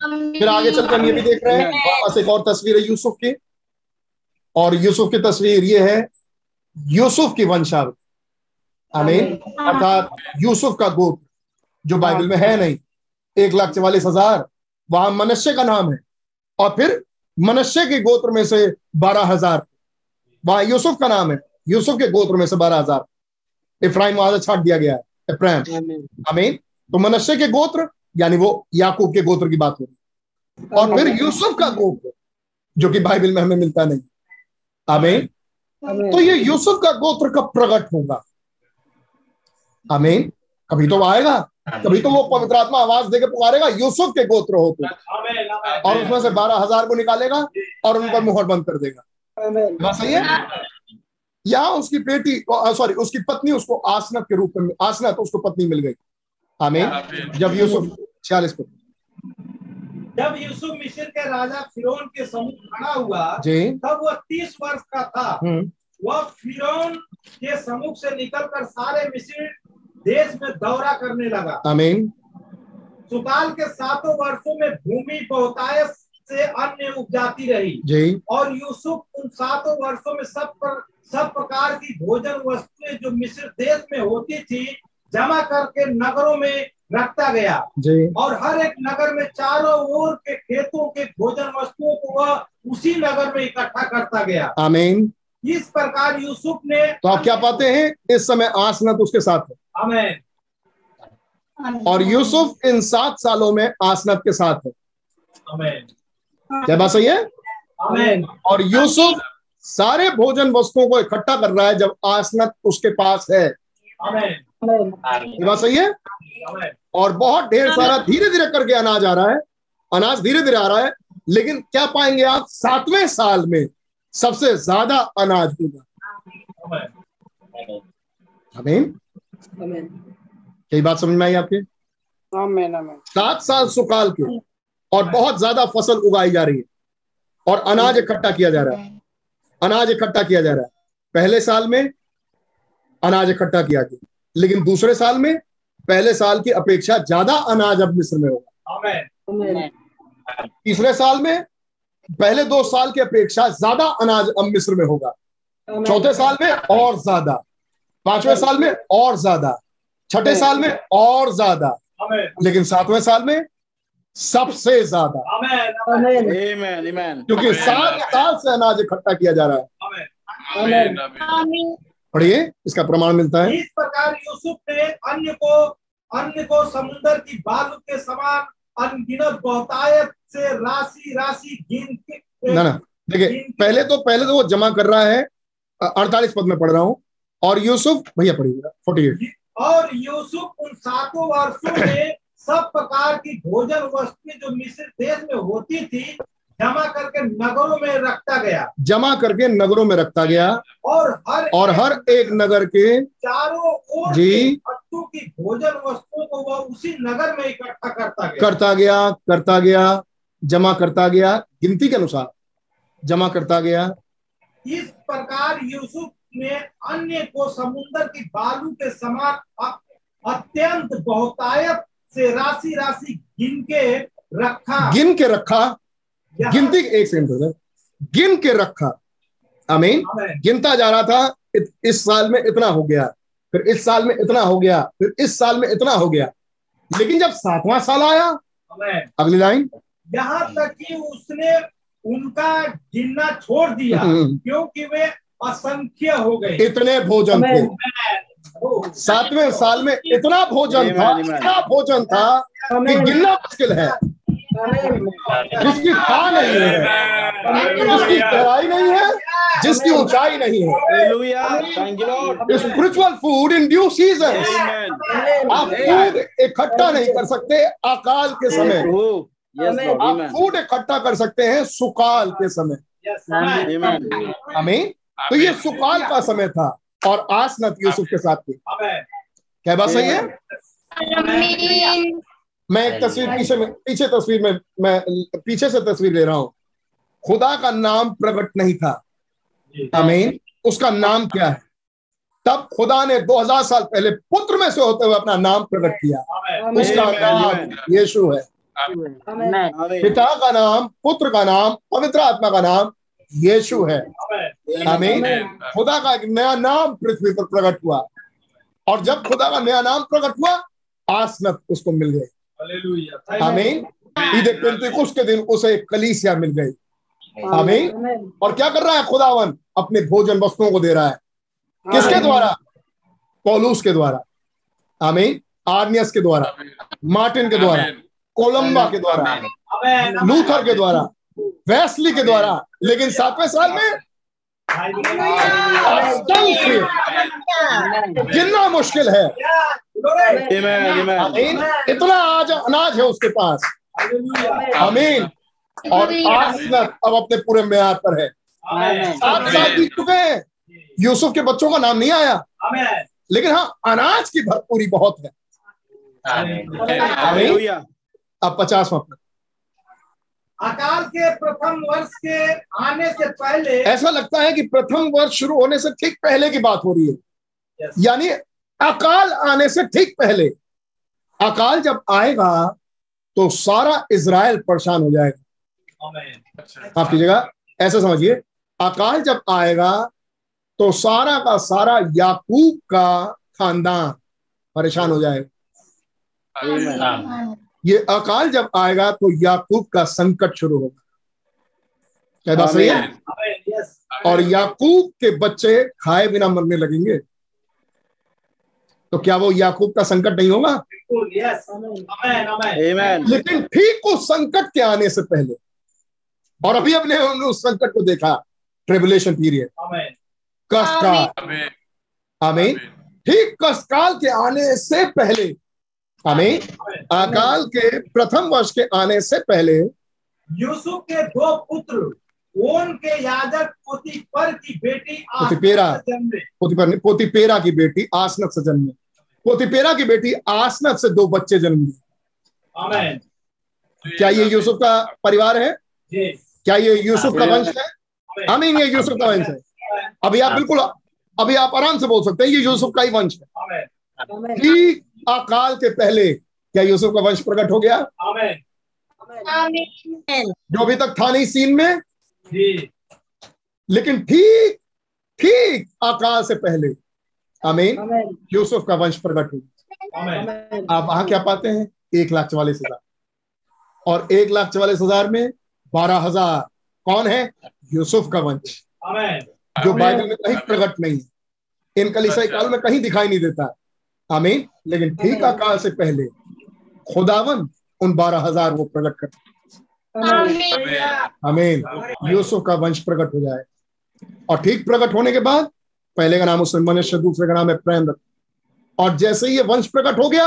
फिर आगे चलकर हम ये भी देख रहे हैं वापस एक और तस्वीर है यूसुफ की। और यूसुफ की तस्वीर ये है यूसुफ की वंशावली। आमीन। अर्थात यूसुफ का गोत्र जो बाइबल में है नहीं एक लाख चवालीस हज़ार वहाँ मनुष्य का नाम है। और फिर मनुष्य के गोत्र में से बारह हज़ार। यूसुफ का नाम है। यूसुफ के गोत्र में से बारह हज़ार। इफ्राहिम वहाँ से छाट दिया गया है। इफ्राइम आमीन। तो मनुष्य के गोत्र यानी वो याकूब के गोत्र की बात हो रही और फिर यूसुफ का गोत्र जो कि बाइबल में हमें मिलता नहीं। आमीन। तो ये यूसुफ का गोत्र कब प्रकट होगा? आमीन। कभी तो वो आएगा। कभी तो वो पवित्र आत्मा आवाज़ देकर पुकारेगा यूसुफ के गोत्र हो तो। और उसमें से बारह हज़ार को निकालेगा और उन पर मुहर बंद कर देगा। सही है? यहाँ उसकी बेटी सॉरी उसकी पत्नी उसको आसनत के रूप में आसनत उसको पत्नी मिल गई। आमीन। जब यूसुफ छियालीस पे।
जब यूसुफ मिस्र के राजा फिरौन के समूह खड़ा हुआ
जी।
तब वह तीस वर्ष का था।
हम्म।
वह फिरौन के सम्मुख से निकलकर सारे मिस्र देश में दौरा करने लगा।
आमीन।
सुकाल के सातों वर्षों में भूमि बहुतायत से अन्न उपजाती रही।
जी।
और यूसुफ उन सातों वर्षों में सब पर सब प्रकार की भोजन वस्तुएँ जो मिस्र देश में होती थी जमा करके नगरों में रखता गया।
जी।
और हर एक नगर में चारों ओर के खेतों के भोजन वस्तुओं को वह उसी नगर में इकट्ठा करता गया।
आमीन।
इस प्रकार यूसुफ ने
तो आप क्या पाते हैं? इस समय आसनत उसके साथ है।
हमें
और यूसुफ इन सात सालों में आसनत के साथ है।
हमें
क्या बात सही है? और यूसुफ सारे भोजन वस्तुओं को इकट्ठा कर रहा है जब आसनत उसके पास है। ये बात सही है? और बहुत ढेर सारा धीरे धीरे करके अनाज आ रहा है। अनाज धीरे धीरे आ रहा है लेकिन क्या पाएँगे आप? सातवें साल में सबसे ज़्यादा अनाज होगा।
हमें
आमीन
आमीन
बात समझ में आई आपके? सात साल सुकाल के। और बहुत ज़्यादा फ़सल उगाई जा रही है। और अनाज इकट्ठा किया जा रहा है। अनाज इकट्ठा किया जा रहा है। पहले साल में अनाज इकट्ठा किया गया। लेकिन दूसरे साल में पहले साल की अपेक्षा ज़्यादा अनाज अब मिस्र में होगा। तीसरे साल में पहले दो साल की अपेक्षा ज़्यादा अनाज अब मिस्र में होगा। चौथे साल में और ज़्यादा। पाँचवें साल में और ज़्यादा। छठे साल में और ज़्यादा। लेकिन सातवें साल में सबसे ज़्यादा. क्योंकि सात साल से अनाज इकट्ठा किया जा रहा है। पढ़िए इसका प्रमाण मिलता है।
इस प्रकार यूसुफ ने अन्य को अन्य को समुद्र की बालू के समान अनगिनत बहुतायत से राशि राशि गिन
ना ना देखिए पहले तो पहले तो वो जमा कर रहा है अड़तालीस पद में पढ़ रहा हूँ। और यूसुफ भैया पढ़िएगा फोर्टी एट
और यूसुफ उन सातों वर्षों में सब प्रकार की भोजन वस्तुएँ जो मिस्र देश में होती थी जमा करके नगरों में रखता गया।
जमा करके नगरों में रखता गया।
और हर
और हर एक नगर के
चारों ओर
जी।
के वस्तु की भोजन वस्तुओं को वह उसी नगर में इकट्ठा करता गया।
करता गया करता गया जमा करता गया गिनती के अनुसार जमा करता गया।
इस प्रकार यूसुफ ने अन्य को समुद्र की बालू के समान अत्यंत बहुतायत से राशि राशि गिन के रखा।
गिन के रखा। गिनती एक सेकंड ब्रदर गिन के रखा। आमीन।
हमें
गिनता जा रहा था इत, इस साल में इतना हो गया फिर इस साल में इतना हो गया फिर इस साल में इतना हो गया। लेकिन जब सातवां साल आया अगली लाइन।
यहाँ तक कि उसने उनका गिनना छोड़ दिया
हम्म।
क्योंकि वे असंख्य हो गए।
इतने भोजन थे। सातवें साल में इतना भोजन था. इतना भोजन था कि गिनना मुश्किल है। जिसकी खा नहीं है जिसकी गहराई नहीं है जिसकी ऊंचाई नहीं है. Spiritual food in due
season
आप फ़ूड इकट्ठा नहीं कर सकते अकाल के समय. आप फ़ूड इकट्ठा कर सकते हैं सुकाल के समय।
हमें
तो ये सुकाल का समय था। और आसनत यूसुफ के साथ थी। क्या बात सही है? मैं एक तस्वीर पीछे में पीछे तस्वीर में मैं पीछे से तस्वीर ले रहा हूँ। खुदा का नाम प्रकट नहीं था। आमीन। उसका नाम क्या है? तब खुदा ने 2000 साल पहले पुत्र में से होते हुए अपना नाम प्रकट किया। उसका
Amen,
नाम
amen.
यीशु है। पिता का नाम पुत्र का नाम पवित्र आत्मा का नाम यीशु है।
हमें
आमीन। खुदा का एक नया नाम पृथ्वी पर प्रकट हुआ। और जब खुदा का नया नाम प्रकट हुआ आसनत उसको मिल गई।
हालेलुया
आमीन। ईद पेंतिकुस के दिन उसे एक कलीसिया मिल गई। आमीन। और क्या कर रहा है खुदावन? अपने भोजन वस्तुओं को दे रहा है। किसके द्वारा? पौलूस के द्वारा। आमीन। आर्नियस के द्वारा। मार्टिन के द्वारा। कोलंबा के द्वारा। लूथर के द्वारा। वेस्ली के द्वारा। लेकिन सातवें साल में गिनना मुश्किल है। इतना आज अनाज है उसके पास। आमीन और आसनत अब अपने पूरे म्यार पर है। सात साल बीत चुके हैं। यूसुफ के बच्चों का नाम नहीं आया। लेकिन हाँ अनाज की भरपूरी बहुत है। अब पचासवां पद
अकाल के प्रथम वर्ष के आने से पहले
ऐसा लगता है कि प्रथम वर्ष शुरू होने से ठीक पहले की बात हो रही है।
Yes.
यानी अकाल आने से ठीक पहले। अकाल जब आएगा तो सारा इज़राइल परेशान हो जाएगा।
आमेन
माफ़ कीजिएगा ऐसा समझिए। अकाल जब आएगा तो सारा का सारा याकूब का खानदान परेशान हो जाएगा. ये अकाल जब आएगा तो याकूब का संकट शुरू होगा। क्या बात सही है? और याकूब के बच्चे खाए बिना मरने लगेंगे। तो क्या वो याकूब का संकट नहीं होगा?
बिल्कुल यस आमेन आमेन
Amen.
लेकिन ठीक उस संकट के आने से पहले और अभी हमने हमने उस संकट को देखा ट्रिबुलेशन पीरियड
आमेन।
कष्ट काल आमीन। ठीक कष्ट काल के आने से पहले आमीन। अकाल के प्रथम वर्ष के आने से पहले
यूसुफ के दो पुत्र ओन के याजक पोतीपर की बेटी
पोतीपेरा।
आसनत से जन्मे।
पोतीपर पोतीपेरा की बेटी आसनत से जन्मे। पोतीपेरा की बेटी आसनत से दो बच्चे जन्म लिए। क्या ये यूसुफ का परिवार है? क्या ये यूसुफ का वंश है? आमीन ये यूसुफ का वंश है। अभी आप बिल्कुल अभी आप आराम से बोल सकते हैं ये यूसुफ का ही वंश है। ठीक अकाल के पहले क्या यूसुफ का वंश प्रकट हो गया?
आमेन।
आमीन।
जो अभी तक था नहीं सीन में? लेकिन ठीक ठीक अकाल से पहले। आमीन। यूसुफ का वंश प्रकट हुआ।
आमेन।
आप वहाँ क्या पाते हैं? एक लाख चवालीस हज़ार। और एक लाख चवालीस हज़ार में बारह हज़ार। कौन है? यूसुफ का वंश। जो बाइबल में कहीं प्रकट नहीं है। इन कलिसाई काल में कहीं दिखाई नहीं देता। आमीन। लेकिन ठीक अकाल से पहले। खुदावन उन बारह हज़ार वो प्रकट कर
आमीन।
आमीन। यूसुफ का वंश प्रकट हो जाए। और ठीक प्रकट होने के बाद पहले का नाम उसने मनुष्य दूसरे का नाम है प्रेम और जैसे ही ये वंश प्रकट हो गया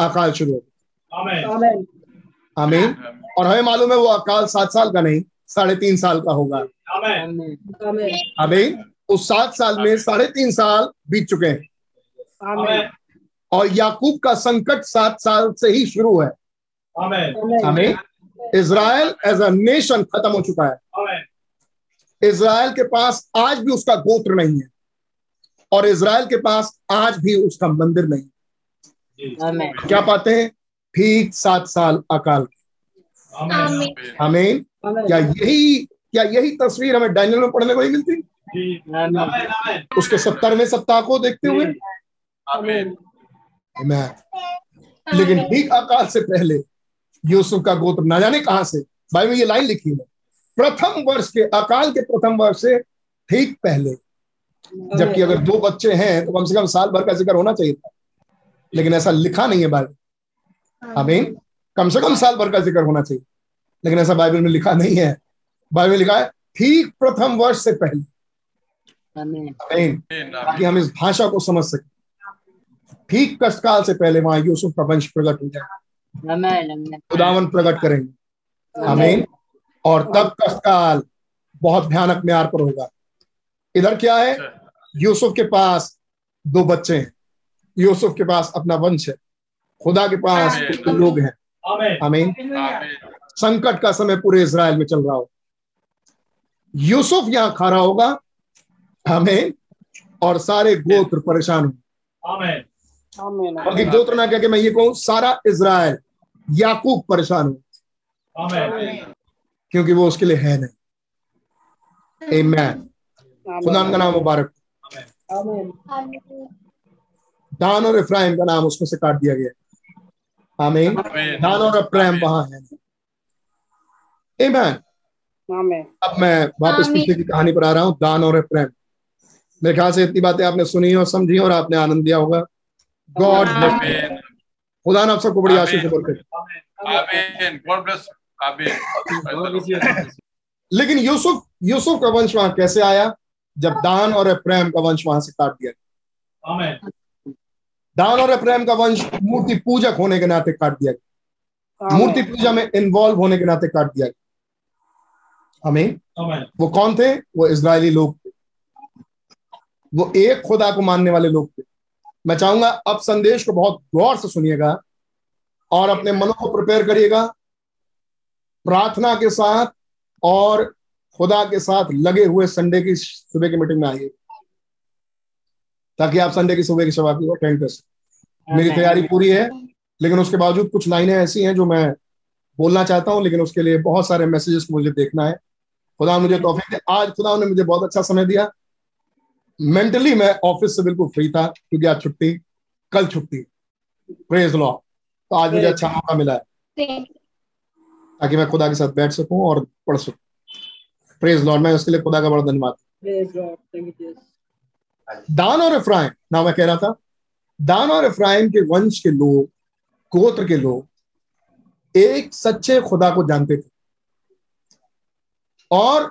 अकाल शुरू हो गया।
आमेन।
आमीन। और हमें मालूम है वो अकाल सात साल का नहीं साढ़े तीन साल का होगा।
आमेन।
आमीन। उस सात साल में साढ़े तीन साल बीत चुके हैं।
आमेन।
और याकूब का संकट सात साल से ही शुरू है।
आमेन
आमीन इज़राइल एज अ नेशन खत्म हो चुका है। इसराइल के पास आज भी उसका गोत्र नहीं है और इसराइल के पास आज भी उसका मंदिर नहीं
जी।
क्या पाते हैं? ठीक सात साल अकाल
आमेन
आमीन क्या यही क्या यही तस्वीर हमें डैनियल में पढ़ने को ही मिलती?
जी। आमेन आमेन
उसके सत्तरवें सप्ताह को देखते हुए? लेकिन ठीक अकाल से पहले यूसुफ का गोत्र ना जाने कहाँ से? बाइबल में ये लाइन लिखी है। प्रथम वर्ष के अकाल के प्रथम वर्ष से ठीक पहले। जबकि अगर दो बच्चे हैं तो कम से कम साल भर का ज़िक्र होना चाहिए था। लेकिन ऐसा लिखा नहीं है बाइबल। आमीन। कम से कम साल भर का ज़िक्र होना चाहिए। लेकिन ऐसा बाइबल में लिखा नहीं है। बाइबल में लिखा है ठीक प्रथम वर्ष से पहले। आमीन। ताकि हम इस भाषा को समझ सकें। ठीक कष्टकाल से पहले वहाँ यूसुफ का वंश प्रकट हो जाएगा खुदावन प्रकट करेंगे। आमीन। और तब कष्टकाल बहुत भयानक म्यार पर होगा। इधर क्या है? यूसुफ के पास दो बच्चे हैं। यूसुफ के पास अपना वंश है। खुदा के पास कुछ लोग हैं।
आमेन।
आमीन। संकट का समय पूरे इसराइल में चल रहा हो यूसुफ यहाँ खा रहा होगा। हमें और सारे गोत्र परेशान हो
आमेन।
बल्कि गोत्र ना कह के मैं ये कहूँ सारा इसराइल याकूब परेशान हो क्योंकि वो उसके लिए है नहीं। आमीन। खुदा का नाम मुबारक। दान और इफ्राहिम का नाम उसमें से काट दिया गया। आमीन। दान और अफ्राइम वहाँ है। आमीन। अब मैं वापस पीछे की कहानी पर आ रहा हूँ दान और अफ्राइम मेरे ख्याल से इतनी बातें आपने सुनी और समझी और आपने आनंद दिया होगा। गॉड
आमीन।
खुदा ने आप सबको बड़ी आशीष से बरकत
Amen. God bless. Amen. Praise the Lord.
लेकिन यूसुफ यूसुफ का वंश वहाँ कैसे आया? जब दान और अफ्राइम का वंश वहाँ से काट दिया।
आमेन
दान और अफ्राइम का वंश मूर्ति पूजक होने के नाते काट दिया। गया मूर्ति पूजा में इन्वॉल्व होने के नाते काट दिया। गया हमें वो कौन थे? वो इसराइली लोग थे। वो एक खुदा को मानने वाले लोग थे। मैं चाहूँगा अब संदेश को बहुत गौर से सुनिएगा और अपने मनों को प्रिपेयर करिएगा। प्रार्थना के साथ और खुदा के साथ लगे हुए संडे की सुबह की मीटिंग में आइए। ताकि आप संडे की सुबह की सभा को अटेंड कर सकें। मेरी तैयारी पूरी है लेकिन उसके बावजूद कुछ लाइनें ऐसी हैं जो मैं बोलना चाहता हूँ लेकिन उसके लिए बहुत सारे मैसेजेस मुझे देखना है। खुदा मुझे तोहफे आज खुदा ने मुझे बहुत अच्छा समय दिया। मेंटली मैं ऑफ़िस से बिल्कुल फ्री था क्योंकि आज छुट्टी कल छुट्टी। प्रेज लॉ तो आज मुझे अच्छा मौका मिला है। ताकि मैं खुदा के साथ बैठ सकूँ और पढ़ सकूँ। प्रेज लॉर्ड मैं उसके लिए खुदा का बड़ा धन्यवाद. दान और इफ्राइम। ना मैं कह रहा था दान और इफ्राइम के वंश के लोग गोत्र के लोग एक सच्चे खुदा को जानते थे। और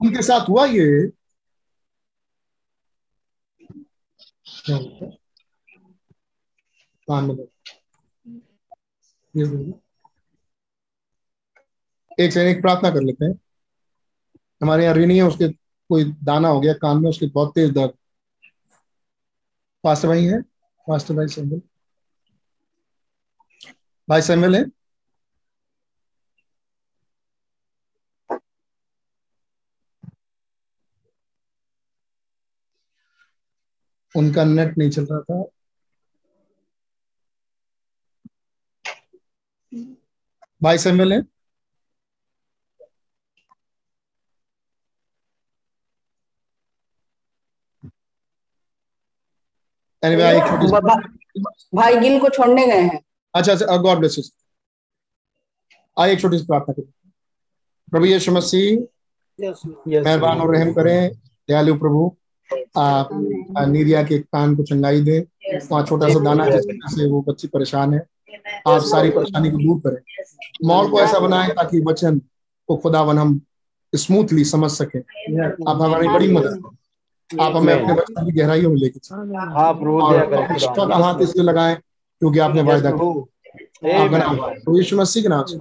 उनके साथ हुआ ये क्या होता है? कान में दो। ये दो। एक से एक प्रार्थना कर लेते हैं। हमारे यहाँ ऋणी है, उसके कोई दाना हो गया कान में, उसके बहुत तेज दर्द। पास्टर भाई है, पास्टर भाई सैमुअल। भाई सैमुअल है? उनका नेट नहीं चल रहा था। भाई सैमुअल है एक छोटी
भा- भाई गिल को छोड़ने गए हैं।
अच्छा अच्छा गॉड ब्लेस यू आइए एक छोटी सी प्रार्थना करें प्रभु यीशु मसीह
Yes, Lord.
Yes,
मेहरबान और रहम करें। दयालु प्रभु। आप नीरिया के कान को चंगाई दें। वहाँ छोटा सा दाना से वो बच्ची परेशान है आप सारी परेशानी को दूर करें। माहौल को ऐसा बनाएँ ताकि वचन को खुदावन हम स्मूथली समझ सकें। आप हमारी बड़ी मदद आप हमें अपने वचन की गहराइयों में लेके चलें।
हाँ
हाथ इसलिए लगाएँ क्योंकि आपने वायदा किया। नाम. प्रभु यीशु मसीह के नाम से।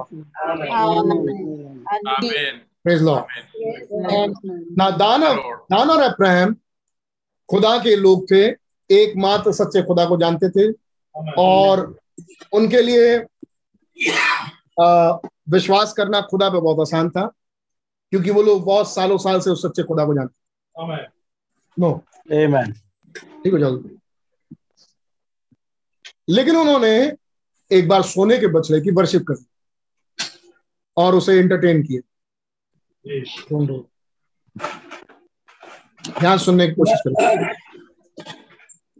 Amen.
और अब्राहम खुदा के लोग थे एकमात्र सच्चे खुदा को जानते थे और उनके लिए आ, विश्वास करना खुदा पे बहुत आसान था क्योंकि वो लोग बहुत सालों साल से उस सच्चे खुदा को जानते नो
Amen.
ठीक हो जाओ। लेकिन उन्होंने एक बार सोने के बछड़े की वर्शिप कर और उसे एंटरटेन किए ध्यान सुनने की कोशिश करें।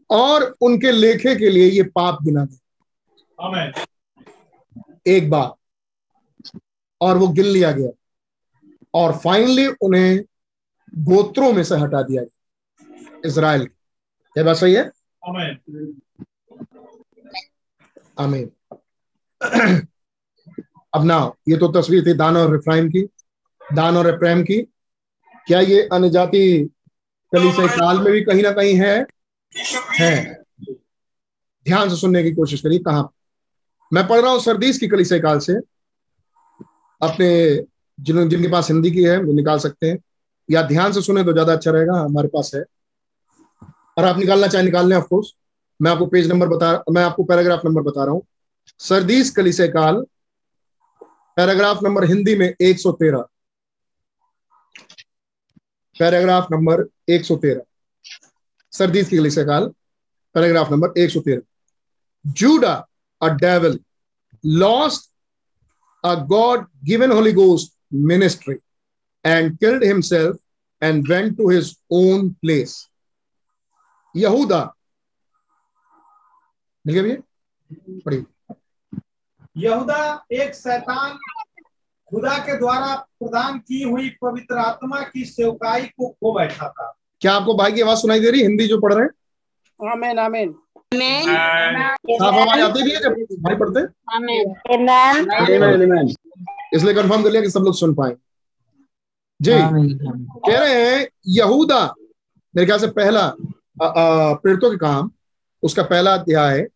और उनके लेखे के लिए ये पाप गिना गया एक बार। और वो गिन लिया गया। और फाइनली उन्हें गोत्रों में से हटा दिया गया। इसराइल ये बात सही है? आमीन [clears throat] अब ना ये तो तस्वीर थी दान और इफ्राइम की। दान और इफ्राइम की। क्या ये अन्य जाति कलीसिया काल में भी कहीं ना कहीं है। है। ध्यान से सुनने की कोशिश करिए कहा? मैं पढ़ रहा हूँ सरदीस की कलीसिया काल से। अपने जिन जिनके पास हिंदी की है वो निकाल सकते हैं। या ध्यान से सुने तो ज़्यादा अच्छा रहेगा हमारे पास है। और आप निकालना चाहे निकाल लें ऑफकोर्स मैं आपको पेज नंबर बता मैं आपको पैराग्राफ नंबर बता रहा हूँ। सरदीस कलिसे काल पैराग्राफ नंबर हिंदी में 113 पैराग्राफ नंबर तेरह। सरदीस की गली से काल, paragraph number 113 Judas a devil lost a God given holy ghost ministry and killed himself and went to his own place यहूदा ठीक है भैया?
यहूदा एक शैतान खुदा के द्वारा प्रदान की हुई पवित्र आत्मा की सेवकाई को खो बैठा था।
क्या आपको भाई की आवाज़ सुनाई दे रही? हिंदी जो पढ़ रहे हैं।
आमीन आमीन।
साफ़ आवाज़ आती भी है जब भाई पढ़ते हैं।
Amen.
Amen. Amen.
इसलिए कंफर्म कर लिया कि सब लोग सुन पाए। जी। कह रहे हैं यहूदा मेरे ख्याल से पहला प्रेरितों के काम उसका पहला अध्याय।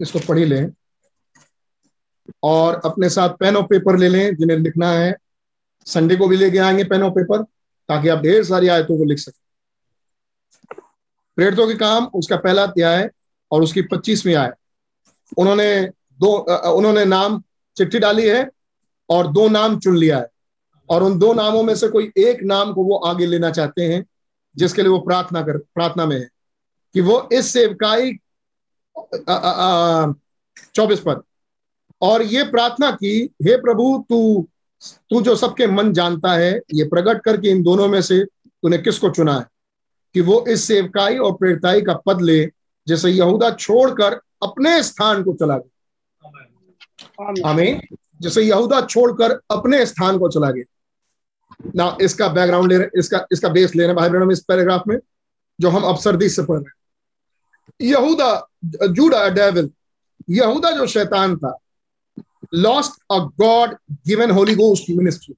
इसको पढ़ी ही लें। और अपने साथ पेन और पेपर ले लें, जिन्हें लिखना है। संडे को भी लेके आएँगे पेन और पेपर ताकि आप ढेर सारी आयतों को लिख सकें। प्रेरितों के काम, उसका पहला अध्याय और उसकी पच्चीसवीं आय। उन्होंने दो उन्होंने नाम चिट्ठी डाली है और दो नाम चुन लिया है। और उन दो नामों में से कोई एक नाम को वो आगे लेना चाहते हैं, जिसके लिए वो प्रार्थना कर, प्रार्थना में है। कि वो इस सेवकाई चौबीस पद और ये प्रार्थना की हे प्रभु तू तू जो सबके मन जानता है ये प्रकट करके इन दोनों में से तूने किसको चुना है? कि वो इस सेवकाई और प्रेरताई का पद ले जैसे यहूदा छोड़कर अपने स्थान को चला गया। आमीन। जैसे यहूदा छोड़कर अपने स्थान को चला गया। ना इसका बैकग्राउंड ले रहे इसका इसका बेस ले रहे भाई बहनों इस पैराग्राफ में जो हम अफसरदी से पढ़ रहे हैं। यहूदा जूडा डेविल यहूदा जो शैतान था lost a God given holy ghost ministry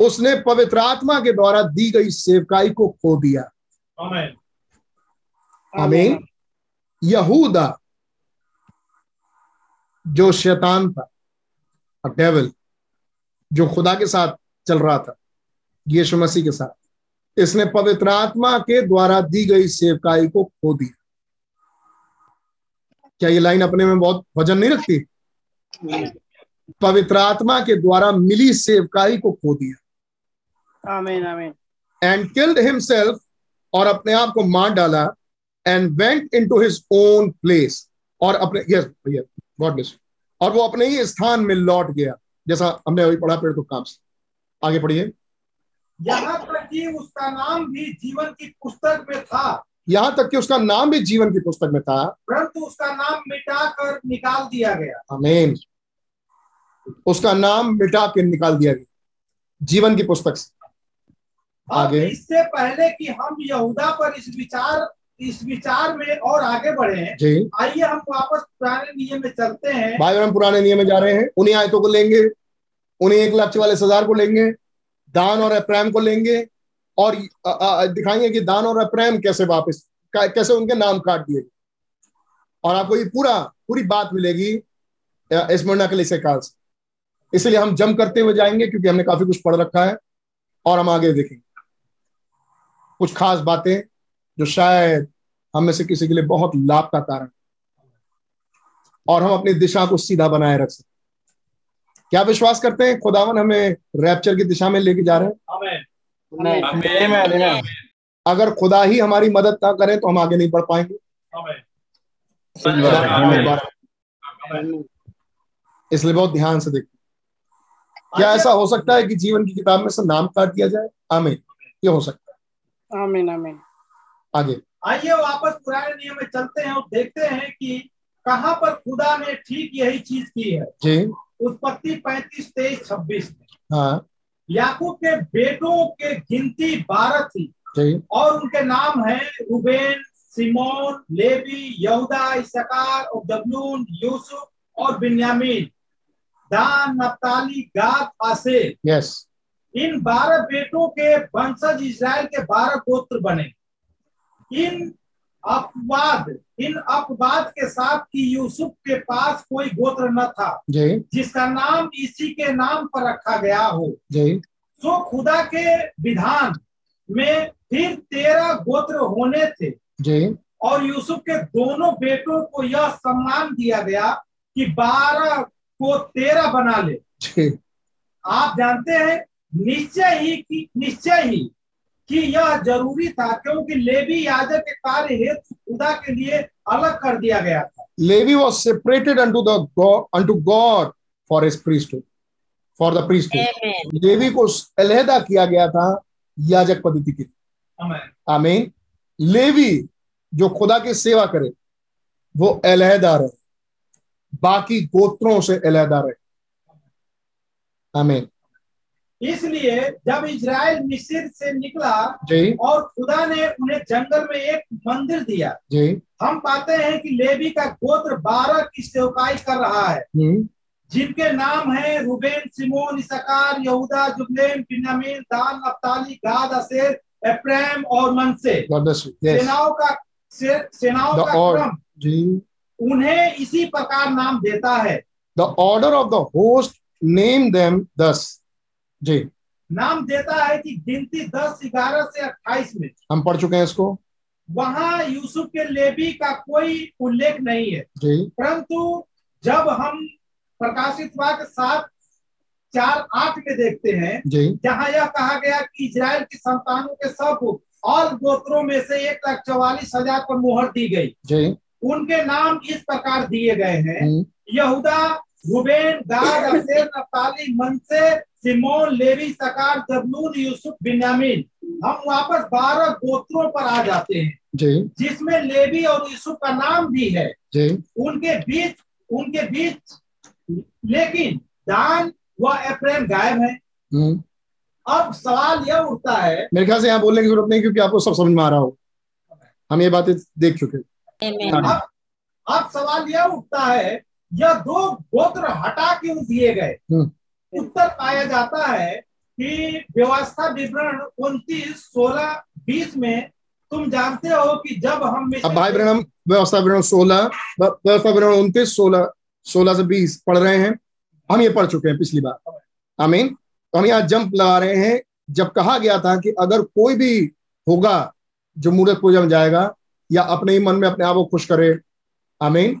उसने पवित्र आत्मा के द्वारा दी गई सेवकाई को खो दिया।
आमीन।
यहूदा जो शैतान था डेविल जो खुदा के साथ चल रहा था यीशु मसीह के साथ इसने पवित्र आत्मा के द्वारा दी गई सेवकाई को खो दिया। क्या ये लाइन अपने में बहुत वज़न नहीं रखती? पवित्र आत्मा के द्वारा मिली सेवकाई को खो दिया।
आमीन आमीन
एंड किल्ड हिमसेल्फ और अपने आप को मार डाला and went into his own place और अपने यस भैया गॉड ब्लेस और वो अपने ही स्थान में लौट गया जैसा हमने अभी पढ़ा पेड़ तो काम से। आगे पढ़िए।
यहाँ तक कि उसका नाम भी जीवन की पुस्तक में था।
यहाँ तक कि उसका नाम भी जीवन की पुस्तक में था।
परंतु उसका नाम मिटा कर निकाल दिया गया।
आमीन उसका नाम मिटा के निकाल दिया गया। जीवन की पुस्तक से। आगे।
इससे पहले कि हम यहूदा पर इस विचार इस विचार में और आगे बढ़े
जी।
आइए हम वापस पुराने नियम में चलते हैं।
भाई हम पुराने नियम में जा रहे हैं। उन्हीं आयतों को लेंगे उन्हीं एक लाख चवालीस हज़ार को लेंगे दान और अप्रैम को लेंगे और दिखाएँगे कि दान और अप्रैम कैसे वापस कैसे उनके नाम काट दिए। और आपको ये पूरा पूरी बात मिलेगी इस मरना के लिए काल से। इसलिए हम जम करते हुए जाएँगे क्योंकि हमने काफ़ी कुछ पढ़ रखा है और हम आगे देखेंगे। कुछ खास बातें जो शायद हम में से किसी के लिए बहुत लाभ का कारण और हम अपनी दिशा को सीधा बनाए रख सकते क्या विश्वास करते हैं? खुदावन हमें रैप्चर की दिशा में लेके जा रहे हैं. अगर खुदा ही हमारी मदद ना करे तो हम आगे नहीं बढ़ पाएँगे। इसलिए बहुत ध्यान से देखिए। क्या ऐसा हो सकता है कि जीवन की किताब में से नाम काट दिया जाए? आमीन। ये हो सकता है।
आमीन आमीन।
आगे।
आइए वापस पुराने नियम में चलते हैं और देखते हैं कि कहाँ पर खुदा ने ठीक यही चीज़ की है।
जी।
उत्पत्ति पैंतीस तेईस छब्बीस
हाँ।
याकूब के बेटों के गिनती बारह थी।
जी।
और उनके नाम है रूबेन सिमोन लेवी यहूदा इसकार और जबलून यूसुफ और बिन्यामीन। दान नप्ताली गाद आसेर
यस
इन बारह बेटों के वंशज इसराइल के बारह गोत्र बने। इन अपवाद इन अपवाद के साथ कि यूसुफ के पास कोई गोत्र न था
जी।
जिसका नाम इसी के नाम पर रखा गया हो।
जी।
सो खुदा के विधान में फिर तेरह गोत्र होने थे।
जी।
और यूसुफ के दोनों बेटों को यह सम्मान दिया गया कि बारह को तेरह बना ले। आप जानते हैं निश्चय ही कि निश्चय ही कि यह ज़रूरी था क्योंकि लेवी याजक के कार्य हेतु खुदा के लिए अलग कर दिया गया था।
Levi was separated unto the God unto God for his priesthood for the priesthood. Levi को अलहदा किया गया था याजक पद्धति के लिए। आमीन। लेवी जो खुदा की सेवा करे वो अलहदा रहे। बाकी गोत्रों से अलहदा रहे। आमीन।
इसलिए जब इज़राइल मिस्र से निकला
जी।
और खुदा ने उन्हें जंगल में एक मंदिर दिया
जी।
हम पाते हैं कि लेवी का गोत्र बारह की सेवकाई कर रहा है।
हम्म।
जिनके नाम है रुबेन सिमोन इसकार यहूदा जुबलेन बिन्यामीन दान नप्ताली गाद असेर एप्रैम और मनसे. सेनाओं का से, सेनाओं का क्रम।
जी।
उन्हें इसी प्रकार नाम देता है।
The order of the host name them thus. जी।
नाम देता है कि गिनती दस ग्यारह से अट्ठाईस में।
हम पढ़ चुके हैं इसको।
वहाँ यूसुफ के लेवी का कोई उल्लेख नहीं है।
जी।
परंतु जब हम प्रकाशित वाक्य सात चार आठ में देखते हैं
जी।
जहाँ यह कहा गया कि इजराइल की संतानों के सब और गोत्रों में से एक लाख चौवालीस हज़ार पर मुहर दी गई।
जी।
उनके नाम इस प्रकार दिए गए हैं।
हम्म,
यहूदा रुबेन गाद नप्ताली मनसे सिमोन लेवी सकार जबलून यूसुफ बिन्यामीन। हम वापस बारह गोत्रों पर आ जाते हैं
जी।
जिसमें लेवी और यूसुफ का नाम भी है।
जी।
उनके बीच उनके बीच लेकिन दान व एफ्रेम गायब है।
हम्म,
अब सवाल यह उठता है
मेरे ख्याल से यहाँ बोलने की ज़रूरत नहीं क्योंकि आपको सब समझ में आ रहा हो। हम ये बातें देख चुके हैं।
Amen.
अब अब सवाल यह उठता है यह दो गोत्र हटा क्यों दिए गए?
हम्म।
उत्तर पाया जाता है कि व्यवस्था विवरण उनतीस सोलह बीस में तुम जानते हो कि जब हम
अब भाई ब्रहण व्यवस्था विवरण सोलह व्यवस्था विवरण उनतीस सोलह सोलह से बीस पढ़ रहे हैं। हम ये पढ़ चुके हैं पिछली बार। आमीन तो हम यहाँ जंप लगा रहे हैं। जब कहा गया था कि अगर कोई भी होगा जो मूर्त पूजा में जाएगा या अपने ही मन में अपने आप को खुश करे। आमीन।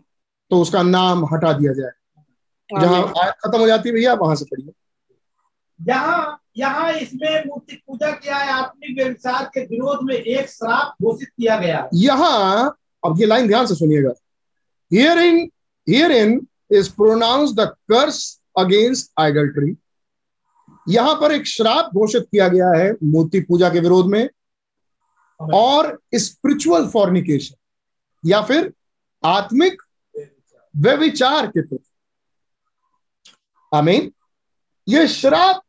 तो उसका नाम हटा दिया जाए। जहाँ आयत खत्म हो जाती है भैया वहाँ से पढ़िए।
यहाँ यहाँ इसमें मूर्ति पूजा किया है आत्मिक व्यवसाय के विरोध में एक श्राप घोषित किया गया है।
यहाँ अब ये लाइन ध्यान से सुनिएगा। Here in here in is pronounce the curse against idolatry यहाँ पर एक श्राप घोषित किया गया है मूर्ति पूजा के विरोध में। और स्पिरिचुअल फॉर्निकेशन या फिर आत्मिक व्यविचार के प्रति। आमीन। ये श्राप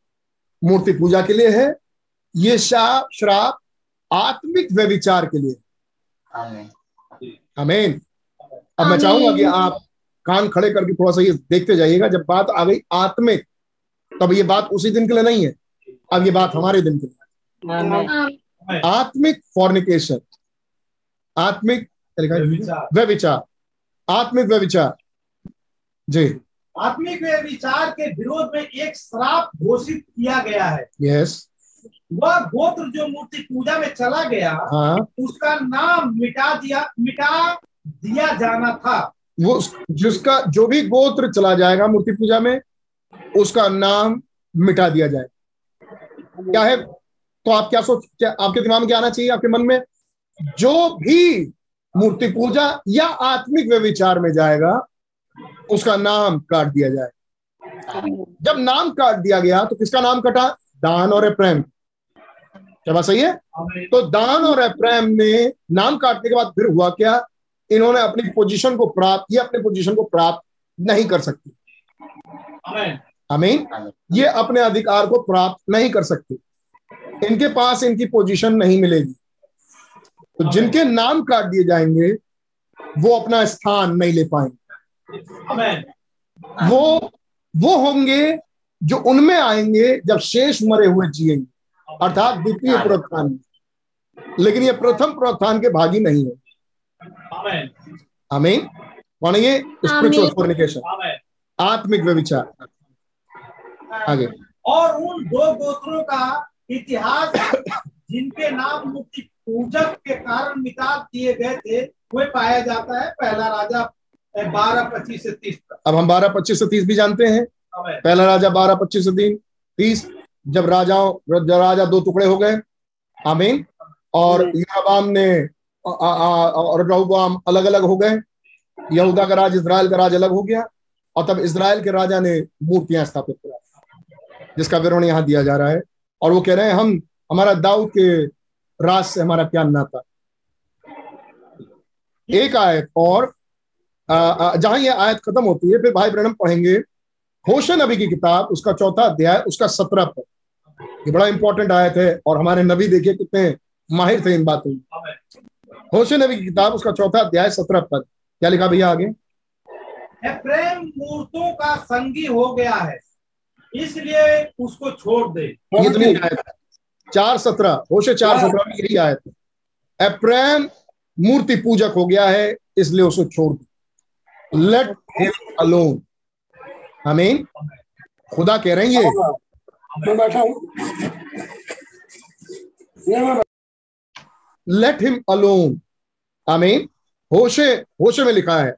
मूर्ति पूजा के लिए है। ये शा- श्राप आत्मिक व्यविचार के लिए। आमीन। अब मैं चाहूँगा कि आप कान खड़े करके थोड़ा सा ये देखते जाइएगा। जब बात आ गई आत्मिक तब ये बात उसी दिन के लिए नहीं है। अब ये बात हमारे दिन के लिए। आत्मिक फॉर्निकेशन आत्मिक। व्यविचार। आत्मिक व्यविचार। जी।
आत्मिक विचार के विरोध में एक श्राप घोषित किया गया है।
यस
वह गोत्र जो मूर्ति पूजा में चला गया
हाँ।
उसका नाम मिटा दिया मिटा दिया जाना था।
वो जिसका जो भी गोत्र चला जाएगा मूर्ति पूजा में उसका नाम मिटा दिया जाए। क्या है? तो आप क्या सोच क्या आपके दिमाग में क्या आना चाहिए आपके मन में? जो भी मूर्ति पूजा या आत्मिक व्यविचार में जाएगा उसका नाम काट दिया जाए। जब नाम काट दिया गया तो किसका नाम कटा? दान और अप्रैम क्या बात सही है? तो दान और अप्रैम ने नाम काटने के बाद फिर हुआ क्या? इन्होंने अपनी पोजीशन को प्राप्त ये अपने पोजीशन को प्राप्त नहीं कर सकती।
आमीन
ये अपने अधिकार को प्राप्त नहीं कर सकती। इनके पास इनकी पोजीशन नहीं मिलेगी। तो जिनके नाम काट दिए जाएँगे वो अपना स्थान नहीं ले पाएँगे। वो वो होंगे जो उनमें आएँगे जब शेष मरे हुए जिएँगे। अर्थात द्वितीय प्रोत्थान में लेकिन ये प्रथम प्रोत्थान के भागी नहीं है।
आमीन।
आमीन। कौन है ये? स्पिरिचुअल फॉर्निकेशन
आमीन।
आत्मिक व्यविचार। आगे।
और उन दो गोत्रों का इतिहास जिनके नाम मुक्ति पूजक के कारण मिटा दिए गए थे वे पाया जाता है पहला राजा बारह पच्चीस से तीस
अब हम बारह पच्चीस से तीस भी जानते हैं। पहला राजा बारह पच्चीस से तीन तीस जब राजाओं जब राजा दो टुकड़े हो गए। आमीन। और याबाम ने आ- आ- आ- और रहोबाम अलग अलग हो गए। यहूदा का राज इसराइल का राज अलग हो गया। और तब इसराइल के राजा ने मूर्तियाँ स्थापित करा। जिसका विवरण यहाँ दिया जा रहा है। और वो कह रहे हैं, हम, हमारा दाऊद के राज से हमारा क्या नाता एक आयत और जहाँ ये आयत खत्म होती है, फिर भाई ब्रणम पढ़ेंगे, होशन नबी की किताब, उसका चौथा अध्याय, उसका सत्रह पद। ये बड़ा इंपॉर्टेंट आयत है और हमारे नबी देखिए कितने माहिर थे इन बातों में। होशन नबी की किताब, उसका चौथा अध्याय, सत्रह पद। क्या लिखा भैया आगे?
एफ्रेम मूर्तों का संगी हो गया है। इसलिए उसको छोड़ दे।
तो आयत चार सत्रह होशे चार सत्रह में यही आयत है अप्रैम मूर्ति पूजक हो गया है इसलिए उसको छोड़ दो। लेट हिम अलोन आमीन खुदा कह रहे हैं ये।
मैं बैठा हूँ।
लेट हिम अलोन आमीन होशे होशे में लिखा है।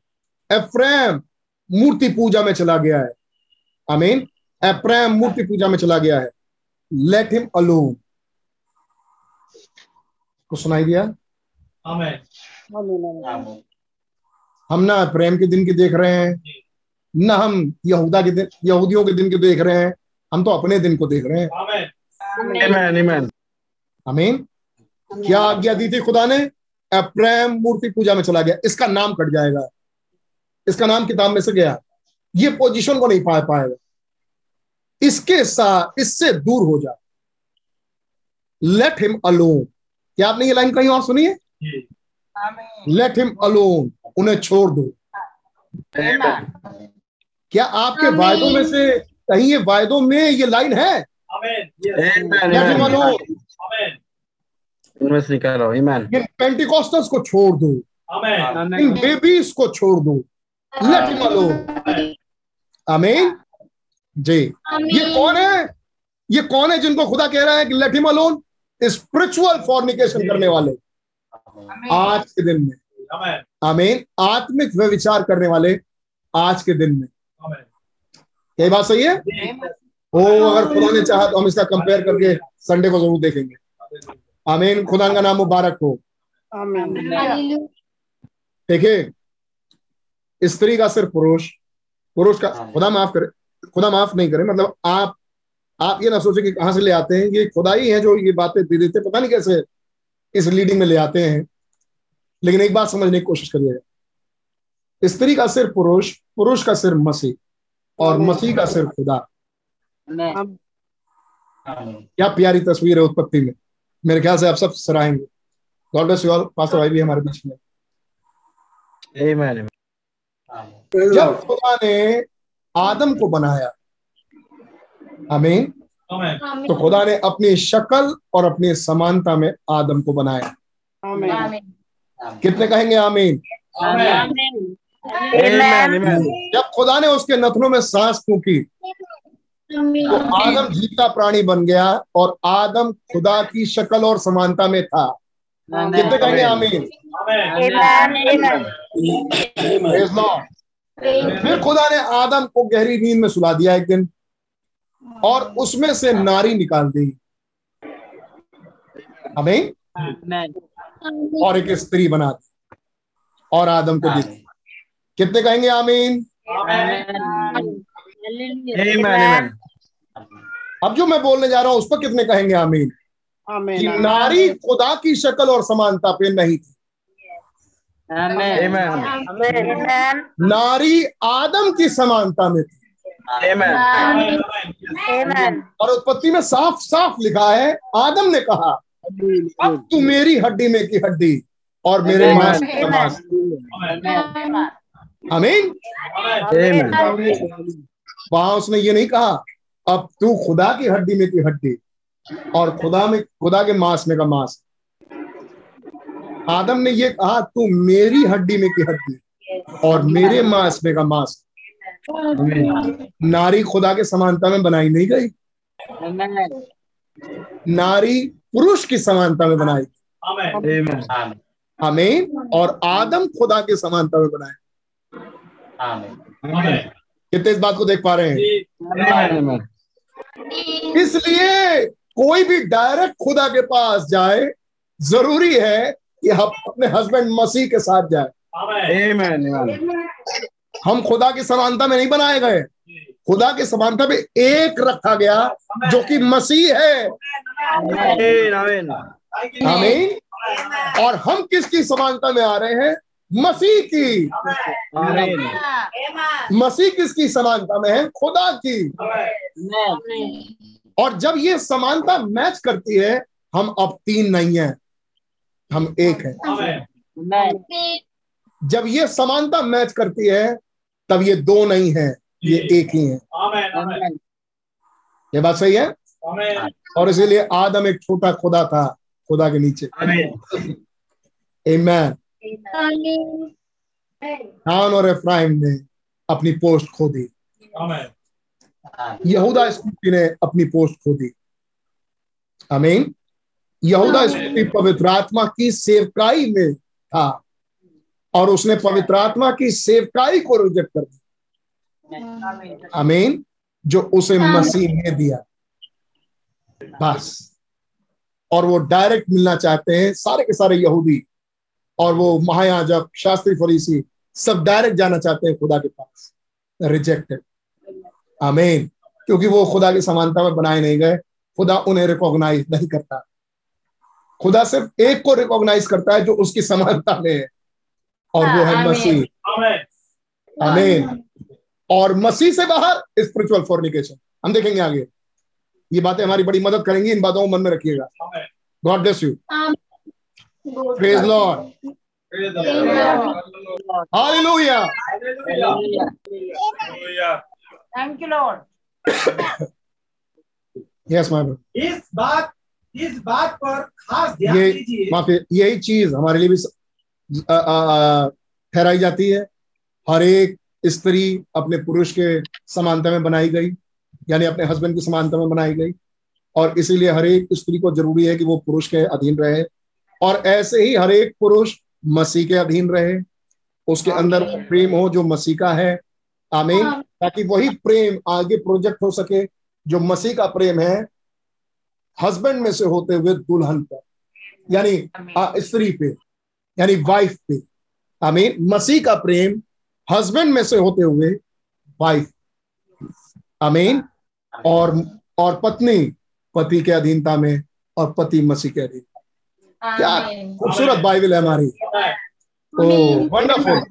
एफ्रेम मूर्ति पूजा में चला गया है। आमीन अब्राहम मूर्ति पूजा में चला गया है। लेट हिम अलोन को सुनाई दिया? हम ना प्रेम के दिन की देख रहे हैं न हम यहूदा के दिन यहूदियों के दिन की देख रहे हैं हम तो अपने दिन को देख रहे हैं।
आमेन।
Amen. Amen.
आमीन। क्या आज्ञा दी थी खुदा ने? अब्राहम मूर्ति पूजा में चला गया। इसका नाम कट जाएगा। इसका नाम किताब में से गया। ये पोजीशन को नहीं पा पाएगा। इसके साथ इससे दूर हो जा। लेट हिम अलोन क्या आपने ये लाइन कहीं और सुनी है? लेट हिम अलोन उन्हें छोड़ दो। क्या आपके वायदों में से कहीं ये वायदों में ये लाइन है?
आमेन
let him. Alone
in Pentecostals को छोड़ दो। इन बेबीज को छोड़ दो। लेट हिम अलोन आमीन जी। ये कौन है? ये कौन है जिनको खुदा कह रहा है कि let him alone spiritual fornication करने वाले। आज के दिन में।
आमेन
आमीन। आत्मिक व्यविचार करने वाले आज के दिन में।
आमेन
यही बात सही है? ओ अगर खुदा ने चाहा तो हम इसका कंपेयर करके संडे को ज़रूर देखेंगे। आमीन। खुदा का नाम मुबारक हो। देखिए स्त्री का सिर्फ़ पुरुष पुरुष का खुदा माफ़ करे। खुदा माफ़ नहीं करे मतलब आप आप ये ना सोचे कि कहाँ से ले आते हैं ये खुदा ही है जो ये बातें दे देते पता नहीं कैसे इस लीडिंग में ले आते हैं। लेकिन एक बात समझने की कोशिश करिएगा। स्त्री का सिर पुरुष पुरुष का सिर्फ़ मसीह और मसीह का सिर्फ़ खुदा। क्या प्यारी तस्वीर है उत्पत्ति में। मेरे ख्याल से आप सब सराहेंगे। God bless you all pastor भाई भी हमारे बीच में जब खुदा ने आदम को बनाया। आमीन।
आमेन।
तो खुदा ने अपनी शक्ल और अपनी समानता में आदम को बनाया। कितने कहेंगे आमीन. जब खुदा ने उसके नथनों में सांस फूकी तो आदम जीता प्राणी बन गया और आदम खुदा की शक्ल और समानता में था। कितने कहेंगे आमीन. फिर खुदा ने आदम को गहरी नींद में सुला दिया एक दिन और उसमें से नारी निकाल दी। आमीन। और एक स्त्री बना दी और आदम को दी। कितने कहेंगे आमीन. अब जो मैं बोलने जा रहा हूँ उस पर कितने कहेंगे आमीन? कि नारी खुदा की शक्ल और समानता पे नहीं थी।
Amen.
नारी आदम की समानता में थी।
Amen.
और उत्पत्ति में साफ़ साफ़ लिखा है आदम ने कहा अब तू मेरी हड्डी में की हड्डी और मेरे. मांस का मांस। आमीन वहाँ उसने ये नहीं कहा अब तू खुदा की हड्डी में की हड्डी और खुदा में खुदा के मांस में का मांस। आदम ने ये कहा तू मेरी हड्डी में की हड्डी और मेरे मांस में का मांस नारी खुदा के समानता में बनाई नहीं गई। नारी पुरुष की समानता में बनाई
आमेन
Amen.
आमीन। और आदम खुदा के समानता में बनाए। कितने इस बात को देख पा रहे हैं. इसलिए कोई भी डायरेक्ट खुदा के पास जाए ज़रूरी है कि हम अपने हस्बैंड मसीह के साथ जाए. हम खुदा की समानता में नहीं बनाए गए। खुदा की समानता में एक रखा गया जो कि मसीह है. आमीन। और हम किसकी समानता में आ रहे हैं? मसीह की। मसीह किसकी समानता में है? खुदा की। और जब ये समानता मैच करती है हम अब तीन नहीं है। हम एक है।
आमेन
जब ये समानता मैच करती है तब ये दो नहीं है ये एक ही है। ये बात सही है? और इसीलिए आदम एक छोटा खुदा था खुदा के नीचे।
Amen.
Amen. खान और इफ्राहिम ने अपनी पोस्ट खो दी। यहूदा स्कूटी ने अपनी पोस्ट खो दी। आमीन यहूदा स्कूटी पवित्र आत्मा की सेवकाई में था और उसने पवित्र आत्मा की सेवकाई को रिजेक्ट कर दिया। आमीन। जो उसे मसीह ने दिया। बस। और वो डायरेक्ट मिलना चाहते हैं सारे के सारे यहूदी और वो महायाजक शास्त्री फरीसी सब डायरेक्ट जाना चाहते हैं खुदा के पास। रिजेक्टेड। आमीन। क्योंकि वो खुदा की समानता में बनाए नहीं गए। खुदा उन्हें रिकॉग्नाइज नहीं करता। खुदा सिर्फ़ एक को रिकॉग्नाइज करता है जो उसकी समानता में है। और वो है मसीह।
आमेन।
आमीन। और मसीह से बाहर स्पिरिचुअल फॉर्निकेशन हम देखेंगे आगे। ये बातें हमारी बड़ी मदद करेंगी इन बातों को मन में रखिएगा। God bless you praise Lord hallelujah
hallelujah
thank you Lord
yes my
इस बात इस बात पर खास ध्यान दीजिए।
माफ़ी यही चीज़ हमारे लिए भी ठहराई जाती है। हर एक स्त्री अपने पुरुष के समानता में बनाई गई यानी अपने हस्बैंड की समानता में बनाई गई। और इसीलिए हर एक स्त्री को ज़रूरी है कि वो पुरुष के अधीन रहे। और ऐसे ही हर एक पुरुष मसीह के अधीन रहे। उसके अंदर वो प्रेम हो जो मसीह का है। आमीन। ताकि वही प्रेम आगे प्रोजेक्ट हो सके। जो मसीह का प्रेम है हस्बैंड में से होते हुए दुल्हन पर यानी स्त्री पे यानी वाइफ पे। आमीन। मसीह का प्रेम हस्बैंड में से होते हुए वाइफ आमीन। और और पत्नी पति के अधीनता में और पति मसीह के अधीन। क्या खूबसूरत बाइबल है हमारी। ओ वंडरफुल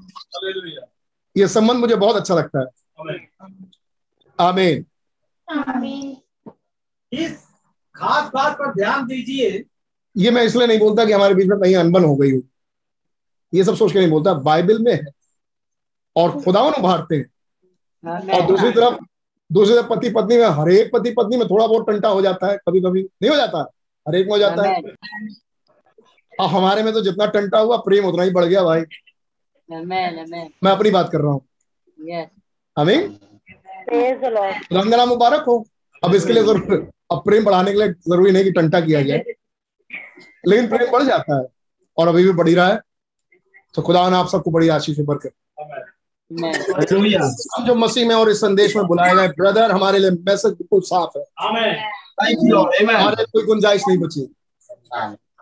ये संबंध मुझे बहुत अच्छा लगता है।
आमीन।
आमीन
इस खास बात पर ध्यान दीजिए।
ये मैं इसलिए नहीं बोलता कि हमारे बीच में कहीं अनबन हो गई हो। ये सब सोच के नहीं बोलता बाइबल में है और खुदावन उभारते हैं। और दूसरी तरफ़ दूसरी तरफ़ पति पत्नी में हर एक पति पत्नी में थोड़ा बहुत टंटा हो जाता है कभी कभी नहीं हो जाता हर एक में हो जाता है। और हमारे में तो जितना टंटा हुआ प्रेम उतना ही बढ़ गया भाई। मैं अपनी बात कर रहा हूँ। का नाम मुबारक हो। अब इसके लिए ज़रूर अब प्रेम बढ़ाने के लिए ज़रूरी नहीं कि टंटा किया जाए। लेकिन प्रेम बढ़ जाता है और अभी भी बढ़ी रहा है। तो खुदा ने आप सबको बड़ी आशीष उभर
कर
हम जो मसीह में और इस संदेश में बुलाए गए ब्रदर हमारे लिए मैसेज बिल्कुल साफ़ है।
आमेन
थैंक यू लॉर्ड आमेन
हमारे कोई गुंजाइश नहीं बची।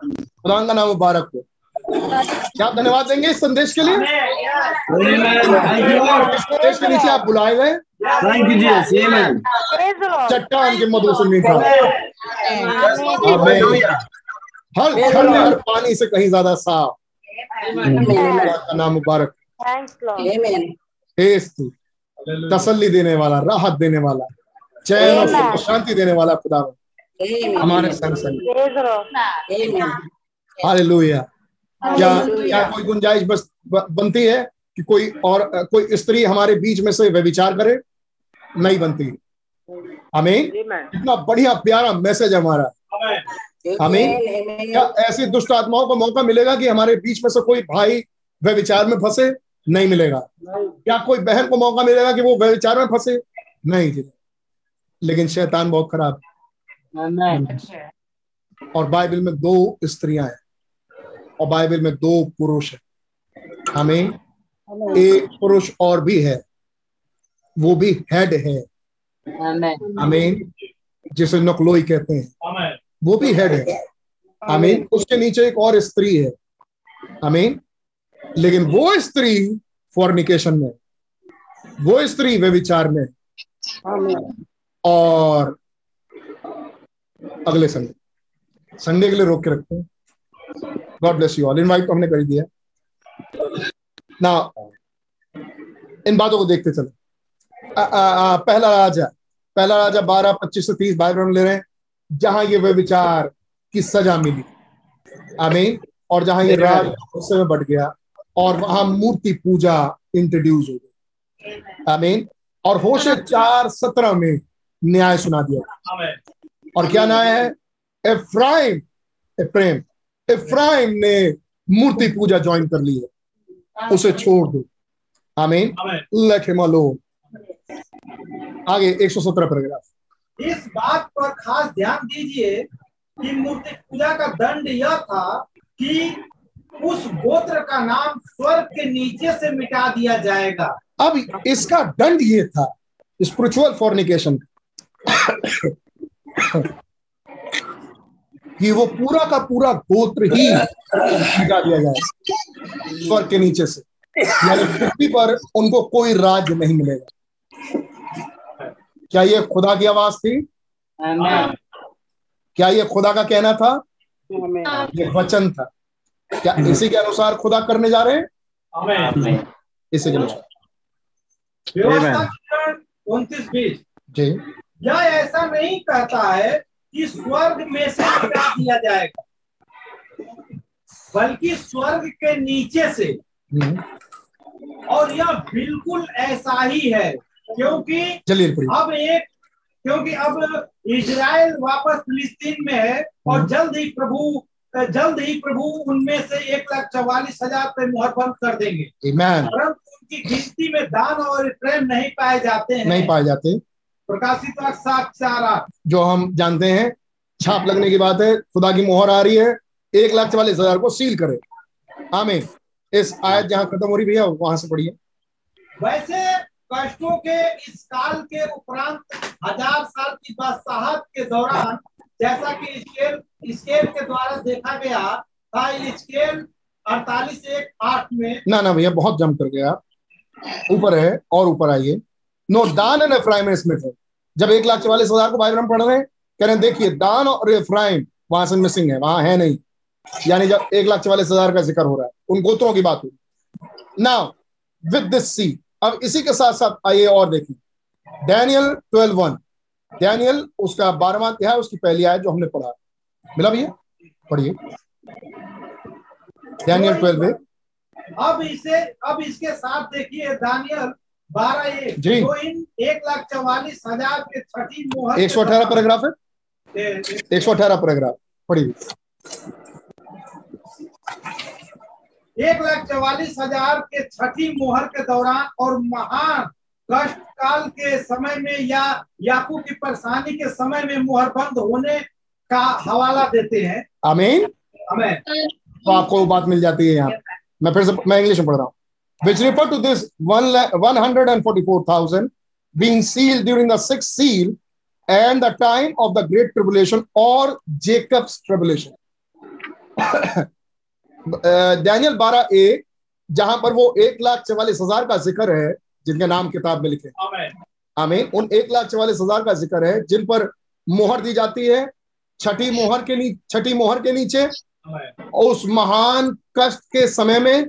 खुदा का नाम मुबारक हो। क्या आप धन्यवाद देंगे इस संदेश के लिए?
आमेन थैंक यू लॉर्ड
इस संदेश के नीचे आप बुलाए गए चट्टान के मधु से मीठा। हर झरने हर पानी से कहीं ज़्यादा साफ़। नाम मुबारक। तसल्ली देने वाला राहत देने वाला चैन और सुख शांति देने वाला खुदा हमारे संग संग. हालेलुया क्या क्या कोई गुंजाइश बस बनती है कि कोई और कोई स्त्री हमारे बीच में से व्यभिचार करे? नहीं बनती। हमें इतना बढ़िया प्यारा मैसेज हमारा।
हमें
क्या ऐसी दुष्ट आत्माओं को मौका मिलेगा कि हमारे बीच में से कोई भाई व्यभिचार में फंसे? नहीं मिलेगा। क्या कोई बहन को मौका मिलेगा कि वो व्यविचार में फंसे? नहीं जी। लेकिन शैतान बहुत खराब। है और बाइबल में दो स्त्रियाँ हैं। और बाइबल में दो पुरुष है। हमें एक पुरुष और भी है। वो भी हेड है। आमीन जिसे नकलोई कहते हैं। वो भी हेड है। आमीन उसके नीचे एक और स्त्री है। आमीन लेकिन वो स्त्री फॉर्निकेशन में वो स्त्री वे विचार में और अगले संडे। संडे के लिए रोक के रखते हैं। God bless you all invite तो हमने कर दिया। ना इन बातों को देखते चले। पहला राजा पहला राजा बारह पच्चीस से तीस बाइबल ले रहे हैं जहाँ ये व्यभिचार की सजा मिली। आमीन। और जहाँ ये राज गुस्से में बढ़ गया और वहाँ मूर्ति पूजा इंट्रोड्यूस हो गई। आमीन। और होशे चार सत्रह में न्याय सुना दिया। और क्या न्याय है? एफ्राइम एफ्रेम एफ्राइम ने मूर्ति पूजा ज्वाइन कर ली है। उसे छोड़ दो। आमीन।
आमेन।
लेट हिम अलोन आगे 117 पैराग्राफ।
इस बात पर खास ध्यान दीजिए कि मूर्ति पूजा का दंड यह था कि उस गोत्र का नाम स्वर्ग के नीचे से मिटा दिया जाएगा।
अब इसका दंड ये था स्पिरिचुअल फॉर्निकेशन कि वो पूरा का पूरा गोत्र ही मिटा दिया जाए स्वर्ग के नीचे से। यानी पृथ्वी पर उनको कोई राज नहीं मिलेगा। क्या ये खुदा की आवाज़ थी? क्या ये खुदा का कहना था? ये वचन था। क्या इसी के अनुसार खुदा करने जा रहे हैं? इसी के अनुसार।
उनतीस बीस।
जी।
यह ऐसा नहीं कहता है कि स्वर्ग में से मिटा दिया जाएगा। बल्कि स्वर्ग के नीचे से।
हम्म,
और यह बिल्कुल ऐसा ही है क्योंकि अब एक क्योंकि अब इजराइल वापस फिलिस्तीन में है और
हम्म।
जल्द ही प्रभु जल्द ही प्रभु उनमें से एक लाख चौवालीस हज़ार पे मुहर बंद कर देंगे। परंतु उनकी गिनती में दान और प्रेम नहीं पाए जाते हैं।
नहीं पाए जाते।
प्रकाशित आठ
जो हम जानते हैं छाप लगने की बात है खुदा की मोहर आ रही है एक लाख चवालीस हज़ार को सील करे। आमीन। इस आयत जहाँ खत्म हो रही भैया वहाँ से पढ़िए।
वैसे कष्टों के इस काल के उपरांत हज़ार साल की बादशाहत के दौरान जैसा कि स्केल स्केल के द्वारा देखा गया था स्केल अड़तालीस एक आठ में
ना ना भैया बहुत जम कर गया। ऊपर है और ऊपर आइए। नो दान एंड एफ्राइम में इसमें थे। जब एक लाख चवालीस हज़ार को बाइबल में पढ़ रहे हैं, कह रहे हैं, देखिए, दान और एफ्राइम वहाँ से मिसिंग है, वहाँ है नहीं। यानी जब एक लाख चवालीस हज़ार का ज़िक्र हो रहा है, उन गोत्रों की बात हुई। नाउ विद दिस सी अब इसी के साथ साथ आइए और देखिए। डैनियल ट्वेल्व वन डैनियल उसका बारहवां अध्याय, उसकी पहली आयत जो हमने पढ़ा मिला भैया? पढ़िए। डैनियल ट्वेल्व
अब इसे, अब इसके साथ देखिए दानियल बारह एक
जी।
इन एक लाख चौवालीस हज़ार के छठी मोहर
एक सौ अठारह पैराग्राफ है? एक सौ अठारह पैराग्राफ पढ़िए।
एक लाख चौवालीस हज़ार के छठी मोहर के दौरान और महान कष्ट काल के समय में या याकूब की परेशानी के समय में मोहर बंद होने का हवाला देते हैं।
आमीन।
हमें
तो आपको वो बात मिल जाती है यहाँ। मैं फिर से मैं इंग्लिश में पढ़ रहा हूँ। Which refer to this one la- 144,000 being sealed during the sixth seal and the time of the great tribulation or Jacob's tribulation. Daniel बारह ए जहाँ पर वो एक लाख चवालीस हज़ार का ज़िक्र है जिनके नाम किताब में लिखे।
हमें
आमीन। उन एक लाख चवालीस हज़ार का ज़िक्र है जिन पर मोहर दी जाती है छठी मोहर के नी छठी मोहर के नीचे। और उस महान कष्ट के समय में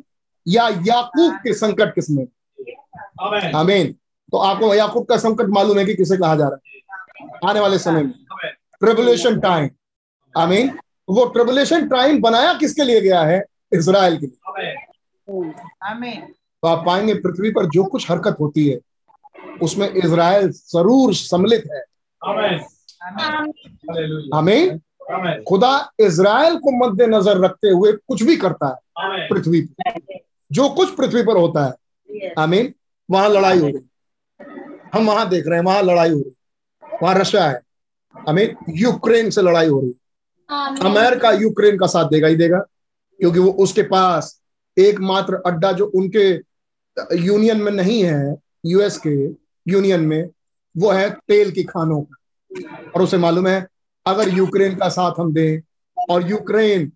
या याकूब के संकट के समय में। आमीन तो आपको याकूब का संकट मालूम है कि किसे कहा जा रहा है। आने वाले समय में। ट्रिबुलेशन टाइम आमीन वो ट्रिबुलेशन टाइम बनाया किसके लिए गया है? इसराइल के लिए।
आमीन
तो आप पाएँगे पृथ्वी पर जो कुछ हरकत होती है उसमें इसराइल ज़रूर सम्मिलित है।
हमें
आमीन
हालेलुया
आमीन
हमें
खुदा इसराइल को मद्देनजर रखते हुए कुछ भी करता है पृथ्वी पर। जो कुछ पृथ्वी पर होता है। आमीन। वहाँ लड़ाई हो रही हम वहाँ देख रहे हैं वहाँ लड़ाई हो रही वहाँ रशिया है। आमीन। यूक्रेन से लड़ाई हो रही अमेरिका यूक्रेन का साथ देगा ही देगा क्योंकि वो उसके पास एकमात्र अड्डा जो उनके यूनियन में नहीं है यूएस के यूनियन में वो है तेल की खानों का। और उसे मालूम है अगर यूक्रेन का साथ हम दें और यूक्रेन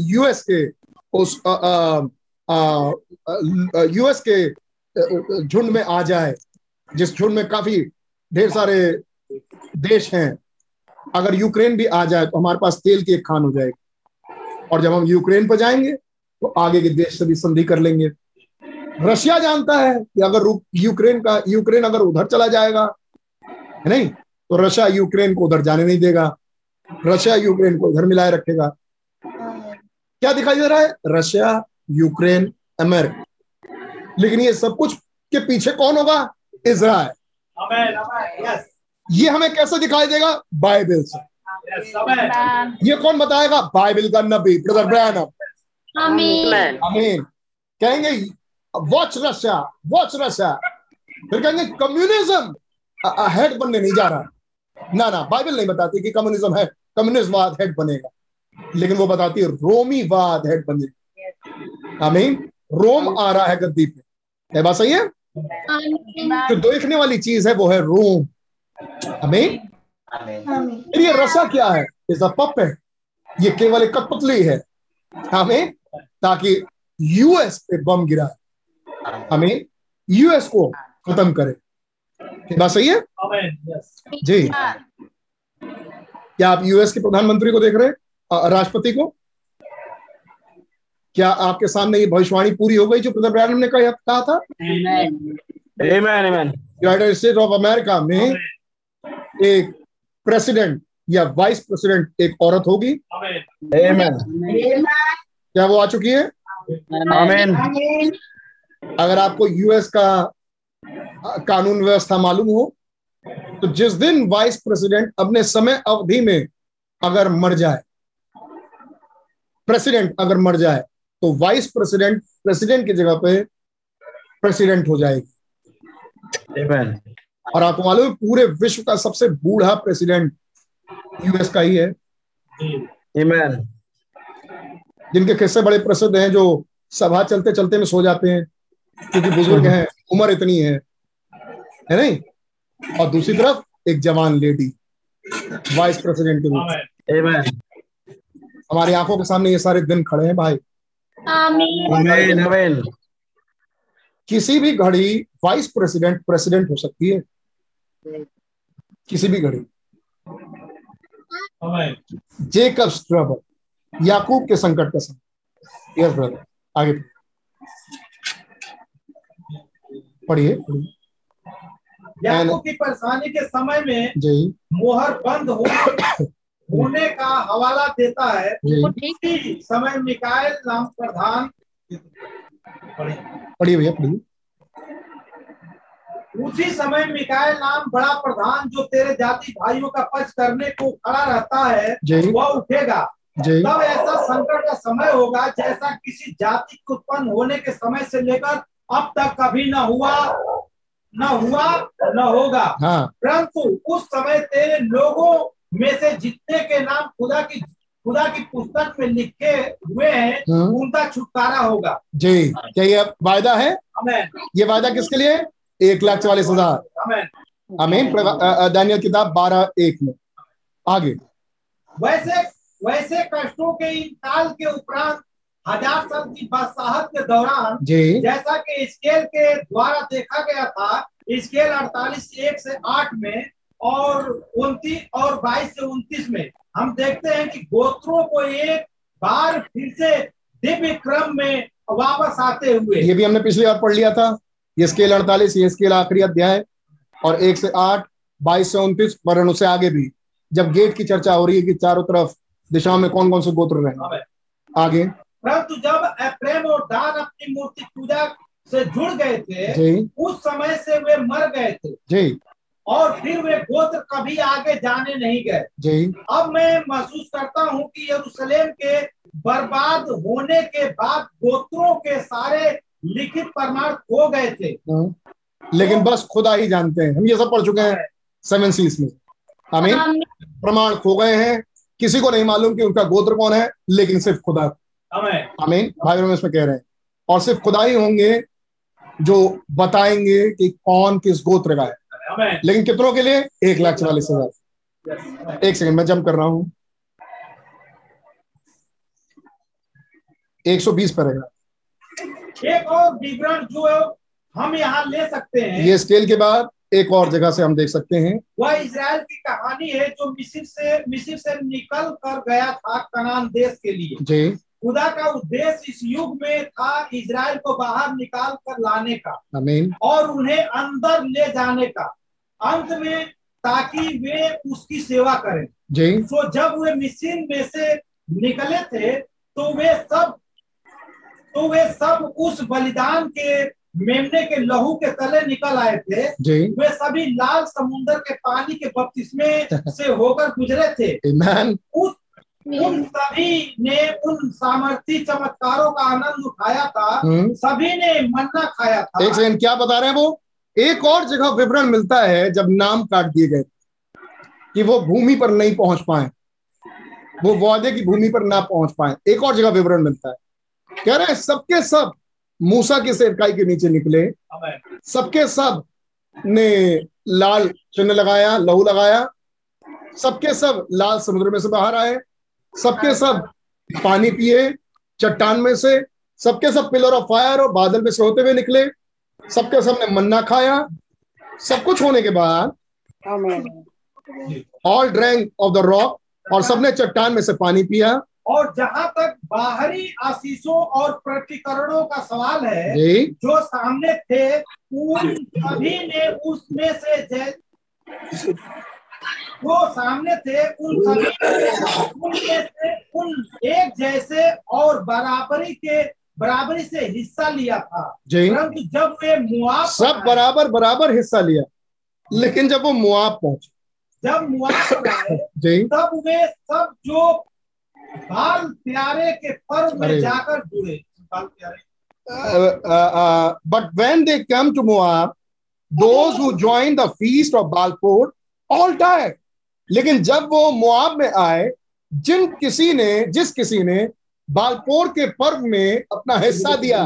यूएस के उस यूएस के झुंड में आ जाए जिस झुंड में काफ़ी ढेर सारे देश हैं अगर यूक्रेन भी आ जाए तो हमारे पास तेल की एक खान हो जाएगी। और जब हम यूक्रेन पर जाएँगे तो आगे के देश से भी संधि कर लेंगे। रशिया जानता है कि अगर यूक्रेन का यूक्रेन अगर उधर चला जाएगा है नहीं? तो रशिया यूक्रेन को उधर जाने नहीं देगा। रशिया यूक्रेन को उधर मिलाए रखेगा। क्या दिखाई दे रहा है? रशिया यूक्रेन अमेरिका लेकिन ये सब कुछ के पीछे कौन होगा? इसराइल ये हमें कैसे दिखाई देगा? बाइबल से। ये कौन बताएगा? बाइबल का नबी ब्रदर ब्रैनम।
Amen.
आमीन। कहेंगे वॉच रशिया वॉच रशिया फिर कहेंगे कम्युनिज्म हेड बनने नहीं जा रहा। ना ना बाइबल नहीं बताती कि कम्युनिज्म है। कम्युनिज्मवाद हेड बनेगा। लेकिन वो बताती है रोमीवाद हेड बनेगा। आमीन। रोम आ रहा है गद्दी पे। बात सही है? जो देखने वाली चीज़ है वो है रोम। हमें फिर ये रसा क्या है? इज़ अ पपेट ये केवल एक कठपुतली है। हमें ताकि यूएस पे बम गिरा। हमें यूएस को खत्म करे। बात सही है? जी। क्या आप यूएस के प्रधानमंत्री को देख रहे हैं? राष्ट्रपति को? क्या आपके सामने ये भविष्यवाणी पूरी हो गई जो ब्रदर ब्रैनम ने कहा कहा था. यूनाइटेड स्टेट ऑफ़ अमेरिका में एक प्रेसिडेंट या वाइस प्रेसिडेंट एक औरत होगी
Amen.
क्या वो आ चुकी है
Amen.
अगर आपको यूएस का कानून व्यवस्था मालूम हो तो जिस दिन वाइस प्रेसिडेंट अपने समय अवधि में अगर मर जाए प्रेसिडेंट अगर मर जाए तो वाइस प्रेसिडेंट प्रेसिडेंट की जगह पे प्रेसिडेंट हो जाएगी।
Amen.
और आपको मालूम है पूरे विश्व का सबसे बूढ़ा प्रेसिडेंट यूएस का ही है।
Amen.
जिनके किस्से बड़े प्रसिद्ध हैं जो सभा चलते चलते में सो जाते हैं क्योंकि बुज़ुर्ग हैं उम्र इतनी है। है नहीं? और दूसरी तरफ़ एक जवान लेडी वाइस प्रेसिडेंट के रूप में। हमारी आँखों के सामने ये सारे दिन खड़े हैं भाई।
Amen. Amen.
किसी भी घड़ी वाइस प्रेसिडेंट प्रेसिडेंट हो सकती है। किसी भी घड़ी। जेकब ट्रबल याकूब के संकट का समय। यस ब्रदर आगे। पढ़िए।
याकूब की परेशानी के समय में
जी।
मोहर बंद होने होने का हवाला देता है। उसी समय मिकाएल नाम प्रधान।
पढ़िए। भैया पढ़िए।
उसी समय मिकाएल नाम बड़ा प्रधान जो तेरे जाति भाइयों का पक्ष करने को खड़ा रहता है वह उठेगा। तब ऐसा संकट का समय होगा जैसा किसी जाति के उत्पन्न होने के समय से लेकर अब तक कभी न हुआ न हुआ न होगा।
हाँ।
परंतु उस समय तेरे लोगों में से जितने के नाम खुदा की खुदा की पुस्तक में लिखे हुए हैं
हम्म।
उनका छुटकारा होगा।
जी क्या ये वायदा है? ये वायदा किसके लिए? एक लाख चवालीस हज़ार। अमीन दानियल किताब बारह एक में। आगे।
वैसे वैसे कष्टों के इन काल के उपरांत हज़ार साल की बादशाहत के दौरान
जी।
जैसा कि स्केल के द्वारा देखा गया था स्केल अड़तालीस एक से आठ में और उनतीस और बाईस से उनतीस में। हम देखते हैं कि गोत्रों को एक बार फिर से दिव्य क्रम में वापस आते हुए।
ये भी हमने पिछली बार पढ़ लिया था। ये स्केल अड़तालीस ये स्केल आखिरी अध्याय। और एक से आठ बाईस से उनतीस वर्ण उससे आगे भी। जब गेट की चर्चा हो रही है कि चारों तरफ़ दिशाओं में कौन कौन से गोत्र रहे आगे।
परंतु जब अप्रेम और दान अपनी मूर्ति पूजा से जुड़ गए थे उस समय से वे मर गए थे।
जी।
और फिर वे गोत्र कभी आगे जाने नहीं गए।
जी।
अब मैं महसूस करता हूँ कि यरूशलेम के बर्बाद होने के बाद गोत्रों के सारे लिखित प्रमाण खो गए थे।
हाँ। लेकिन बस खुदा ही जानते हैं। हम ये सब पढ़ चुके हैं सेवन सीज में। हमें प्रमाण खो गए हैं। किसी को नहीं मालूम कि उनका गोत्र कौन है लेकिन सिर्फ़ खुदा।
हमें
आमीन। भाई बहनों इसमें कह रहे हैं। और सिर्फ़ खुदा ही होंगे जो बताएँगे कि कौन किस गोत्र का है।
हमें
लेकिन कितनों के लिए? एक लाख चवालीस हज़ार। एक सेकंड मैं जम कर रहा हूँ। एक सौ बीस पैराग्राफ
एक और विवरण जो हम यहाँ ले सकते हैं।
ये स्केल के बाद एक और जगह से हम देख सकते हैं।
वह इसराइल की कहानी है जो मिस्र से मिस्र से निकल कर गया था कनान देश के लिए।
जी।
खुदा का उद्देश्य इस युग में था इसराइल को बाहर निकाल कर लाने का और उन्हें अंदर ले जाने का। अंत में ताकि वे उसकी सेवा करें।
जी।
तो जब वे मिस्र में से निकले थे तो वे सब तो वे सब उस बलिदान के मेमने के लहू के तले निकल आए थे।
जी।
वे सभी लाल समुद्र के पानी के बपतिस्मे [laughs] से होकर गुजरे थे। उस उन सभी ने उन सामर्थी चमत्कारों का आनंद उठाया था। सभी ने मन्ना खाया था।
एक सेकंड क्या बता रहे हैं वो? एक और जगह विवरण मिलता है जब नाम काट दिए गए कि वो भूमि पर नहीं पहुँच पाए। वो वादे की भूमि पर ना पहुँच पाए। एक और जगह विवरण मिलता है। कह रहे हैं, सबके सब मूसा की सेवकाई के नीचे निकले। सबके सबने लाल चिन्ह लगाया, लहू लगाया। सबके सब लाल समुद्र में से बाहर आए। सबके सब पानी पिए चट्टान में से। सबके सब पिलर ऑफ़ फायर और बादल में से होते हुए निकले। सबके सबने मन्ना खाया सब कुछ होने के बाद all drank of the rock और सबने चट्टान में से पानी पिया।
और जहाँ तक बाहरी आशीषों और प्रतिकरणों का सवाल है
जी।
जो सामने थे उन सभी ने उसमें से जय जो सामने थे उन सभी उनमें से उन एक जैसे और बराबरी के बराबरी से हिस्सा लिया था। परंतु जब वे मुआब
सब बराबर बराबर हिस्सा लिया। लेकिन जब वो मुआब पहुँचे।
जब मुआब [laughs] आए तब वे सब जो बाल प्यारे के पर्व में जाकर जुड़े। बाल प्यारे।
But when they come to Moab those who join the feast of Baalpeor all tire लेकिन जब वो मुआब में आए जिन किसी ने जिस किसी ने बालपोर के पर्व में अपना हिस्सा दिया।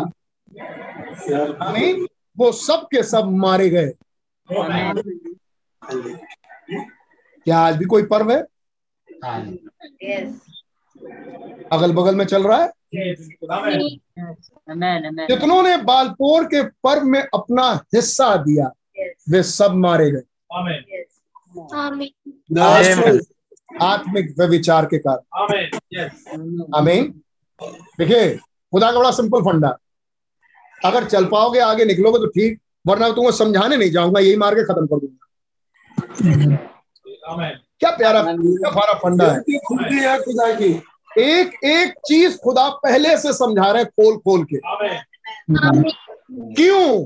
वो सब के सब मारे गए। क्या आज भी कोई पर्व है? अगल बगल में चल रहा है. जितनों ने बालपोर के पर्व में अपना हिस्सा दिया वे सब मारे गए. आत्मिक व्यविचार के कारण।
आमीन यस
आमीन देखिए खुदा का बड़ा सिंपल फंडा अगर चल पाओगे आगे निकलोगे तो ठीक वरना तुमको समझाने नहीं जाऊँगा यही मार के खत्म कर दूँगा। क्या प्यारा क्या प्यारा फंडा है।
है खुदा की।
एक एक चीज़ खुदा पहले से समझा रहे खोल खोल के। क्यों?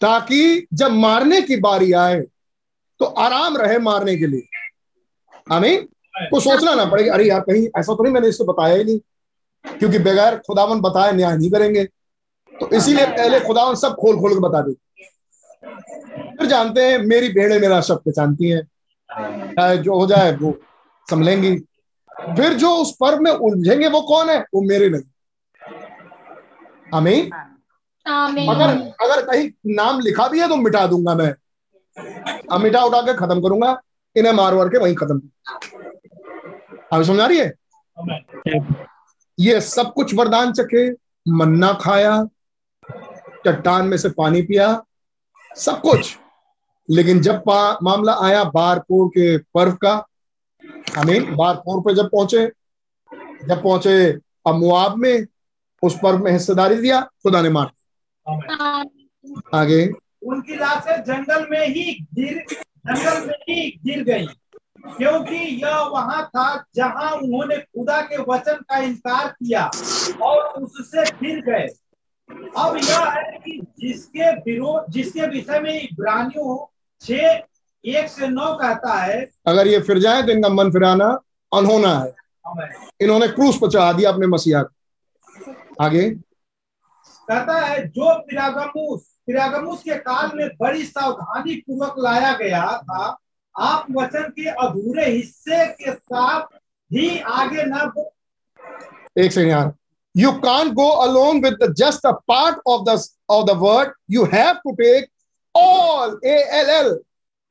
ताकि जब मारने की बारी आए तो आराम रहे मारने के लिए। आमीन को सोचना ना पड़ेगा। अरे यार कहीं ऐसा तो नहीं मैंने इसको बताया ही नहीं। क्योंकि बगैर खुदावन बताए न्याय नहीं करेंगे। तो इसीलिए पहले खुदावन सब खोल खोल के बता दे। फिर जानते हैं मेरी भेड़े मेरा शब्द पहचानती है। चाहे जो हो जाए वो संभलेंगी। फिर जो उस पर्व में उलझेंगे वो कौन है? वो मेरे नहीं। आमीन। अगर अगर कहीं नाम लिखा भी है तो मिटा दूँगा मैं। अब मिटा उठा के खत्म करूँगा। इन्हें मार मार के वहीं खत्म। अभी समझ रही है? ये सब कुछ वरदान चखे, मन्ना खाया, चट्टान में से पानी पिया, सब कुछ। लेकिन जब मामला आया बारपुर के पर्व का आमीन बारपुर पे जब पहुँचे जब पहुँचे अमुआब में, उस पर्व में हिस्सेदारी दिया, खुदा ने मार आगे।
उनकी लाशें जंगल में ही गिर, जंगल में ही गिर गई। क्योंकि यह वहाँ था जहाँ उन्होंने खुदा के वचन का इनकार किया और उससे फिर गए। अब यह है कि जिसके विरोध जिसके विषय में इब्रानियों छह एक से नौ कहता है
अगर ये फिर जाए तो इनका मन फिराना अनहोना है। इन्होंने क्रूस पर चढ़ा दिया अपने मसीहा को। आगे।
कहता है जो पिरागमुस पिरागमुस के काल में बड़ी सावधानी पूर्वक लाया गया था आप वचन के अधूरे हिस्से के साथ ही आगे न बढ़-
एक सेकंड यार। You can't go along with just a part of the of the word you have to take all A L L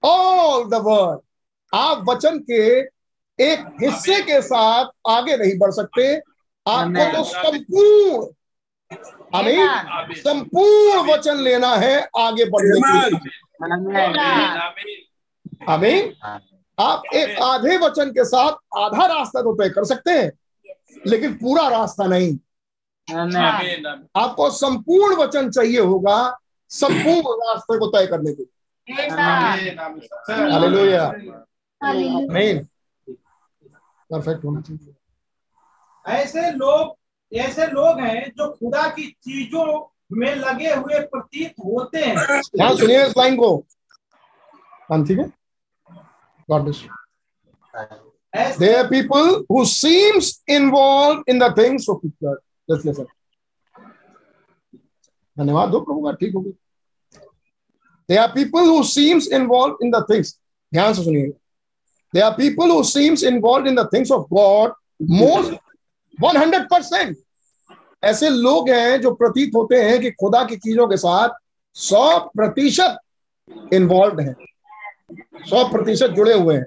all the word आप वचन के एक हिस्से के साथ आगे नहीं बढ़ सकते। आपको तो संपूर्ण आमीन संपूर्ण वचन लेना है आगे बढ़ने के लिए. आमीन। आप एक आधे वचन के साथ आधा रास्ता तो तय कर सकते हैं लेकिन पूरा रास्ता नहीं। आपको संपूर्ण वचन चाहिए होगा संपूर्ण रास्ते को तय करने के लिए। हालेलुया। परफेक्ट होना चाहिए।
ऐसे लोग ऐसे लोग हैं जो खुदा की चीज़ों में लगे हुए प्रतीत होते हैं।
हाँ सुनिए इस लाइन को। हाँ ठीक है। गॉड ब्लेस
ऐसे
There are people who seems involved in the things of God. Just listen. धन्यवाद दो प्रभु का ठीक होगी There are people who seems involved in the things. ध्यान से सुनिए There are people who seems involved in the things of God most 100%. ऐसे लोग हैं जो प्रतीत होते हैं कि खुदा की चीज़ों के साथ सौ प्रतिशत इन्वॉल्व हैं सौ प्रतिशत जुड़े हुए हैं।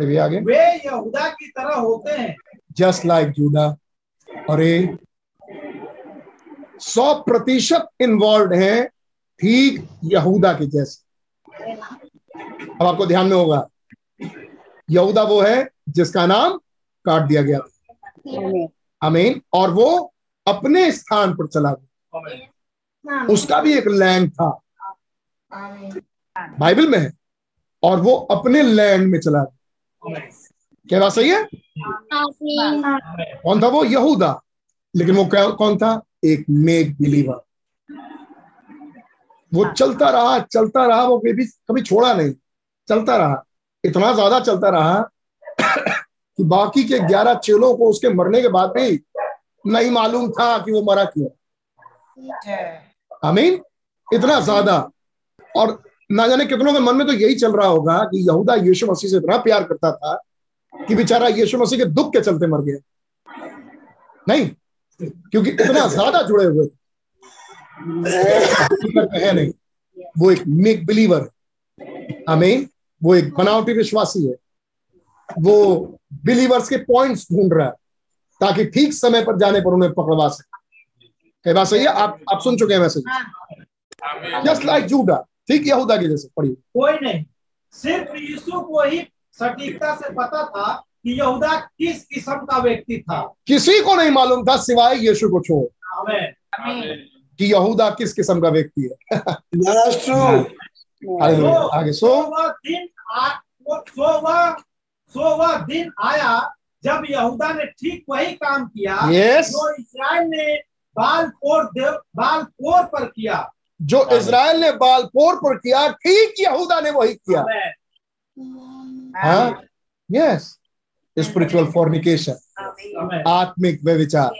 अभी आगे।
वे यहूदा की तरह होते हैं।
जस्ट लाइक जूडा और ये सौ प्रतिशत इन्वॉल्व हैं ठीक यहूदा के जैसे। अब आपको ध्यान में होगा। यहूदा वो है जिसका नाम काट दिया गया। अमीन और वो अपने स्थान पर चला गया। उसका भी एक लैंड था। बाइबल में है। और वो अपने लैंड में चला गया। क्या बात सही है? कौन था वो? यहूदा। लेकिन वो क्या कौन था? एक मेक बिलीवर वो चलता रहा चलता रहा वो कभी कभी छोड़ा नहीं। चलता रहा। इतना ज़्यादा चलता रहा कि बाकी के ग्यारह चेलों को उसके मरने के बाद भी नहीं मालूम था कि वो मरा क्यों। आमीन। इतना ज़्यादा। और ना जाने कितनों के मन में तो यही चल रहा होगा कि यहूदा यीशु मसीह से इतना प्यार करता था कि बेचारा यीशु मसीह के दुख के चलते मर गया। नहीं क्योंकि इतना ज़्यादा जुड़े हुए थे। [laughs] है नहीं। वो एक मेक बिलीवर आमीन वो एक बनावटी विश्वासी है। वो बिलीवर्स के पॉइंट्स ढूंढ रहा है ताकि ठीक समय पर जाने पर उन्हें पकड़वा सके। कई बात सही है? आप आप सुन चुके हैं मैसेज? जस्ट लाइक जूडा ठीक यहूदा के जैसे पढ़िए।
कोई नहीं। सिर्फ़ यीशु को ही सटीकता से पता था कि यहूदा किस किस्म का व्यक्ति था।
किसी को नहीं मालूम था सिवाय यीशु को छोड़। कि यहूदा किस किस्म का व्यक्ति है।
True.
आगे सो।
दिन वो- सो वह सो वह दिन आया जब यहूदा ने ठीक वही काम किया।
Yes.
जो इस्राएल ने बाल देव बाल पोर पर किया।
जो इज़राइल ने बालपोर पर किया ठीक यहूदा ने वही किया। हाँ? यस स्पिरिचुअल फॉर्निकेशन
आमीन।
आत्मिक व्यविचार।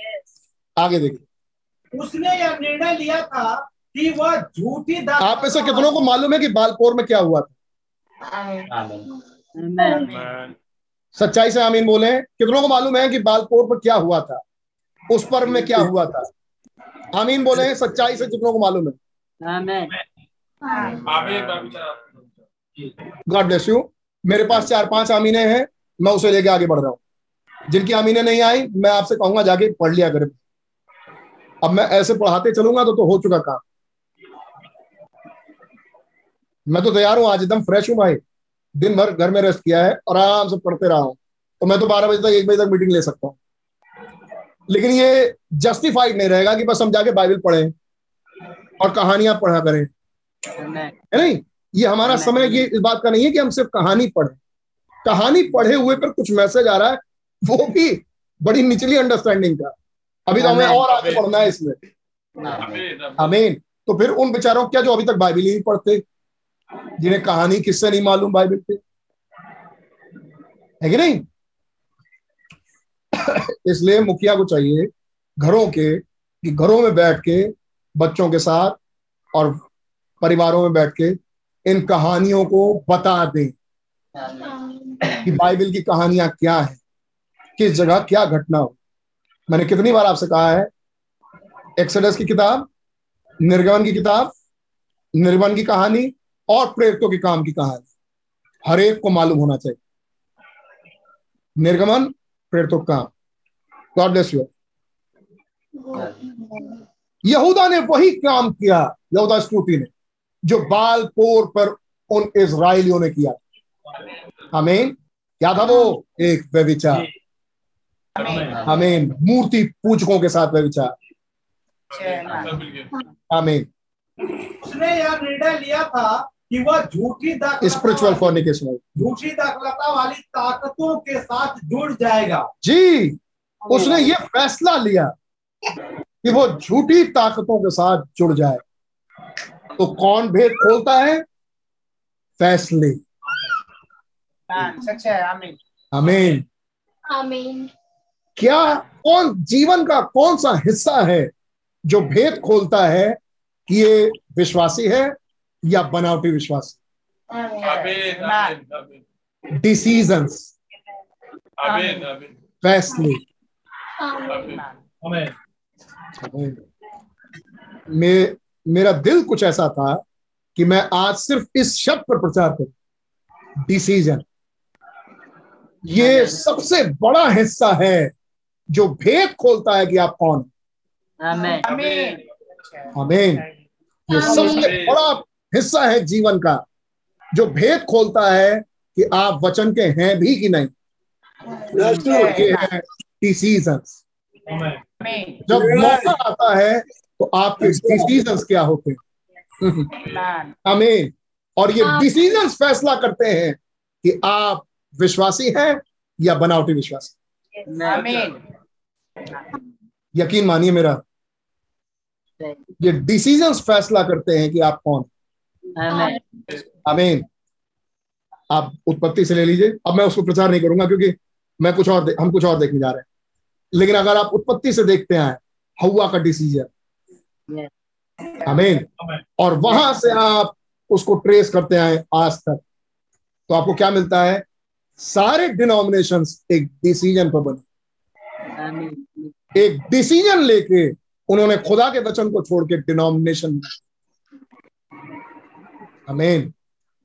आगे देखिए।
उसने यह निर्णय लिया था कि वह झूठी दास
आप में से कितनों को मालूम है कि बालपोर में क्या हुआ था? सच्चाई से आमीन बोले कितनों को मालूम है कि बालपोर पर क्या हुआ था? उस पर्व में क्या हुआ था? आमीन बोले सच्चाई से कितनों को मालूम है?
Amen.
गॉड ब्लेस यू मेरे पास चार पाँच आमीने हैं मैं उसे लेके आगे बढ़ रहा हूँ। जिनकी आमीने नहीं आई मैं आपसे कहूँगा जाके पढ़ लिया करें। अब मैं ऐसे पढ़ाते चलूँगा तो तो हो चुका काम। मैं तो तैयार हूँ आज एकदम फ्रेश हूँ भाई। दिन भर घर में रेस्ट किया है आराम से पढ़ते रहा हूँ। तो मैं तो बारह बजे तक एक बजे तक मीटिंग ले सकता हूँ। लेकिन ये जस्टिफाइड नहीं रहेगा कि बस हम जाके बाइबल पढ़ें। और कहानियाँ पढ़ा करें. है नहीं? ये हमारा। समय ये इस बात का नहीं है कि हम सिर्फ़ कहानी पढ़े। कहानी पढ़े हुए पर कुछ मैसेज आ रहा है वो भी बड़ी निचली अंडरस्टैंडिंग का। अभी तो हमें और आगे पढ़ना है इसमें। अमीन तो फिर उन बेचारों क्या जो अभी तक बाइबिल ही नहीं पढ़ते? जिन्हें कहानी किससे नहीं मालूम बाइबिल पे? है कि नहीं? [coughs] इसलिए मुखिया को चाहिए घरों के कि घरों में बैठ के बच्चों के साथ और परिवारों में बैठ के इन कहानियों को बता दें कि बाइबल की कहानियाँ क्या है किस जगह क्या घटना हो मैंने कितनी बार आपसे कहा है एक्सोडस की किताब निर्गमन की किताब निर्गमन की कहानी और प्रेरितों के काम की कहानी। हर एक को मालूम होना चाहिए। निर्गमन प्रेरितों का काम। गॉड ब्लेस यू यहूदा ने वही काम किया यहूदा स्कूटी ने जो बाल पोर पर उन इसराइलियों ने किया। हमें क्या था वो एक व्यविचार हमें मूर्ति पूजकों के साथ व्यविचार आमीन।
उसने यह निर्णय लिया था कि वह झूठी दाखलता
स्पिरिचुअल फॉर्निकेशन
झूठी दाखलता वाली ताकतों के साथ जुड़ जाएगा।
जी। उसने ये फैसला लिया। कि वो झूठी ताकतों के साथ जुड़ जाए। तो कौन भेद खोलता है? फैसले।
सच है आमीन।
आमीन।
आमीन।
क्या कौन जीवन का कौन सा हिस्सा है जो भेद खोलता है कि ये विश्वासी है या बनावटी विश्वासी? डिसीज़न फैसले मे, मेरा दिल कुछ ऐसा था कि मैं आज सिर्फ़ इस शब्द पर प्रचार करूँ। डिसीज़न ये सबसे बड़ा हिस्सा है जो भेद खोलता है कि आप कौन
आमेन
आमीन ये सबसे बड़ा हिस्सा है जीवन का जो भेद खोलता है कि आप वचन के हैं भी कि नहीं। ये है डिसीजंस जब मौका आता है तो आपके डिसीज़न क्या होते हैं? आमीन और ये डिसीज़न फैसला करते हैं कि आप विश्वासी हैं या बनावटी विश्वासी? यकीन मानिए मेरा ये डिसीज़न फैसला करते हैं कि आप कौन?
आमेन
आमीन आप उत्पत्ति से ले लीजिए। अब मैं उसको प्रचार नहीं करूँगा क्योंकि मैं कुछ और हम कुछ और देखने जा रहे हैं। लेकिन अगर आप उत्पत्ति से देखते हैं हवा का डिसीज़न आमीन और वहाँ से आप उसको ट्रेस करते हैं आज तक। तो आपको क्या मिलता है? सारे डिनोमिनेशन एक डिसीज़न पर बने। एक डिसीज़न लेके उन्होंने खुदा के वचन को छोड़ के डिनोमिनेशन अमीन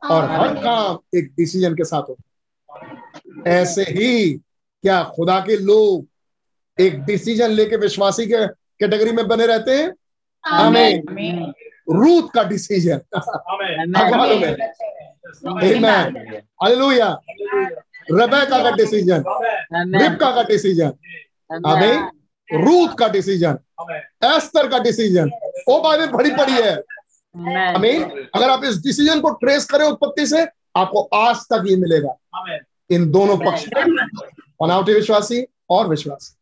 और हर काम एक डिसीज़न के साथ होता है। ऐसे ही क्या खुदा के लोग एक डिसीज़न लेके विश्वासी के कैटेगरी में बने रहते हैं। आमीन रूथ का डिसीज़न है Amen. का डिसीज़न रिबका का डिसीज़न आमीन रूथ का डिसीज़न एस्तर का डिसीज़न ओ बाइबल बड़ी पड़ी है। आमीन अगर आप इस डिसीज़न को ट्रेस करें उत्पत्ति से आपको आज तक ये मिलेगा। इन दोनों पक्ष में। बनावटी विश्वासी और विश्वासी।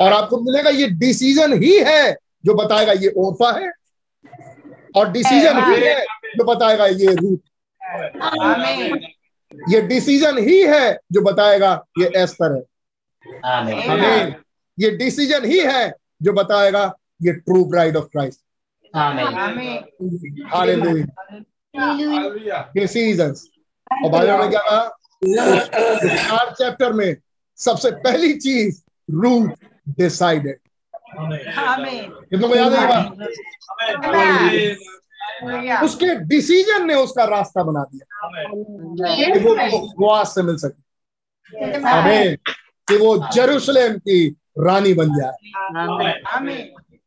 और आपको मिलेगा ये डिसीज़न ही है जो बताएगा ये ओरफा है। और डिसीज़न ही है जो बताएगा ये रूथ ये डिसीज़न ही है जो बताएगा ये एस्तर है आमीन ये डिसीज़न ही है जो बताएगा ये true bride of
Christ.
Decisions और बाइबल में क्या कहा? चार चैप्टर में सबसे पहली चीज़ रूथ डिसाइडेड कितनों को याद है ये बात उसके डिसीज़न ने उसका रास्ता बना दिया कि वो उपवास से मिल सके आमीन कि वो जेरूशलेम की रानी बन जाए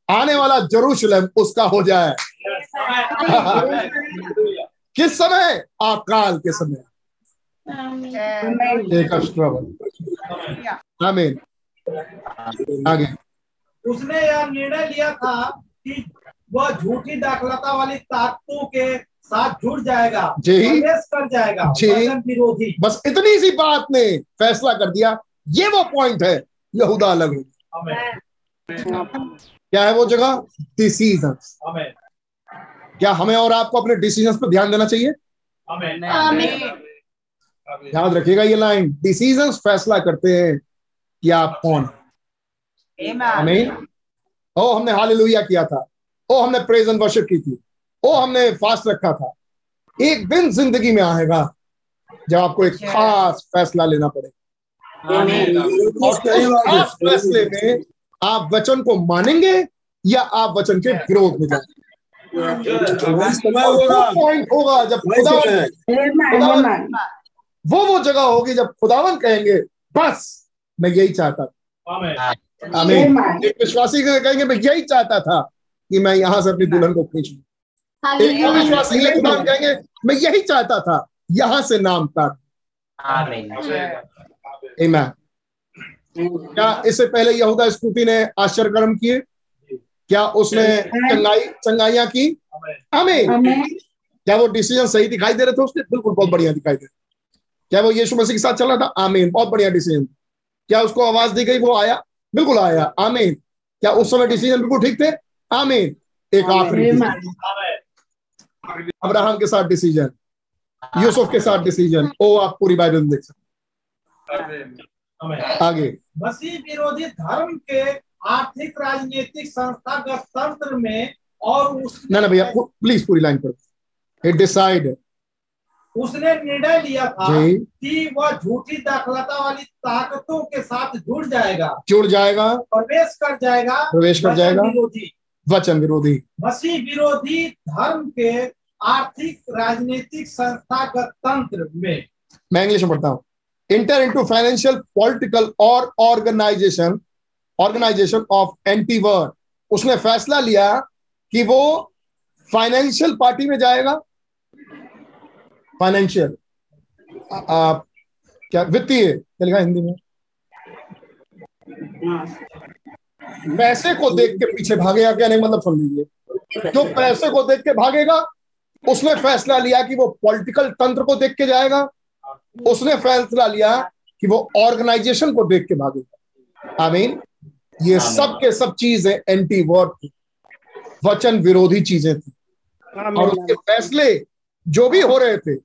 आने वाला जेरूशलेम उसका हो जाए किस समय अकाल के समय एक स्ट्रगल आमीन आगे।
उसने यह निर्णय लिया था कि वह झूठी दाखलता वाली ताकतों के साथ जुड़ जाएगा
जी।
कर जाएगा
जी।
विरोधी।
बस इतनी सी बात ने फैसला कर दिया। ये वो पॉइंट है यहूदा अलग हो क्या है वो जगह? डिसीज़न क्या हमें और आपको अपने डिसीज़न पर ध्यान देना चाहिए? याद रखिएगा ये लाइन डिसीज़न फैसला करते हैं। कि आप कौन? हैं। आमीन। ओ हमने हालेलुया किया था। ओ हमने प्रेज एंड वर्शिप की थी। ओ हमने फास्ट रखा था। एक दिन ज़िंदगी में आएगा जब आपको एक खास फैसला लेना पड़ेगा। और खास फैसले में आप वचन को मानेंगे या आप वचन के विरोध में जाएँगे? पॉइंट होगा जब खुदावन वो वो जगह होगी जब खुदावन कहेंगे बस मैं यही चाहता था। आमीन एक विश्वासी कहेंगे मैं यही चाहता था कि मैं यहाँ से अपनी दुल्हन को खींच। लूँ एक खुदावन कहेंगे मैं यही चाहता था यहाँ से नाम तक Amen. क्या इससे पहले यहूदा स्कूटी ने आश्चर्य कर्म किए? क्या उसने चंगाई चंगाइयाँ की? आमीन क्या वो डिसीज़न सही दिखाई दे रहे थे उसके? बिल्कुल बहुत बढ़िया दिखाई दे रहे क्या वो यीशु मसीह के साथ चल रहा था? आमीन बहुत बढ़िया डिसीज़न क्या उसको आवाज़ दी गई? वो आया। बिल्कुल आया। आमीन। क्या उस समय डिसीज़न बिल्कुल ठीक थे? आमीन। एक आखिरी अब्राहम के साथ डिसीज़न यूसुफ के साथ डिसीज़न ओ आप पूरी बाइबल में देख सकते आगे।
मसीह विरोधी धर्म के आर्थिक राजनीतिक संस्थागत तंत्र में और उस
ना ना भैया प्लीज़ पूरी लाइन पढ़ो। डिसाइड
उसने निर्णय लिया था कि वह झूठी दाखलता वाली ताकतों के साथ जुड़ जाएगा।
जुड़ जाएगा।
प्रवेश कर जाएगा।
प्रवेश कर जाएगा।
विरोधी।
वचन विरोधी।
मसीह विरोधी धर्म के आर्थिक राजनीतिक संस्थागत तंत्र में।
मैं इंग्लिश में पढ़ता हूँ। इंटर इंटू फाइनेंशियल पॉलिटिकल और organisation organisation of anti word उसने फैसला लिया कि वो फाइनेंशियल पार्टी में जाएगा। फाइनेंशियल क्या वित्तीय क्या लिखा हिंदी में? पैसे को देख के पीछे भागेगा क्या? नहीं मतलब सुन लीजिए। जो पैसे को देख के भागेगा उसने फैसला लिया कि वो पॉलिटिकल तंत्र को देख के जाएगा। उसने फैसला लिया कि वो ऑर्गेनाइजेशन को देख के भागेगा। आई मीन ये सब के सब चीज़ें एंटी वर्ड थी। वचन विरोधी चीज़ें थी। और उसके फैसले जो भी हो रहे थे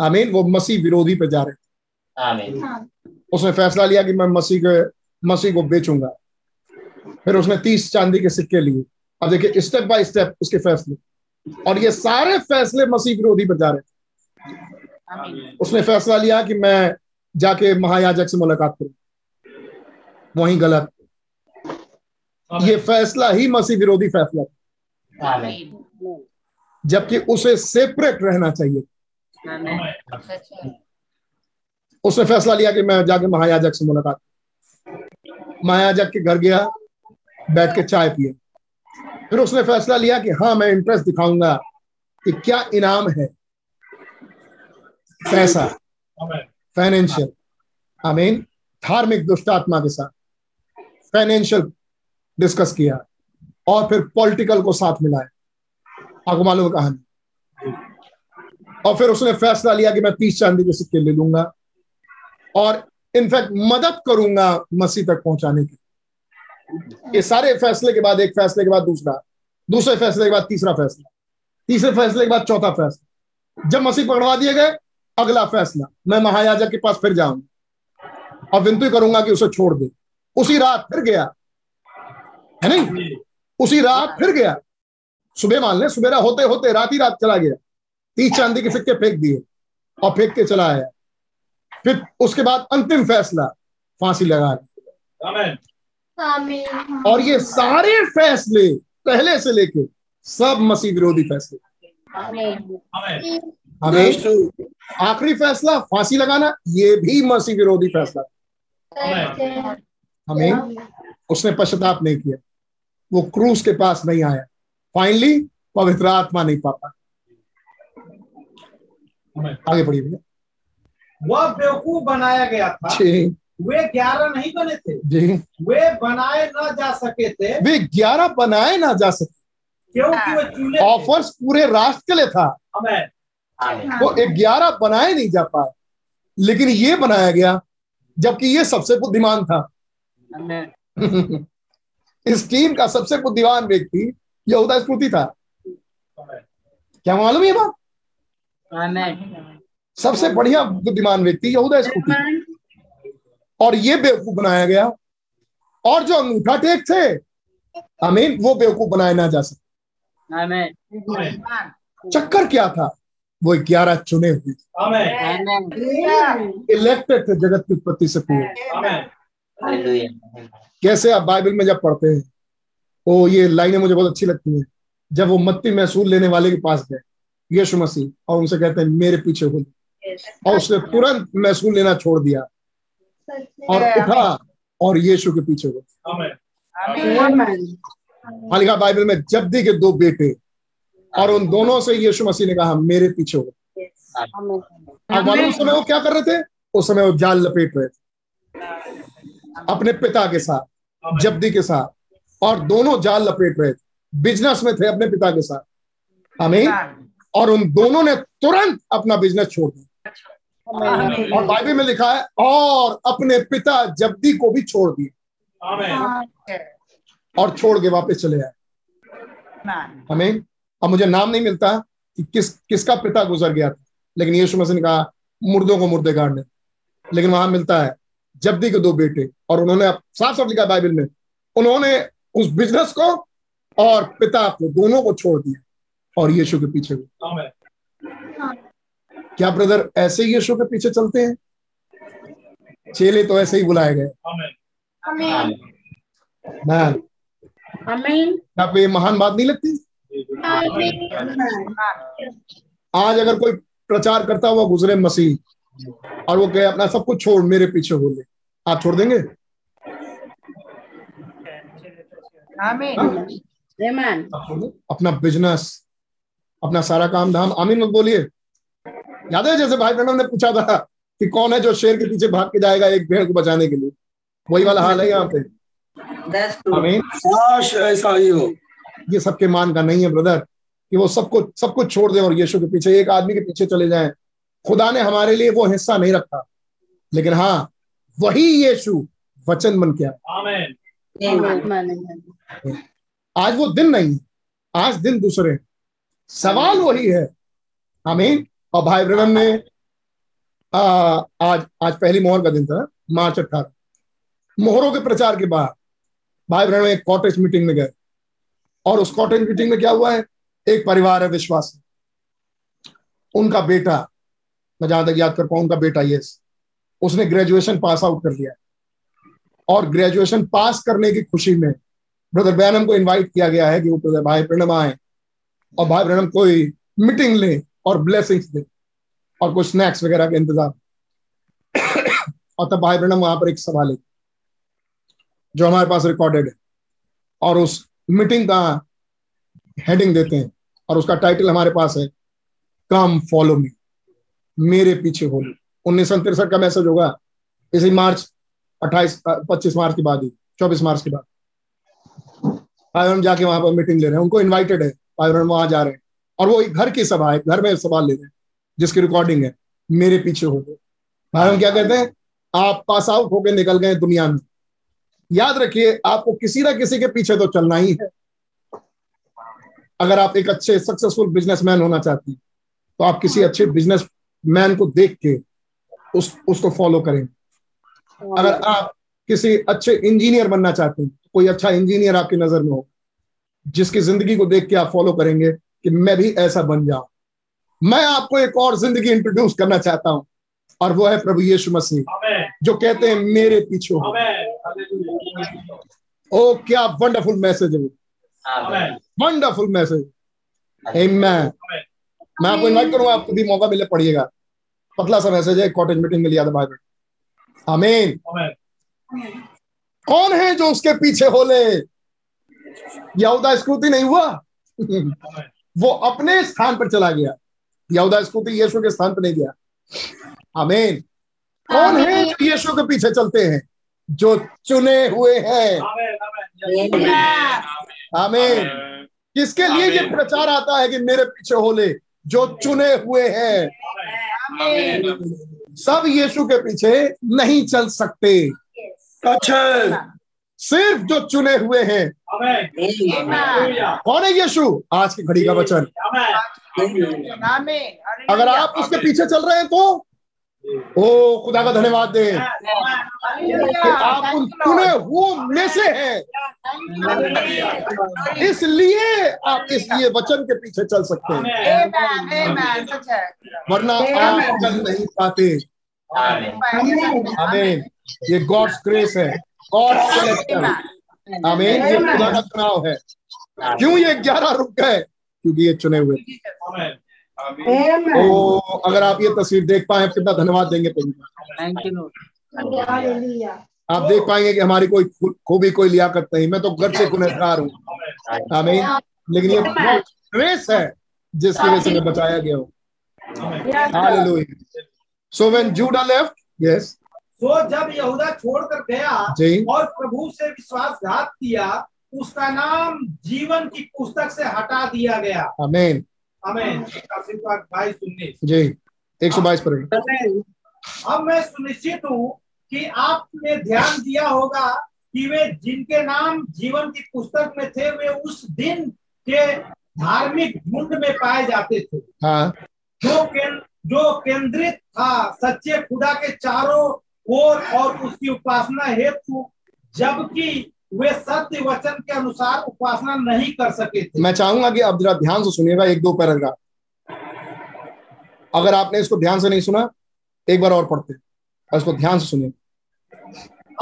आई मीन वो मसीह विरोधी पे जा रहे थे।
आमीन।
उसने फैसला लिया कि मैं मसीह के मसीह को बेचूँगा। फिर उसने तीस चांदी के सिक्के लिए। अब देखिए स्टेप बाय स्टेप उसके फैसले। और ये सारे फैसले मसीह विरोधी पर जा रहे थे। उसने फैसला लिया कि मैं जाके महायाजक से मुलाकात करूँ। वही गलत। ये फैसला ही मसीह विरोधी फैसला था। जबकि उसे सेपरेट रहना चाहिए
आमीन
उसने फैसला लिया कि मैं जाके महायाजक से मुलाकात। महायाजक के घर गया बैठ के चाय पिए फिर उसने फैसला लिया कि हाँ मैं इंटरेस्ट दिखाऊँगा कि क्या इनाम है। पैसा। फाइनेंशियल आई मीन धार्मिक दुष्ट आत्मा के साथ। फाइनेंशियल डिस्कस किया और फिर पॉलिटिकल को साथ मिलाया। आपको मालूम कहानी। और फिर उसने फैसला लिया कि मैं तीस चांदी के सिक्के ले लूँगा। और इनफैक्ट मदद करूँगा मसीह तक पहुँचाने की। ये सारे फैसले के बाद, एक फैसले के बाद दूसरा, दूसरे फैसले के बाद तीसरा फैसला, तीसरे फैसले के बाद चौथा फैसला। जब मसीह पकड़वा दिए गए, अगला फैसला, मैं महायाजक के पास फिर जाऊँगा और विनती करूँगा कि उसे छोड़ दे। उसी रात फिर गया, है नहीं? उसी रात फिर गया। सुबह मान ले सुबेरा होते होते रात ही रात चला गया। तीस चांदी के सिक्के फेंक दिए और फेंक के चला आया। फिर उसके बाद अंतिम फैसला फांसी लगा दी और ये सारे फैसले पहले से लेके सब मसीह विरोधी फैसले। हमें आखिरी फैसला फांसी लगाना ये भी मसीह विरोधी फैसला। हमें उसने पश्चाताप नहीं किया। वो क्रूस के पास नहीं आया। फाइनली पवित्र आत्मा नहीं पाता आगे पढ़िए भैया।
वह बेवकूफ़ बनाया गया था।
जी।
वे ग्यारह नहीं बने थे।
जी।
वे बनाए ना जा सके थे।
वे ग्यारह बनाए ना जा सके।
क्योंकि वे चूल्हे
ऑफर्स पूरे राष्ट्र के लिए था। वो ग्यारह बनाए नहीं जा पाए। लेकिन ये बनाया गया जबकि ये सबसे बुद्धिमान था। [laughs] इस टीम का सबसे बुद्धिमान व्यक्ति यहूदा स्मृति था। क्या मालूम ये बात? सबसे बढ़िया बुद्धिमान व्यक्ति यहूदा स्मृति और ये बेवकूफ़ बनाया गया। और जो अंगूठा टेक थे अमीन वो बेवकूफ़ बनाया ना जा सके।
आमीन
चक्कर क्या था? वो ग्यारह चुने हुए। इलेक्टेड थे जगत की उत्पत्ति से पूर्व। कैसे आप बाइबल में जब पढ़ते हैं ओ ये लाइनें मुझे बहुत अच्छी लगती हैं जब वो मत्ती महसूल लेने वाले के पास गए। यीशु मसीह और उनसे कहते हैं मेरे पीछे हो और उसने तुरंत महसूल लेना छोड़ दिया। और उठा और यीशु के पीछे हो
आमेन
लिखा बाइबल में जब्दी के दो बेटे। और उन दोनों से यीशु मसीह ने कहा मेरे पीछे हो अब उस समय वो क्या कर रहे थे? उस समय वो जाल लपेट रहे थे। अपने पिता के साथ जब्दी के साथ। और दोनों जाल लपेट रहे थे। बिज़नेस में थे अपने पिता के साथ। हमें और उन दोनों ने तुरंत अपना बिज़नेस छोड़ दिया। और बाइबल में लिखा है और अपने पिता जब्दी को भी छोड़ दिया और छोड़ के वापस चले आए। हमें अब मुझे नाम नहीं मिलता कि किस किसका पिता गुजर गया था। लेकिन यीशु मसीह ने कहा मुर्दों को मुर्दे गाड़ने लेकिन वहाँ मिलता है जब्दी के दो बेटे। और उन्होंने साफ़ साफ़ लिखा बाइबल में उन्होंने उस बिज़नेस को और पिता को दोनों को छोड़ दिया। और यीशु के पीछे हुए। क्या ब्रदर ऐसे ही यीशु के पीछे चलते हैं? चेले तो ऐसे ही बुलाए गए। मैन
आमीन
क्या आपको ये महान बात नहीं लगती? आज अगर कोई प्रचार करता हुआ गुजरे मसीह और वो कहे अपना सब कुछ छोड़ मेरे पीछे हो ले। आप छोड़ देंगे? अपना बिज़नेस अपना सारा काम धाम। आमीन मत बोलिए। याद है जैसे भाई प्रणव ने पूछा था कि कौन है जो शेर के पीछे भाग के जाएगा एक भेड़ को बचाने के लिए? वही वाला हाल है यहाँ पे। आमीन।
ऐसा ही हो।
ये सबके मान का नहीं है ब्रदर कि वो सबको सब कुछ छोड़ दें और यीशु के पीछे एक आदमी के पीछे चले जाएँ। खुदा ने हमारे लिए वो हिस्सा नहीं रखा। लेकिन हाँ वही यीशु वचन बन के आज वो दिन नहीं आज दिन दूसरे हैं। सवाल वही है। आमीन। और भाई ब्रदर ने आ, आज आज पहली मोहर का दिन था मार्च अठारह। मोहरों के प्रचार के बाद भाई ब्रदर एक कॉटेज मीटिंग में गए। और उस कॉटेज मीटिंग में क्या हुआ है? एक परिवार है विश्वास। उनका बेटा मैं जहाँ तक याद कर पाऊँ उनका बेटा यस उसने ग्रेजुएशन पास आउट कर लिया और ग्रेजुएशन पास करने की खुशी में ब्रदर बैनम को इनवाइट किया गया है कि वो ब्रदर भाई प्रणम आए। और भाई प्रणम कोई मीटिंग ले और ब्लेसिंग्स दे और कुछ स्नैक्स वगैरह का इंतज़ाम। और तब भाई प्रणम वहाँ पर एक सभा ले, जो हमारे पास रिकॉर्डेड है। और उस मीटिंग का हेडिंग देते हैं और उसका टाइटल हमारे पास है कम फॉलो मी मेरे पीछे हो लो। उन्नीस सौ तिरसठ का मैसेज होगा। इसी मार्च, अट्ठाईस पच्चीस मार्च के बाद ही, चौबीस मार्च के बाद। पायरम जाके वहाँ पर मीटिंग ले रहे हैं। उनको इनवाइटेड है। पायरम वहाँ जा रहे हैं। और वो एक घर की सभा है घर में सभा ले रहे हैं, जिसकी रिकॉर्डिंग है, मेरे पीछे हो गए। पायरम क्या कहते हैं? आप पास आउट होकर निकल गए दुनिया में। याद रखिए, आपको किसी ना किसी के पीछे तो चलना ही है। अगर आप एक अच्छे सक्सेसफुल बिजनेसमैन होना चाहते हैं तो आप किसी अच्छे बिज़नेस मैन को देख के उस, उसको फॉलो करें। अगर आप किसी अच्छे इंजीनियर बनना चाहते हैं तो कोई अच्छा इंजीनियर आपकी नज़र में हो जिसकी ज़िंदगी को देख के आप फॉलो करेंगे कि मैं भी ऐसा बन जाऊँ। मैं आपको एक और ज़िंदगी इंट्रोड्यूस करना चाहता हूँ और वो है प्रभु यीशु मसीह जो कहते हैं मेरे पीछे हो। ओ क्या वंडरफुल मैसेज है वंडरफुल मैसेज Amen. मैं आपको इनवाइट करूँगा आपको भी मौका मिले पढ़िएगा। पतला सा मैसेज है कॉटेज मीटिंग में लिया था बाइबल आमीन
आमीन
कौन है जो उसके पीछे हो ले? यहूदा स्कूति नहीं हुआ। वो अपने स्थान पर चला गया। यहूदा स्कूति यीशु के स्थान पर नहीं गया। आमीन। कौन है जो यीशु के पीछे चलते हैं? जो चुने हुए हैं।
आमीन
आमीन किसके लिए ये प्रचार आता है कि मेरे पीछे हो ले? जो चुने हुए हैं। सब यीशु के पीछे नहीं चल सकते।
अच्छा।
सिर्फ़ जो चुने हुए हैं।
आमीन हालेलुया
कौन है यीशु? आज की घड़ी का वचन। अगर आप उसके पीछे चल रहे हैं तो? ओ खुदा का धन्यवाद दें। आप उन चुने हुओं में से हैं। इसलिए आप इसलिए वचन के पीछे चल सकते हैं। वरना आप चल नहीं पाते। आमीन। ये गॉड्स ग्रेस है। सिलेक्शन आमीन ये खुदा का चुनाव है। क्यों ये ग्यारह रुक गए? क्योंकि ये चुने हुए तो अगर आप ये तस्वीर देख पाए कितना धन्यवाद देंगे
यू
आप देख पाएँगे कि हमारी कोई खूबी कोई लियाकत नहीं। मैं तो घर से गुनहगार हूँ। आमीन। लेकिन ये ग्रेस है जिसकी वजह से मैं बचाया गया हूँ। Hallelujah so when Judah left yes
तो जब यहूदा छोड़कर गया
जी।
और प्रभु से विश्वासघात किया उसका नाम जीवन की पुस्तक से हटा दिया गया।
आमीन
आमीन बाईस उन्नीस।
जी 122 पर
अब मैं सुनिश्चित हूँ कि आपने ध्यान दिया होगा कि वे जिनके नाम जीवन की पुस्तक में थे वे उस दिन के धार्मिक झुंड में पाए जाते थे।
हाँ।
जो कें, जो केंद्रित था सच्चे खुदा के चारों ओर और उसकी उपासना हेतु जबकि वे सत्य वचन के अनुसार उपासना नहीं कर सके थे।
मैं चाहूँगा कि आप जरा ध्यान से सुनिएगा एक दो पैराग्राफ। अगर आपने इसको ध्यान से नहीं सुना एक बार और पढ़ते और इसको ध्यान से सुनिए।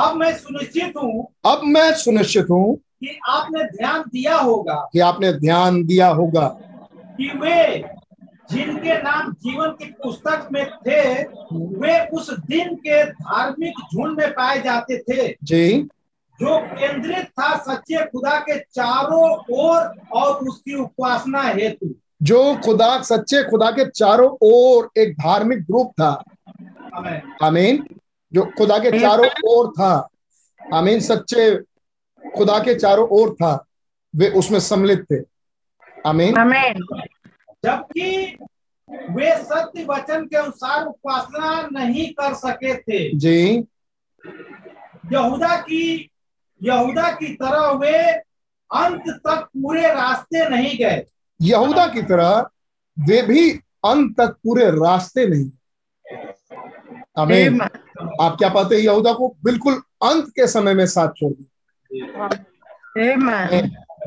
अब मैं सुनिश्चित हूँ
अब मैं सुनिश्चित हूँ
कि आपने ध्यान दिया होगा।
कि आपने ध्यान दिया होगा।
कि वे जिनके नाम जीवन की पुस्तक में थे वे उस दिन के धार्मिक झुंड में पाए जाते थे।
जी।
जो केंद्रित था सच्चे खुदा के चारों ओर और उसकी उपासना हेतु।
जो खुदा सच्चे खुदा के चारों ओर एक धार्मिक ग्रुप था। आमेन। जो खुदा के चारों ओर था। आमीन सच्चे खुदा के चारों ओर था। वे उसमें सम्मिलित थे। आमीन.
जबकि वे सत्य वचन के अनुसार उपासना नहीं कर सके थे।
जी।
यहूदा की यहूदा की तरह वे अंत तक पूरे रास्ते नहीं गए।
यहूदा की तरह वे भी अंत तक पूरे रास्ते नहीं आमीन आप क्या पाते हैं यहूदा को? बिल्कुल अंत के समय में साथ छोड़ दिया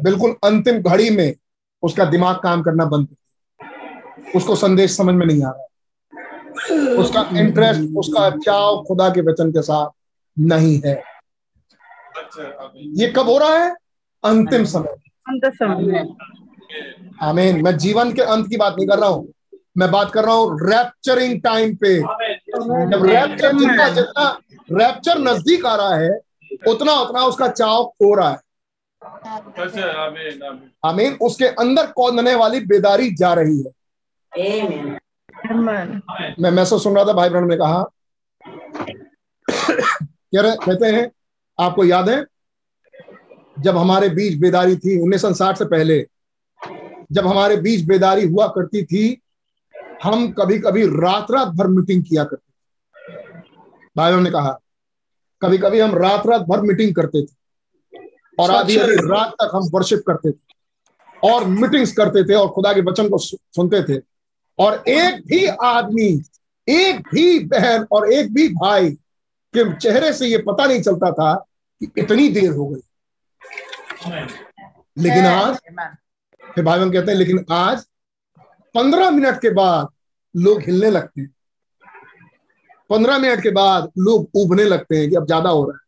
बिल्कुल अंतिम घड़ी में उसका दिमाग काम करना बंद। उसको संदेश समझ में नहीं आ रहा उसका इंटरेस्ट उसका चाव खुदा के वचन के साथ नहीं है। ये कब हो रहा है? अंतिम समय।
the summit.
आमीन। मैं जीवन के अंत की बात नहीं कर रहा हूँ। मैं बात कर रहा हूँ रैप्चरिंग टाइम पे। जब रैप्चर जितना जितना रैप्चर नज़दीक आ रहा है उतना उतना उसका चाव खो रहा है।
अच्छा आमीन आमीन।
आमीन। उसके अंदर कौंधने वाली बेदारी जा रही है. मैं मैसेज सुन रहा था भाई ब्रहण ने कहा। [coughs] कह रहे कहते हैं आपको याद है जब हमारे बीच बेदारी थी उन्नीस सौ साठ से पहले जब हमारे बीच बेदारी हुआ करती थी हम कभी कभी रात रात भर मीटिंग किया करते थे। भाई ने कहा कभी कभी हम रात रात भर मीटिंग करते थे और आधी आधी रात तक हम वर्शिप करते थे और मीटिंग्स करते थे और खुदा के वचन को सुनते थे। और एक भी आदमी एक भी बहन और एक भी भाई के चेहरे से ये पता नहीं चलता था कि इतनी देर हो गई। लेकिन आज फिर भाई बहन कहते हैं लेकिन आज पंद्रह मिनट के बाद लोग हिलने लगते हैं। पंद्रह मिनट के बाद लोग उबने लगते हैं कि अब ज़्यादा हो रहा है।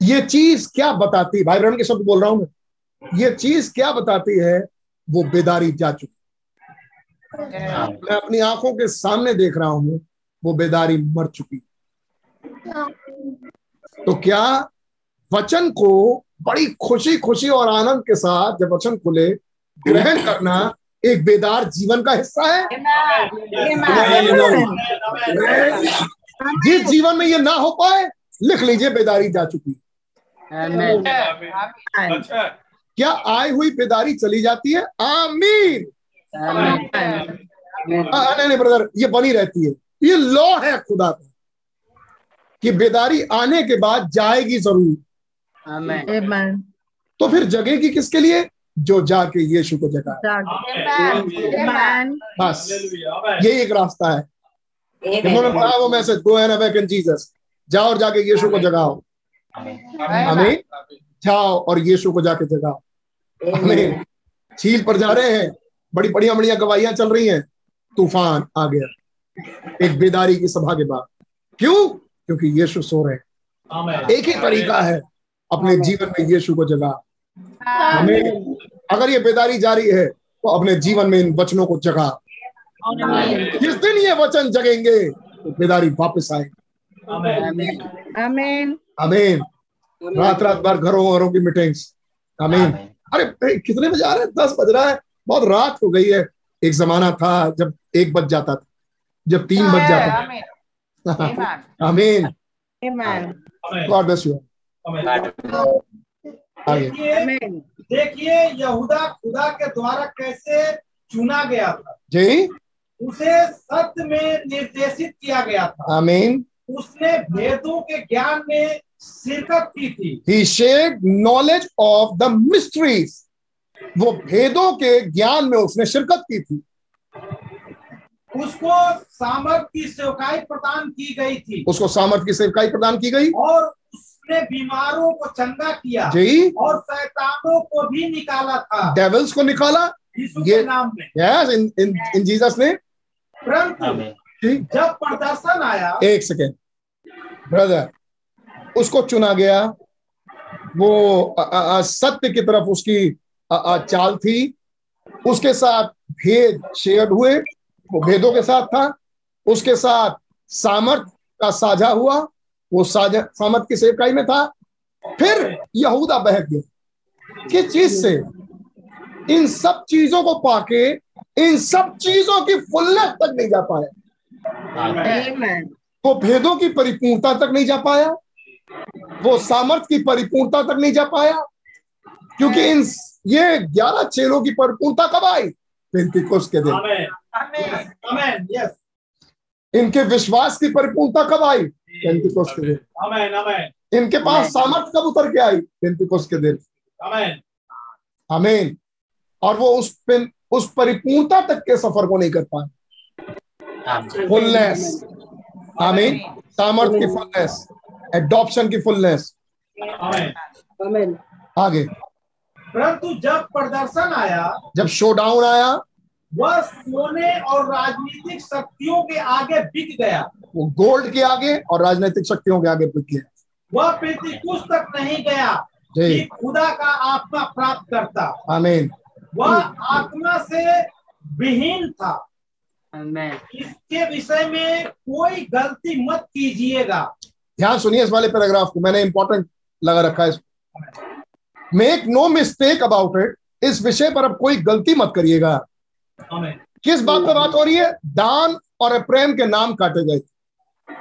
ये चीज़ क्या बताती भाई बहन के शब्द बोल रहा हूँ मैं ये चीज़ क्या बताती है वो बेदारी जा चुकी मैं अपनी आँखों के सामने देख रहा हूँ वो बेदारी मर चुकी। तो क्या वचन को बड़ी खुशी खुशी और आनंद के साथ जब वचन खुले ग्रहण करना एक बेदार जीवन का हिस्सा है? जिस जीवन में ये ना हो पाए लिख लीजिए बेदारी जा चुकी।
अच्छा
क्या आई हुई बेदारी चली जाती है? आमीन। नहीं नहीं ब्रदर ये बनी रहती है। ये लॉ है खुदा का कि बेदारी आने के बाद जाएगी ज़रूर. तो फिर जगेगी किसके लिए? जो जाके यीशु को जगा. बस। ये एक रास्ता है। उन्होंने. पढ़ा वो message go and awaken Jesus जाओ और जाके यीशु को जगाओ। आमीन। जाओ और यीशु को जाके जगाओ। आमीन। झील पर जा रहे हैं। बड़ी बढ़िया बढ़िया गवाहियाँ चल रही हैं। तूफ़ान आ गया। एक बेदारी की सभा के बाद। क्यों? क्योंकि यीशु सो रहे हैं। एक ही तरीका है अपने जीवन में यीशु को जगा। आमीन। अगर ये बेदारी जारी है तो अपने जीवन में इन वचनों को जगा। जिस दिन ये वचन जगेंगे तो बेदारी वापस आएगी।
Amen.
आमीन। रात रात भर घरों घरों की मीटिंग्स। आमीन। अरे कितने बजे आ रहे हैं? दस बज रहा है। बहुत रात हो गई है। एक जमाना था जब एक बज जाता था जब तीन बज जाता था।
Amen.
आमीन। गॉड ब्लेस यू
देखिए देखिए यहूदा खुदा के द्वारा कैसे चुना गया था?
जी।
उसे सत्य में निर्देशित किया गया था।
आमीन।
उसने भेदों के ज्ञान में शिरकत की थी।
He shed knowledge of the mysteries वो भेदों के ज्ञान में उसने शिरकत की थी।
उसको सामर्थ की सेवकाई प्रदान की गई थी।
उसको सामर्थ की सेवकाई प्रदान की गई।
और उसने बीमारों को चंगा किया
जी।
और शैतानों को भी निकाला था।
डेविल्स को निकाला। ये-
के नाम में।
Yes in in in Jesus ने।
परंतु जब प्रदर्शन आया
एक सेकेंड ब्रदर उसको चुना गया। वो सत्य की तरफ़ उसकी चाल थी। उसके साथ भेद शेयर हुए। वो भेदों के साथ था। उसके साथ सामर्थ का साझा हुआ। वो साझा सामर्थ की सेवकाई में था। फिर यहूदा बहक गया। किस चीज़ से? इन सब चीज़ों को पाके इन सब चीज़ों की फुलनेस तक नहीं जा पाया। वो भेदों की परिपूर्णता तक नहीं जा पाया। वो सामर्थ की परिपूर्णता तक नहीं जा पाया। क्योंकि इन ये ग्यारह चेलों की परिपूर्णता कब आई? पेंतिकुस के दिन।
आमेन आमेन यस
इनके विश्वास की परिपूर्णता कब आई? पेंतिकुस के दिन।
आमेन आमेन
इनके पास सामर्थ कब उतर के आई? पेंतिकुस के दिन।
आमेन
आमीन और वो उस पिन उस परिपूर्णता तक के सफ़र को नहीं कर पाए। फुलनेस आमीन सामर्थ की फुलनेस एडॉप्शन की फुलनेस आगे।
परंतु जब प्रदर्शन आया
जब शोडाउन आया
वह सोने और राजनीतिक शक्तियों के आगे बिक गया।
वो गोल्ड के आगे और राजनीतिक शक्तियों के आगे बिक गया।
वह पेंतिकुस तक नहीं गया कि खुदा का आत्मा प्राप्त करता।
आमीन
वह आत्मा से विहीन था।
Amen.
इसके विषय में कोई गलती मत कीजिएगा।
ध्यान सुनिए इस वाले पैराग्राफ को। मैंने इंपॉर्टेंट लगा रखा है make no mistake about it इस विषय पर अब कोई गलती मत करिएगा। किस बात पर बात हो रही है? दान और प्रेम के नाम काटे गए।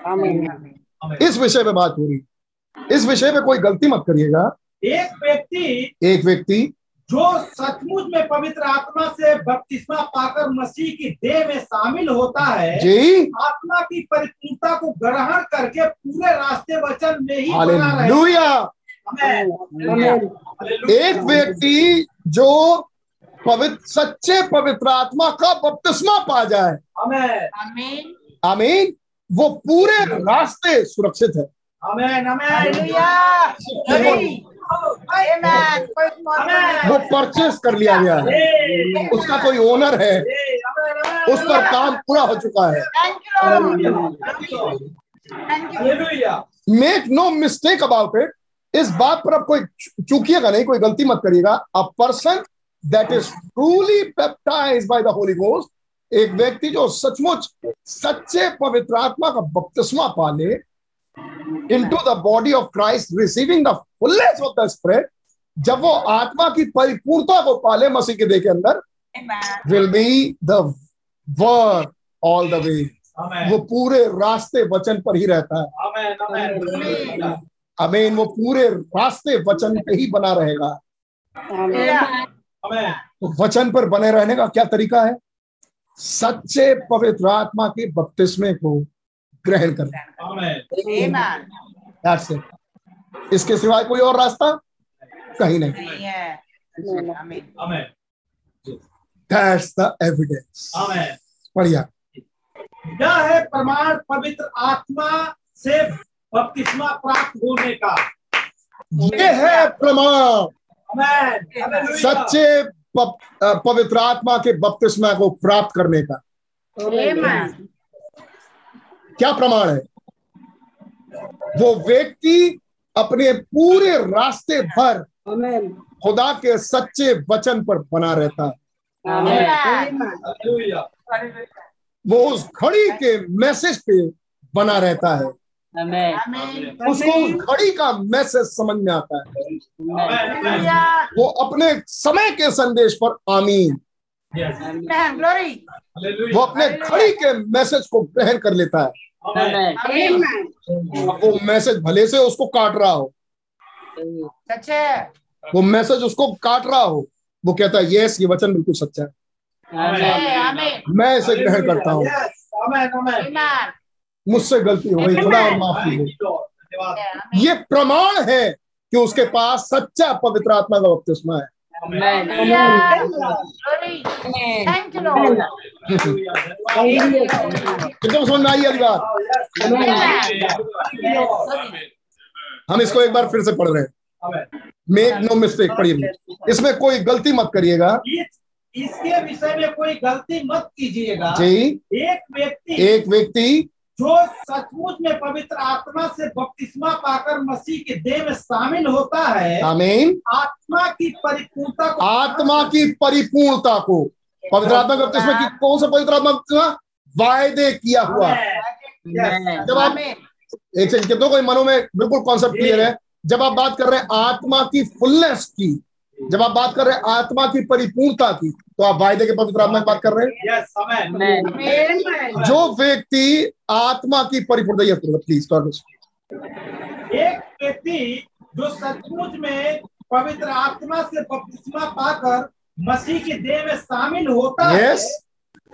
Amen.
इस विषय पे बात हो रही। है इस विषय पे कोई गलती मत करिएगा।
एक व्यक्ति
एक व्यक्ति
जो सचमुच में पवित्र आत्मा से बपतिस्मा पाकर मसीह की देह में शामिल होता है
जी।
आत्मा की परिपूर्णता को ग्रहण करके पूरे रास्ते वचन में ही बना रहे.
एक व्यक्ति जो पवित्र सच्चे पवित्र आत्मा का बपतिस्मा पा जाए।
आमेन।
वो पूरे रास्ते सुरक्षित है. वो परचेस कर लिया गया है। उसका कोई ओनर है। उस पर काम पूरा हो चुका है।
Thank you, Lord. Thank you.
Hallelujah.
Make no mistake about it इस बात पर अब कोई चूकिएगा नहीं कोई गलती मत करिएगा। A person that is truly baptise by the Holy Ghost एक व्यक्ति जो सचमुच सच्चे पवित्र आत्मा का बपतिस्मा पाले into the body of Christ receiving the fullness of the spirit जब वो आत्मा की परिपूर्णता को पाले मसीह के देह के अंदर
will
be the word all the way वो पूरे रास्ते वचन पर ही रहता है।
आमेन आमेन
अमीन वो पूरे रास्ते वचन पे ही बना रहेगा। तो वचन पर बने रहने का क्या तरीका है? सच्चे पवित्र आत्मा के बपतिस्मे को ग्रहण करना।
आमेन।
Amen.
That's it. इसके सिवाय कोई और रास्ता? कहीं नहीं।
Yeah. Amen.
Amen.
That's the evidence.
आमेन।
बढ़िया।
यह है प्रमाण पवित्र आत्मा से बपतिस्मा प्राप्त होने का।
ये है प्रमाण। सच्चे पवित्र आत्मा के बपतिस्मा को प्राप्त करने का। क्या प्रमाण है? वो व्यक्ति अपने पूरे रास्ते भर खुदा के सच्चे वचन पर बना रहता है। वो उस घड़ी के मैसेज पे बना रहता है. उसको उस घड़ी का मैसेज समझ में आता है. वो अपने समय के संदेश पर आमीन. वो अपने घड़ी के मैसेज को ग्रहण कर लेता है। वो मैसेज भले से उसको काट रहा हो। वो मैसेज उसको काट रहा हो। वो कहता है यस ये वचन बिल्कुल सच्चा है। मैं इसे ग्रहण करता हूँ। मुझसे गलती हो गई खुदा और माफ़ कीजिए।
यू
प्रमाण है कि उसके पास सच्चा पवित्र आत्मा का बपतिस्मा है। समझ में आई बात। हम इसको एक बार फिर से पढ़ रहे हैं। मेक नो मिस्टेक पढ़िए। इसमें कोई गलती मत करिएगा।
इसके विषय में कोई गलती मत कीजिएगा।
जी।
एक व्यक्ति
एक व्यक्ति
जो सचमुच में पवित्र आत्मा से बपतिस्मा पाकर मसीह के देह में शामिल होता है
आमीन
आत्मा की परिपूर्णता को
आत्मा की परिपूर्णता को। पवित्र आत्मा का बपतिस्मा की कौन सा पवित्र आत्मा बपतिस्मा? वायदे किया हुआ। जब आप एक सेकंड कितनों को मनों में बिल्कुल कॉन्सेप्ट क्लियर है? जब आप बात कर रहे हैं आत्मा की फुलनेस की जब आप बात कर रहे हैं आत्मा की परिपूर्णता की तो आप वायदे के पवित्र आत्मा की बात कर रहे हैं?
Amen.
जो व्यक्ति आत्मा की परिपूर्णता प्लीज़
एक व्यक्ति जो सचमुच में पवित्र आत्मा से बपतिस्मा पाकर मसीह के देह में शामिल होता है
यस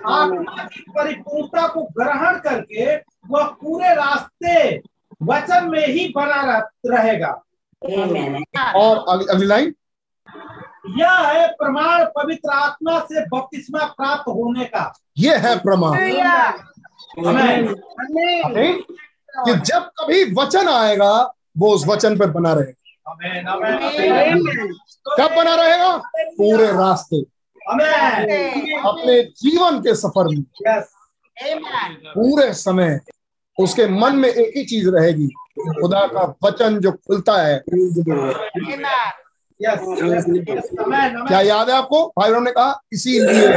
आत्मा की परिपूर्णता को ग्रहण करके वह पूरे रास्ते वचन में ही बना रहेगा।
और अगली अगली लाइन
यह है प्रमाण पवित्र आत्मा से बपतिस्मा प्राप्त होने का।
ये है प्रमाण। कि जब कभी वचन आएगा वो उस वचन पर बना रहेगा। कब बना रहेगा? पूरे रास्ते। अपने जीवन के सफ़र में। पूरे समय उसके मन में एक ही चीज़ रहेगी खुदा का वचन जो खुलता है। क्या याद है आपको? बहनों ने कहा इसीलिए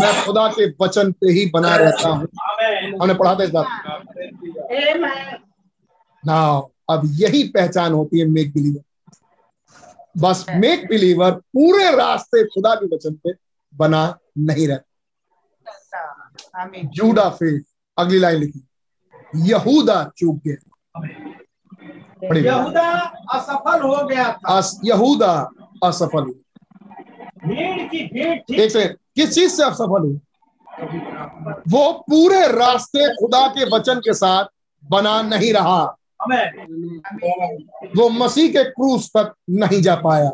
मैं खुदा के वचन पे ही बना रहता हूँ। हमने पढ़ा था इस बात ना अब यही पहचान होती है मेक बिलीवर बस मेक बिलीवर पूरे रास्ते खुदा के वचन पे बना नहीं रहता। जूडा फेथ अगली लाइन लिखी। यहूदा चूक गया।
यहूदा असफल हो गया था।
अस, यहूदा असफल
भीड़ की भीड़
एक सेकंड किस चीज़ से असफल हुआ वो पूरे रास्ते खुदा के वचन के साथ बना नहीं रहा। वो मसीह के क्रूस तक नहीं जा पाया।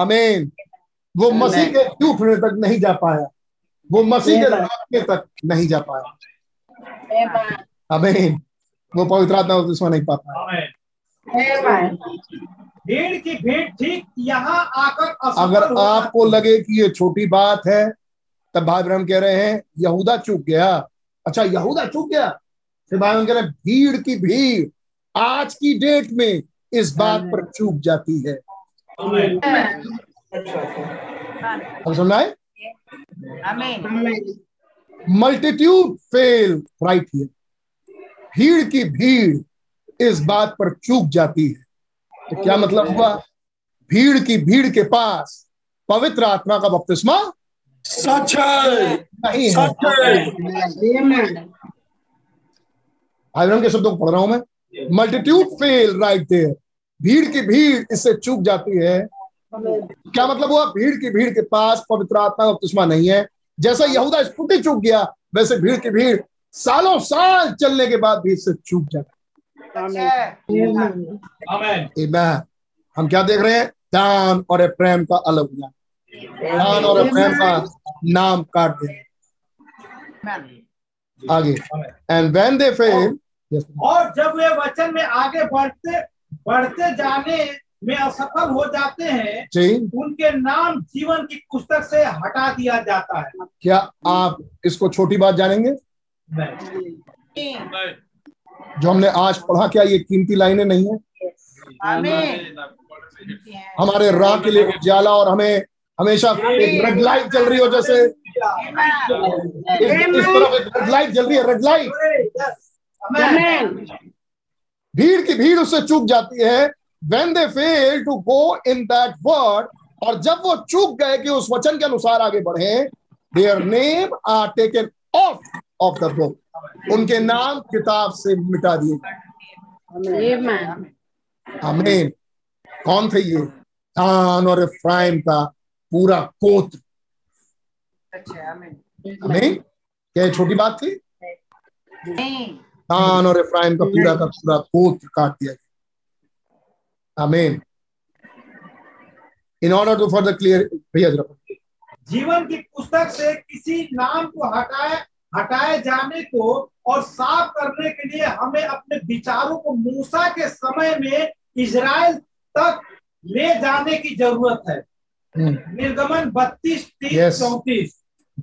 अमेन वो मसीह के टूटने तक नहीं जा पाया। वो मसीह के तक नहीं जा पाया। आमीन। वो पवित्र आत्मा दुश्मन नहीं
पाता भीड़ की भीड़ ठीक यहाँ आकर
अगर आपको लगे कि ये छोटी बात है तब भाई ब्रह्म कह रहे हैं यहूदा चूक गया। अच्छा यहूदा चूक गया? फिर भाई ब्रह्म कह रहे हैं भीड़ की भीड़ आज की डेट में इस बात पर चूक जाती है। अब सुनना है? मल्टीट्यूड फेल राइट हियर भीड़ की भीड़ इस बात पर चूक जाती है। तो क्या मतलब हुआ? भीड़ की भीड़ के पास पवित्र आत्मा का बपतिस्मा
सच
नहीं है। के शब्दों को पढ़ रहा हूँ मैं। मल्टीट्यूड फेल राइट देयर भीड़ की भीड़ इससे चूक जाती है। क्या मतलब हुआ? भीड़ की भीड़ के पास पवित्र आत्मा का बपतिस्मा नहीं है। जैसा यहूदा स्फूर्ति चूक गया वैसे भीड़ की भीड़ सालों साल चलने के बाद भी इससे चूक जाता
हमें
है हम क्या देख रहे हैं? दान और प्रेम का अलग जाना दान और प्रेम का नाम काट देना आगे। एंड व्हेन दे फेल
और जब वे वचन में आगे बढ़ते बढ़ते जाने में असफल हो जाते हैं
जी।
उनके नाम जीवन की पुस्तक से हटा दिया जाता है।
क्या आप इसको छोटी बात जानेंगे? जो हमने आज पढ़ा क्या ये कीमती लाइनें नहीं है? हमारे राह के लिए उजाला और हमें हमेशा एक रेड लाइट जल रही हो जैसे इस, रेड लाइट जल रही है रेड लाइट भीड़ की भीड़ उससे चूक जाती है। When they fail to go in that word और जब वो चूक गए कि उस वचन के अनुसार आगे बढ़े their name are taken off of the book. उनके नाम किताब से मिटा दिए। आमीन। कौन थे ये? दान और इफ्राइम का पूरा कोत आमीन। क्या छोटी बात थी? दान और इफ्राइम का पूरा का पूरा गोत्र काट दिया गया। आमीन। In order to for the clear भैया
जीवन की पुस्तक से किसी नाम को हटाए हटाए जाने को और साफ़ करने के लिए हमें अपने विचारों को मूसा के समय में इज़राइल तक ले जाने की ज़रूरत है।
हम्म,
निर्गमन बत्तीस तीस चौतीस।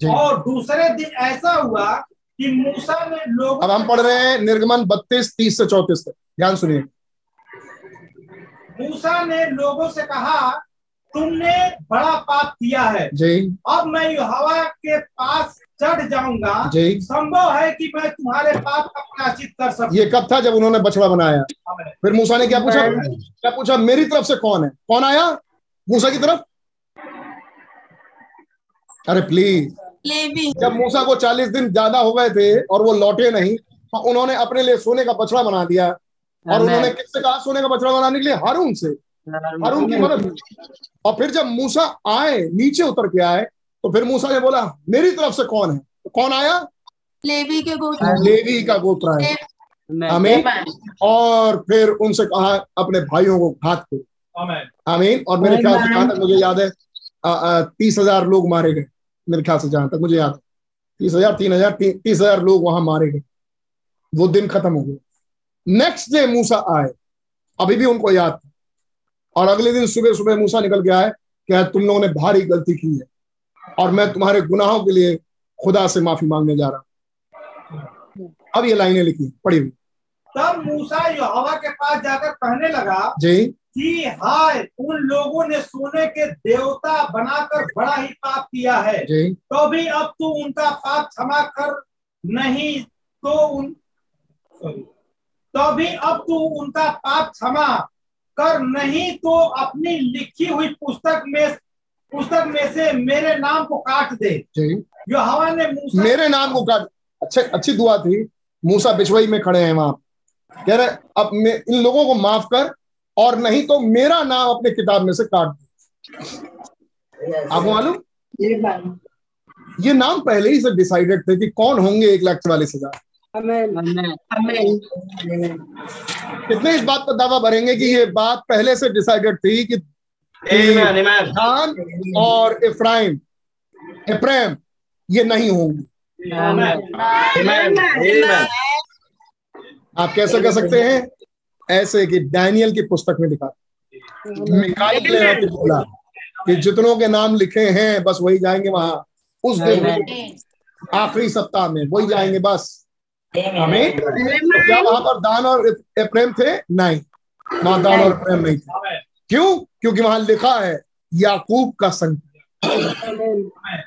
और दूसरे दिन ऐसा हुआ कि मूसा ने लोग
अब हम पढ़ रहे हैं निर्गमन बत्तीस तीस से चौतीस तक। ध्यान सुनिए।
मूसा ने लोगों से कहा तुमने बड़ा पाप किया है।
जी।
अब मैं यहोवा के पास चढ़ जाऊँगा। संभव है कि मैं तुम्हारे पाप का प्राचित कर सकूँ।
ये कब था जब उन्होंने बछड़ा बनाया? फिर मूसा ने क्या पूछा? क्या पूछा मेरी तरफ़ से कौन है? कौन आया? मूसा की तरफ़? अरे प्लीज़ जब मूसा को चालीस दिन ज़्यादा हो गए थे और वो लौटे नहीं तो उन्होंने अपने लिए सोने का बछड़ा बना दिया। और उन्होंने किससे कहा? सोने का बछड़ा बनाने के लिए? हारून से। हारून की मदद। और फिर जब मूसा आए नीचे उतर के आए तो फिर मूसा ने बोला मेरी तरफ़ से कौन है? तो कौन आया?
लेवी के गोत्र।
लेवी का गोत्र है आमीन। और फिर उनसे कहा अपने भाइयों को घात करो।
आमेन।
आमीन। और मेरे ख्याल से जहाँ तक मुझे याद है तीस हज़ार लोग मारे गए। मेरे ख्याल से जहाँ तक मुझे याद है। तीस हज़ार तीन हज़ार तीस हज़ार लोग वहाँ मारे गए। वो दिन खत्म हो गया। नेक्स्ट डे मूसा आए। अभी भी उनको याद था और अगले दिन सुबह सुबह मूसा निकल के आए कि तुम लोगों ने भारी गलती की है। और मैं तुम्हारे गुनाहों के लिए खुदा से माफ़ी मांगने जा रहा हूँ। अब ये लाइनें लिखी पढ़ी हुई।
तब मूसा यहोवा के पास जाकर कहने लगा
जी।
कि हाय उन लोगों ने सोने के देवता बनाकर बड़ा ही पाप किया है।
जी।
तो भी अब तू उनका पाप क्षमा कर नहीं तो उन तो भी अब तू उनका पाप क्षमा कर नहीं तो अपनी लिखी हुई पुस्तक में पुस्तक में से मेरे नाम को काट दे।
जी।
यहोवा ने मूसा
मेरे नाम को काट अच्छे अच्छी दुआ थी। मूसा बिछवई में खड़े हैं वहाँ। कह रहे अब मैं इन लोगों को माफ़ कर और नहीं तो मेरा नाम अपने किताब में से काट दे। आपको मालूम? ये नाम पहले ही से डिसाइडेड थे कि कौन होंगे एक लाख चवालीस हज़ार। कितने इस बात पर दावा भरेंगे कि ये बात पहले से डिसाइडेड थी कि
Amen. Amen.
दान और इफ्राइम। इफ्राइम ये नहीं होंगे. आप कैसे कह सकते हैं? ऐसे कि डैनियल की पुस्तक में लिखा। मिकाइल ने बोला कि जितनों के नाम लिखे हैं बस वही जाएँगे वहाँ। उस दिन आखिरी सप्ताह में वही जाएँगे बस। हमें क्या वहाँ पर दान और प्रेम थे? नहीं। वहाँ दान और प्रेम नहीं थे।
आमेन,
क्यों? क्योंकि वहाँ लिखा है याकूब का संकट।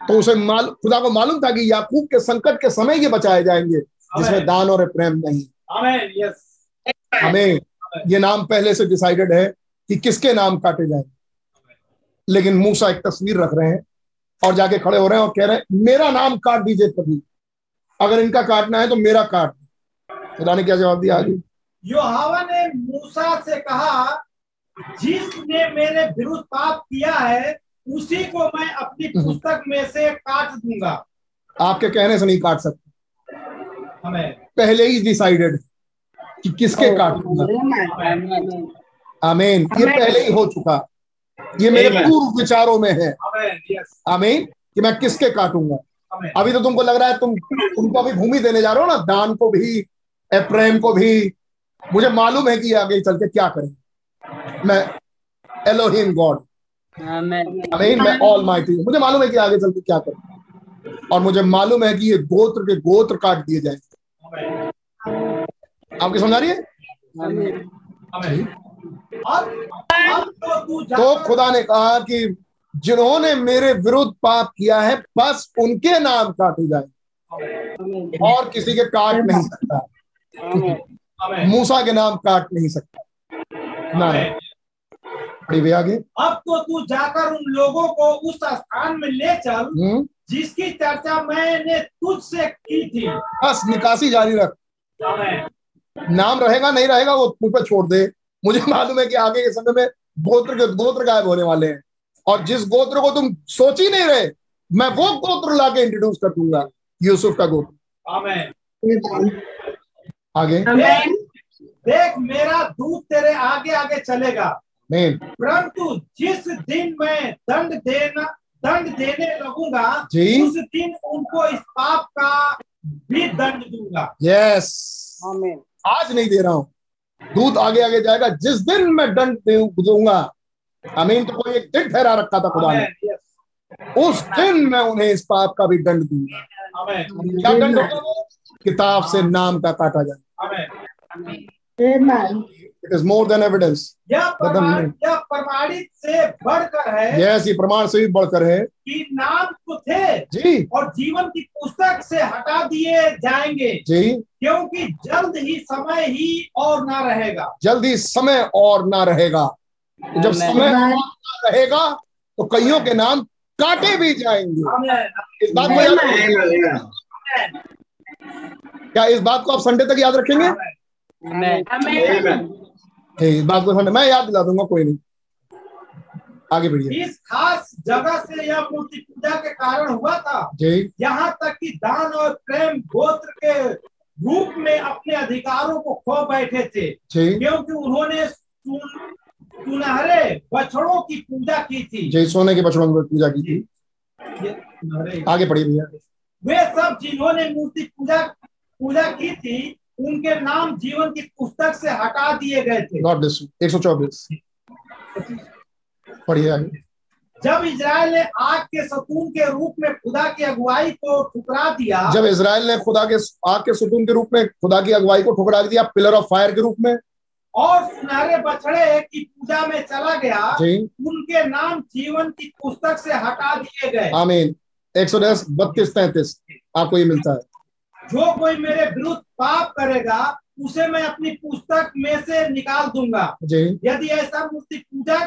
तो उसे माल खुदा को मालूम था कि याकूब के संकट के समय ये बचाए जाएँगे जिसमें दान और प्रेम नहीं। हमें ये नाम पहले से डिसाइडेड है कि किसके नाम काटे जाएँगे लेकिन मूसा एक तस्वीर रख रहे हैं और जाके खड़े हो रहे हैं और कह रहे हैं मेरा नाम काट दीजिए कभी। अगर इनका काटना है तो मेरा काट खुदा ने क्या जवाब दिया आगे?
योहावा ने मूसा से कहा जिसने मेरे विरुद्ध पाप किया है उसी को मैं अपनी पुस्तक में से काट दूँगा।
आपके कहने से नहीं काट सकते।
हमें।
पहले ही डिसाइडेड कि किसके काटूँगा आमीन ये पहले ही हो चुका। ये मेरे पूर्व विचारों में है। आमीन कि मैं किसके काटूँगा। अभी तो तुमको लग रहा है तुम तुमको अभी भूमि देने जा रहे हो ना? दान को भी प्रेम को भी। मुझे मालूम है कि आगे चल के क्या करें मैं एलोहिम गॉड आमीन मैं ऑल माइटी मुझे मालूम है कि आगे चल के क्या करें। और मुझे मालूम है कि ये गोत्र के गोत्र काट दिए जाएँगे। आपकी समझ आ रही है?
अब तो
खुदा ने कहा कि जिन्होंने मेरे विरुद्ध पाप किया है बस उनके नाम काटे जाए। और किसी के काट नहीं सकता। मूसा के नाम काट नहीं सकता। ना। आगे।
अब तो तू जाकर उन लोगों को उस स्थान में ले चल
हम्म।
जिसकी चर्चा मैंने तुझसे की थी।
बस निकासी जारी रख। नाम रहेगा नहीं रहेगा वो मुझ पर छोड़ दे। मुझे [laughs] मालूम है कि आगे के समय में गोत्र के गोत्र गायब होने वाले हैं। और जिस गोत्र को तुम सोच ही नहीं रहे मैं वो गोत्र ला के इंट्रोड्यूस कर दूँगा यूसुफ का गोत्र। आगे।
देख मेरा दूध तेरे आगे आगे चलेगा। परंतु जिस दिन मैं दंड देना दंड देने लगूँगा
जी।
उस दिन उनको इस पाप का भी दंड दूँगा।
यस आज नहीं दे रहा हूँ। दूध आगे आगे जाएगा जिस दिन मैं दंड दूँगा। अमीन तो कोई एक दिन ठहरा रखा था खुदा ने।
Yes.
उस दिन मैं उन्हें इस पाप का भी दंड दूँगा। क्या दंड होगा वो? किताब से नाम का काटा जाए।
Amen.
It is more than evidence
यह प्रमाण यह प्रमाणित से बढ़कर है
यस ये प्रमाण से भी बढ़कर है।
कि नाम तो थे
जी।
और जीवन की पुस्तक से हटा दिए जाएँगे।
जी।
क्योंकि जल्द ही समय ही और ना रहेगा।
जल्दी समय और ना रहेगा। तो जब समय और ना रहेगा तो कईयों के नाम काटे भी जाएँगे। इस बात को याद रखेंगे क्या इस बात को आप संडे तक याद रखेंगे?
Amen.
हे, इस बात को मैं याद दिला दूँगा कोई नहीं। आगे बढ़िए।
इस खास जगह से यह मूर्ति पूजा के कारण हुआ था।
जी।
यहाँ तक कि दान और प्रेम गोत्र के रूप में अपने अधिकारों को खो बैठे थे। क्योंकि उन्होंने सुन- सुनहरे बछड़ों की पूजा की थी।
जी सोने के बछड़ों की पूजा की थी। आगे पढ़िए भैया।
वे सब जिन्होंने मूर्ति पूजा पूजा की थी उनके नाम जीवन की पुस्तक से हटा दिए गए थे।
गॉड ब्लेस यू 124 पढ़िए आगे।
जब इजराइल ने आग के सतून के रूप में खुदा की अगुवाई को ठुकरा दिया
जब इसराइल ने खुदा के आग के सुतून के रूप में खुदा की अगुवाई को ठुकरा दिया पिलर ऑफ़ फायर के रूप में।
और सुनहरे बछड़े की पूजा में चला गया उनके नाम जीवन की पुस्तक से हटा दिए गए।
आमीन। 110 बत्तीस तैतीस। आपको ये मिलता है।
जो कोई मेरे विरुद्ध पाप करेगा उसे मैं अपनी पुस्तक में से निकाल दूँगा। यदि ऐसा मूर्ति पूजा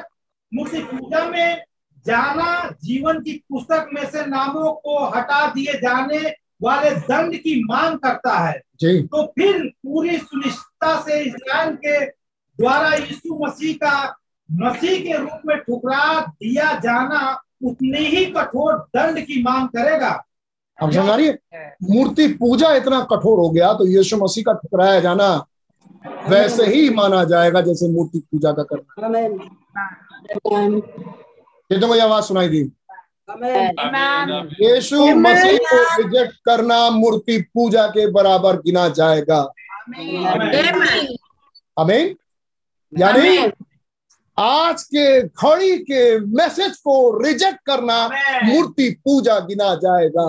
मूर्ति पूजा में जाना जीवन की पुस्तक में से नामों को हटा दिए जाने वाले दंड की मांग करता है तो फिर पूरी सुनिश्चितता से इस्राएल के द्वारा यीशु मसीह का मसीह के रूप में ठुकरा दिया जाना उतनी ही कठोर दंड की मांग करेगा।
अब समझ आ रही है मूर्ति पूजा इतना कठोर हो गया तो यीशु मसीह का ठुकराया जाना वैसे ही माना जाएगा जैसे मूर्ति पूजा का करना. ये तो मुझे आवाज़ सुनाई दी. यीशु मसीह को रिजेक्ट करना मूर्ति पूजा के बराबर गिना जाएगा. अमीन यानी आज के घड़ी के मैसेज को रिजेक्ट करना मूर्ति पूजा गिना जाएगा.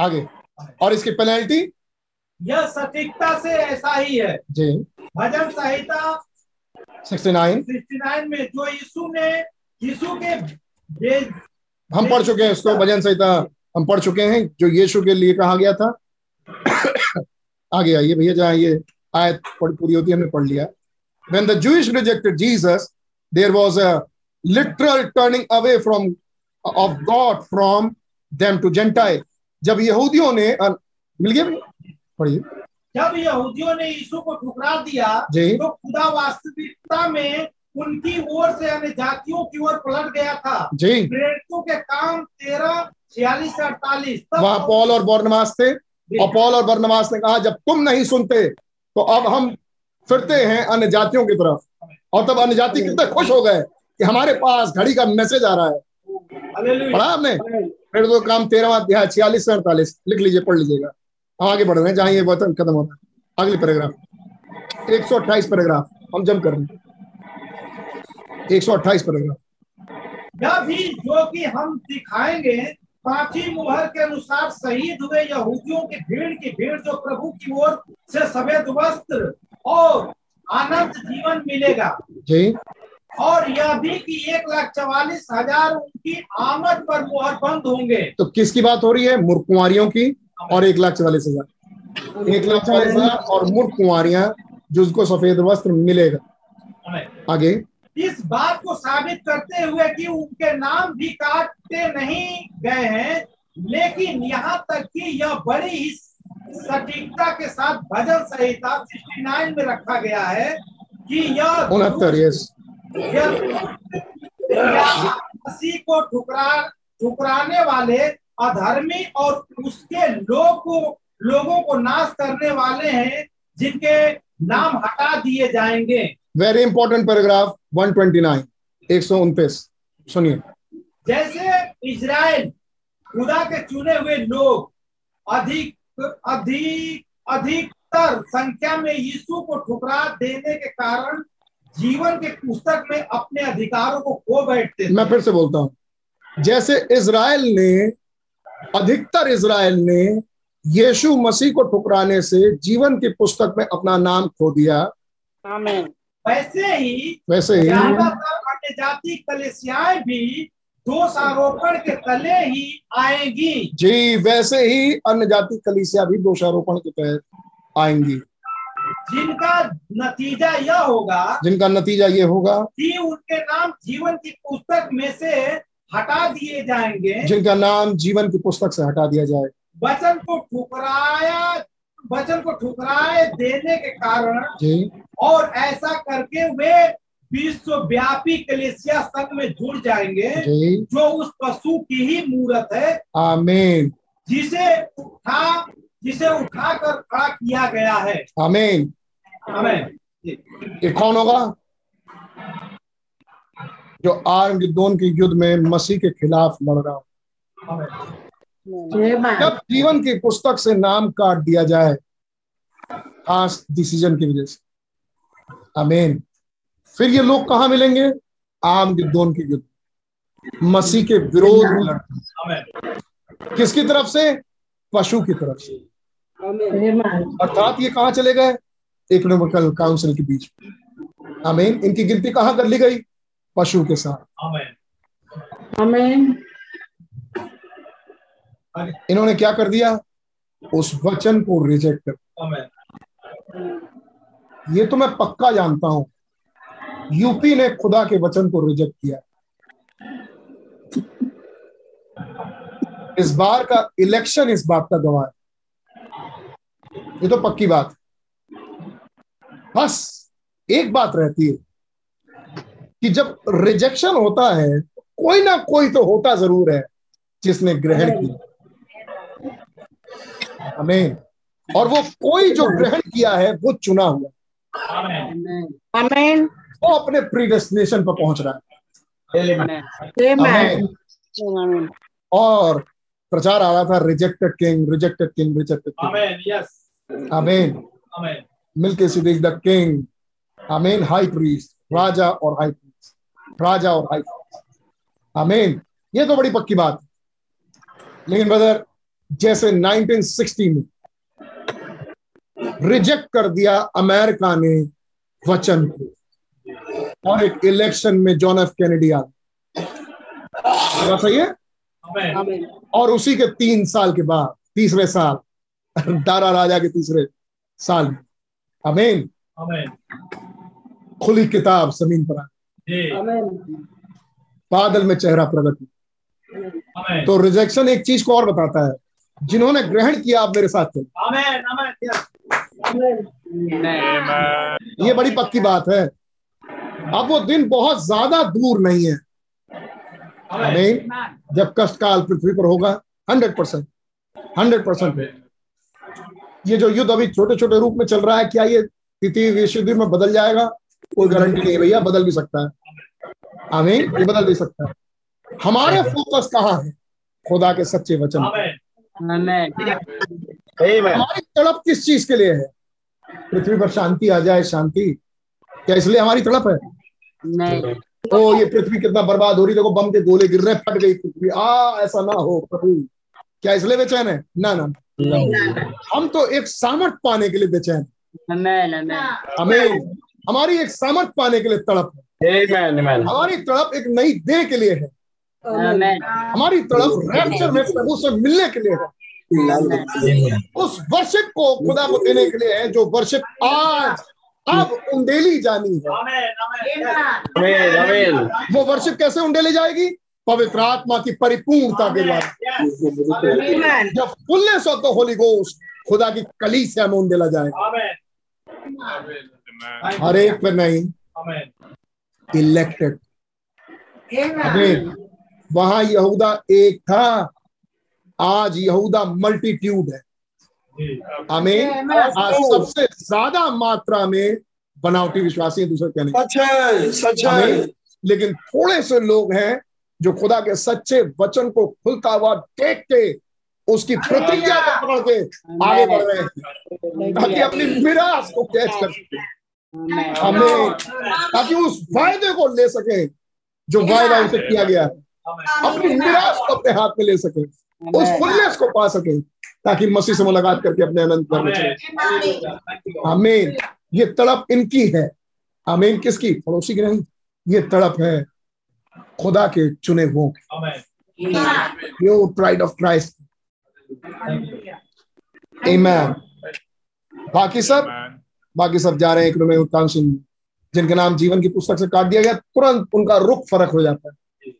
आगे। और इसकी पेनल्टी
यह सटीकता से ऐसा ही है।
जी।
भजन संहिता
69
69 में जो यीशु ने यीशु के
हम पढ़ चुके हैं इसको भजन संहिता। हम पढ़ चुके हैं जो यीशु के लिए कहा गया था। आगे आइए भैया जहाँ ये आयत पढ़- पूरी होती है हमने पढ़ लिया। When the Jewish rejected Jesus there was a literal turning away from of God from them to Gentile. जब यहूदियों ने मिल गया? पढ़िए।
जब यहूदियों ने यीशु को ठुकरा दिया
जी।
तो खुदा वास्तविकता में उनकी ओर से अन्य जातियों की ओर पलट गया था।
जी।
प्रेरितों के काम तेरह छियालीस अड़तालीस
वहाँ पॉल और बर्नमास थे। और पॉल और बर्नमास ने कहा जब तुम नहीं सुनते तो अब हम फिरते हैं अन्य जातियों की तरफ़। और तब अन्य जाति कितने खुश हो गए कि हमारे पास घड़ी का मैसेज आ रहा है। पढ़ा आपने? फिर तो काम तेरहवा अध्याय छियालीस से अड़तालीस। लिख लीजिए पढ़ लीजिएगा। हम आगे बढ़ रहे हैं जहाँ ये वचन खत्म होता है। अगले पैराग्राफ। एक सौ अट्ठाईस पैराग्राफ। हम जम कर रहे हैं। एक सौ अट्ठाईस पैराग्राफ।
यह भी जो कि हम दिखाएँगे पांचवी मुहर के अनुसार शहीद हुए यहूदियों की भीड़ की भीड़ जो प्रभु की ओर से सफ़ेद वस्त्र और आनंद जीवन मिलेगा।
जी।
और यह भी कि एक लाख चवालीस हज़ार उनकी आमद पर मुहर बंद होंगे।
तो किसकी बात हो रही है? मूर्ख कुंवारियों की और एक लाख चवालीस हज़ार। एक लाख चवालीस हज़ार और मूर्ख कुंवारियाँ जिसको सफ़ेद वस्त्र मिलेगा। आगे।
इस बात को साबित करते हुए कि उनके नाम भी काटते नहीं गए हैं लेकिन यहाँ तक कि यह बड़ी ही सटीकता के साथ भजन संहिता 69 में रखा गया है कि यह
उनहत्तर यस
मसीह को ठुकरा ठुकराने वाले अधर्मी और उसके लोग को लोगों को नाश करने वाले हैं जिनके नाम हटा दिए जाएँगे।
वेरी इंपॉर्टेंट पैराग्राफ 129 एक सौ उनतीस। सुनिए।
जैसे इज़राइल खुदा के चुने हुए लोग अधिक अधिक अधिकतर संख्या में यीशु को ठुकरा देने के कारण जीवन के पुस्तक में अपने अधिकारों को खो बैठते
मैं फिर से बोलता हूँ। जैसे इज़राइल ने अधिकतर इज़राइल ने यीशु मसीह को ठुकराने से जीवन की पुस्तक में अपना नाम खो दिया।
आमीन।
वैसे ही
वैसे ही
अन्य जाति कलेसियाएँ भी दोष आरोपण के तले ही आएगी।
जी वैसे ही अन्य जाति कलीसिया भी दोषारोपण के तहत आएँगी।
जिनका नतीजा यह होगा
जिनका नतीजा ये होगा
कि उनके नाम जीवन की पुस्तक में से हटा दिए जाएँगे।
जिनका नाम जीवन की पुस्तक से हटा दिया जाए।
वचन को ठुकराया वचन को ठुकराए देने के कारण
जी।
और ऐसा करके वे विश्वव्यापी कलेसिया संघ में जुड़ जाएँगे
जी।
जो उस पशु की ही मूर्त है।
आमीन।
जिसे उठा जिसे उठा कर खड़ा किया गया है।
आमीन
हमें
ये कौन होगा? जो आर्म दोन के युद्ध में मसीह के खिलाफ लड़ रहा हो। जब जीवन की पुस्तक से नाम काट दिया जाए खास डिसीज़न की वजह से। आमीन फिर ये लोग कहाँ मिलेंगे? आम गिद्दोन के युद्ध मसीह के विरोध में लड़ते किसकी तरफ़ से? पशु की तरफ़ से। अर्थात ये कहाँ चले गए? एक इकोनॉमिकल काउंसिल के बीच। में आमीन। इनकी गिनती कहाँ कर ली गई? पशु के साथ।
आमीन।
इन्होंने क्या कर दिया? उस वचन को रिजेक्ट कर ये तो मैं पक्का जानता हूँ। यूपी ने खुदा के वचन को रिजेक्ट किया। इस बार का इलेक्शन इस बात का गवाह है। ये तो पक्की बात। बस एक बात रहती है कि जब रिजेक्शन होता है कोई ना कोई तो होता ज़रूर है जिसने ग्रहण किया। हमें और वो कोई जो ग्रहण किया है वो चुना हुआ।
आमीन
वो अपने प्रीडेस्टिनेशन पर पहुँच रहा है।
आमीन
आमीन। और प्रचार आ रहा था rejected king rejected king rejected king
हमें
मिलके सिद्दीक द किंग आमीन हाई प्रीस्ट राजा और हाई प्रीस्ट राजा और हाई प्रीस्ट आमीन ये तो बड़ी पक्की बात लेकिन ब्रदर जैसे 1960 में रिजेक्ट कर दिया अमेरिका ने वचन को और एक इलेक्शन में जॉन एफ़ कैनेडी आ। बात सही है? और उसी के तीन साल के बाद तीसरे साल [laughs] दारा राजा के तीसरे साल। में अमेन खुली किताब ज़मीन पर बादल में चेहरा प्रकट हुआ। तो रिजेक्शन एक चीज़ को और बताता है। जिन्होंने ग्रहण किया आप मेरे साथ
यस
ये बड़ी पक्की बात है। अब वो दिन बहुत ज़्यादा दूर नहीं है। आमीन। जब कष्ट काल पृथ्वी पर होगा हंड्रेड परसेंट हंड्रेड परसेंट ये जो युद्ध अभी छोटे छोटे रूप में चल रहा है क्या ये तृतीय विश्व युद्ध में बदल जाएगा? कोई गारंटी नहीं है भैया बदल भी सकता है। आमीन ये बदल भी सकता है। हमारे फोकस कहाँ है? खुदा के सच्चे वचन।
हमें.
हमारी तड़प किस चीज़ के लिए है? पृथ्वी पर शांति आ जाए शांति। क्या इसलिए हमारी तड़प है?
नहीं।
ओ ये पृथ्वी कितना बर्बाद हो रही देखो बम के गोले गिर रहे फट गई पृथ्वी। आ ऐसा ना हो प्रभु। क्या इसलिए बेचैन है? ना ना। हम तो एक सामर्थ पाने के लिए बेचैन हैं।
आमीन आमीन
हमें हमारी एक सामर्थ पाने के लिए तड़प है।
Amen. Amen.
हमारी तड़प एक नई देह के लिए है। हमारी तड़प रैप्चर में प्रभु से मिलने के लिए है। उस वर्षिप को खुदा को देने के लिए है जो वर्षिप आज अब उंडेली जानी है. वो वर्षिप कैसे उंडेली जाएगी? पवित्र आत्मा की परिपूर्णता
यस
जब fullness of the Holy Ghost खुदा की कली में उंडेला जाएगा
हमें
Amen.
हर एक पे नहीं इलेक्टेड वहाँ यहूदा एक था आज यहूदा मल्टीट्यूड है। हमें आज सबसे ज़्यादा मात्रा में बनावटी विश्वासी दूसरे कहने
सच है सच है।
लेकिन थोड़े से लोग हैं जो खुदा के सच्चे वचन को खुलता हुआ देख के उसकी प्रतिज्ञा को पकड़ के आगे बढ़ रहे हैं। ताकि अपनी विरासत को कैच कर सके। हमें ताकि उस वायदे को ले सके जो वायदा उनसे किया गया। है अपनी निराश को अपने हाथ में ले सके उस फुलनेस को पा सके ताकि मसीह से मुलाकात करके अपने आनंद घर में चले आमीन। ये तड़प इनकी है। आमीन किसकी? पड़ोसी की नहीं। ये तड़प है खुदा के चुने हुओं की। प्योर प्राइड ऑफ़ क्राइस्ट आमेन बाकी सब? बाकी सब जा रहे हैं एक काउंसिल में जिनके नाम जीवन की पुस्तक से काट दिया गया तुरंत उनका रुख फ़र्क हो जाता है।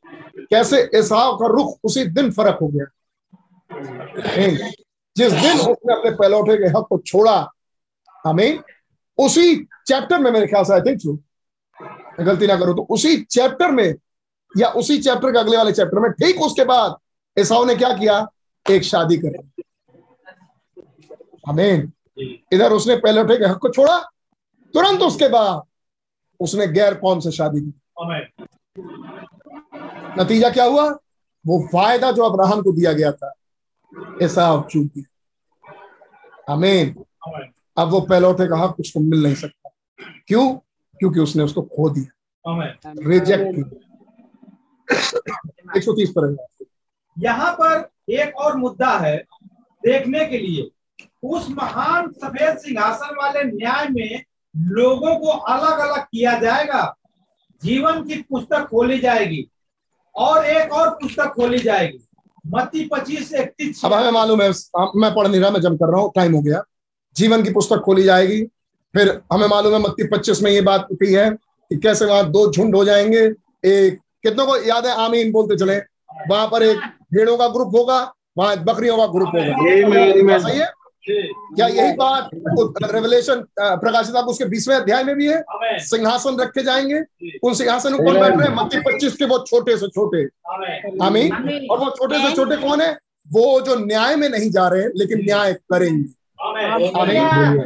कैसे एसाव का रुख उसी दिन फ़र्क हो गया? जिस दिन उसने अपने पहलौठे के हक को छोड़ा हमें उसी चैप्टर में मेरे ख्याल से आई थिंक सो गलती ना करो तो उसी चैप्टर में या उसी चैप्टर के अगले वाले चैप्टर में ठीक उसके बाद एसाव ने क्या किया? एक शादी कर हमें इधर उसने पहले उठे के हक को छोड़ा तुरंत उसके बाद उसने गैर कौम से शादी की। नतीजा क्या हुआ? वो फ़ायदा जो अब्राहम को दिया गया था ऐसा चूक गया। अमीन अब वो पहलौठे का हक उसको मिल नहीं सकता। क्यों? क्योंकि उसने उसको खो दिया। रिजेक्ट किया। एक सौ तीस पर
यहाँ पर एक और मुद्दा है देखने के लिए। उस महान सफ़ेद सिंहासन वाले न्याय में लोगों को अलग अलग किया जाएगा। जीवन की पुस्तक खोली जाएगी और एक और पुस्तक खोली जाएगी। मत्ती पच्चीस इकतीस।
अब हमें मालूम है मैं पढ़ नहीं रहा मैं जम कर रहा हूँ टाइम हो गया। जीवन की पुस्तक खोली जाएगी। फिर हमें मालूम है मत्ती पच्चीस में ये बात उठी है कि कैसे वहाँ दो झुंड हो जाएँगे एक कितनों को याद है? आमीन बोलते चले। वहाँ पर एक भेड़ों का ग्रुप होगा वहाँ बकरियों का ग्रुप होगा। सही है क्या यही बात रेवलेशन प्रकाशित आप उसके बीसवें अध्याय में भी है? सिंहासन रखे जाएँगे। उन सिंहासन ऊपर बैठ रहे हैं। मत्ती पच्चीस के वो छोटे से छोटे। आमीन? और वो छोटे से छोटे कौन है? वो जो न्याय में नहीं जा रहे लेकिन न्याय करेंगे। आमीन?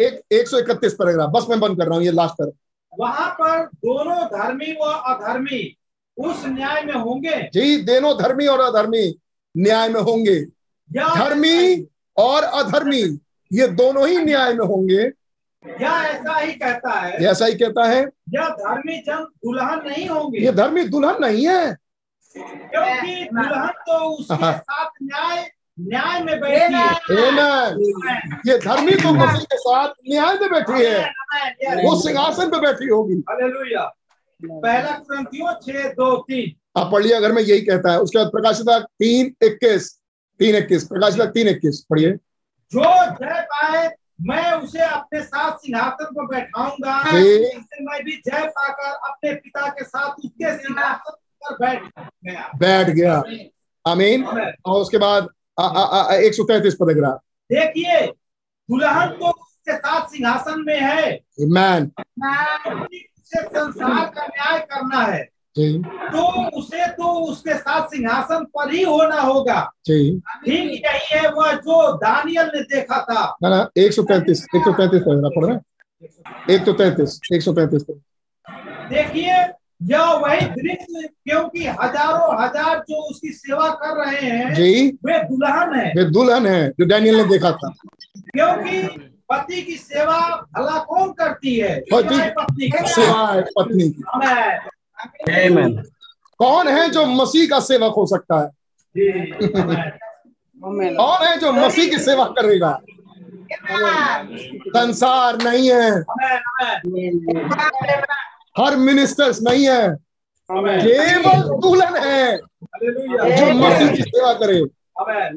एक एक सौ इकतीस पैराग्राफ बस मैं बंद कर रहा हूँ ये लास्ट पर
वहाँ पर दोनों धर्मी व अधर्मी उस न्याय में होंगे।
जी दोनों धर्मी और अधर्मी न्याय में होंगे। धर्मी और अधर्मी ये दोनों ही न्याय में होंगे।
या ऐसा ही कहता है।
ऐसा ही कहता है।
यह धर्मी जन दुल्हन नहीं होंगे।
ये धर्मी दुल्हन नहीं है।
क्योंकि दुल्हन तो उसके साथ न्याय न्याय में बैठी है।
ये धर्मी तो मसीह के साथ न्याय में बैठी है। वो सिंहासन पे बैठी होगी।
पहला क्रंथियों छह दो तीन।
आप पढ़िए अगर मैं यही कहता है। उसके बाद प्रकाशिता तीन इक्कीस। तीन इक्कीस। प्रकाशिता तीन इक्कीस। पढ़िए।
जो जय पाए मैं उसे अपने साथ सिंहासन पर बैठाऊँगा। मैं भी जय पाकर अपने पिता के साथ उसके सिंहासन पर बैठ गया।
बैठ गया। आमीन। और उसके बाद एक सौ तैतीस पैराग्राफ
देखिए दुल्हन तो उसके साथ सिंहासन में है।
मैन
उसे संसार का न्याय करना है। तो उसे तो उसके साथ सिंहासन पर ही होना होगा। ठीक यही है वह जो दानियल ने देखा था।
ना ना एक सौ तैतीस एक सौ तैतीस पढ़ रहे एक सौ तैतीस एक सौ तैतीस
देखिए यह वही दृश्य क्योंकि हज़ारों हज़ार जो उसकी सेवा कर रहे हैं
जी।
वे दुल्हन है।
वे दुल्हन है जो डैनियल ने देखा था।
क्योंकि पति की सेवा भला कौन करती है?
पति
पत्नी?
सेवा है पत्नी की। कौन है जो मसीह का सेवक हो सकता है? कौन है जो मसीह की सेवा करेगा? संसार नहीं है। हर मिनिस्टर्स नहीं है। केवल दुल्हन है जो मसीह की सेवा करे।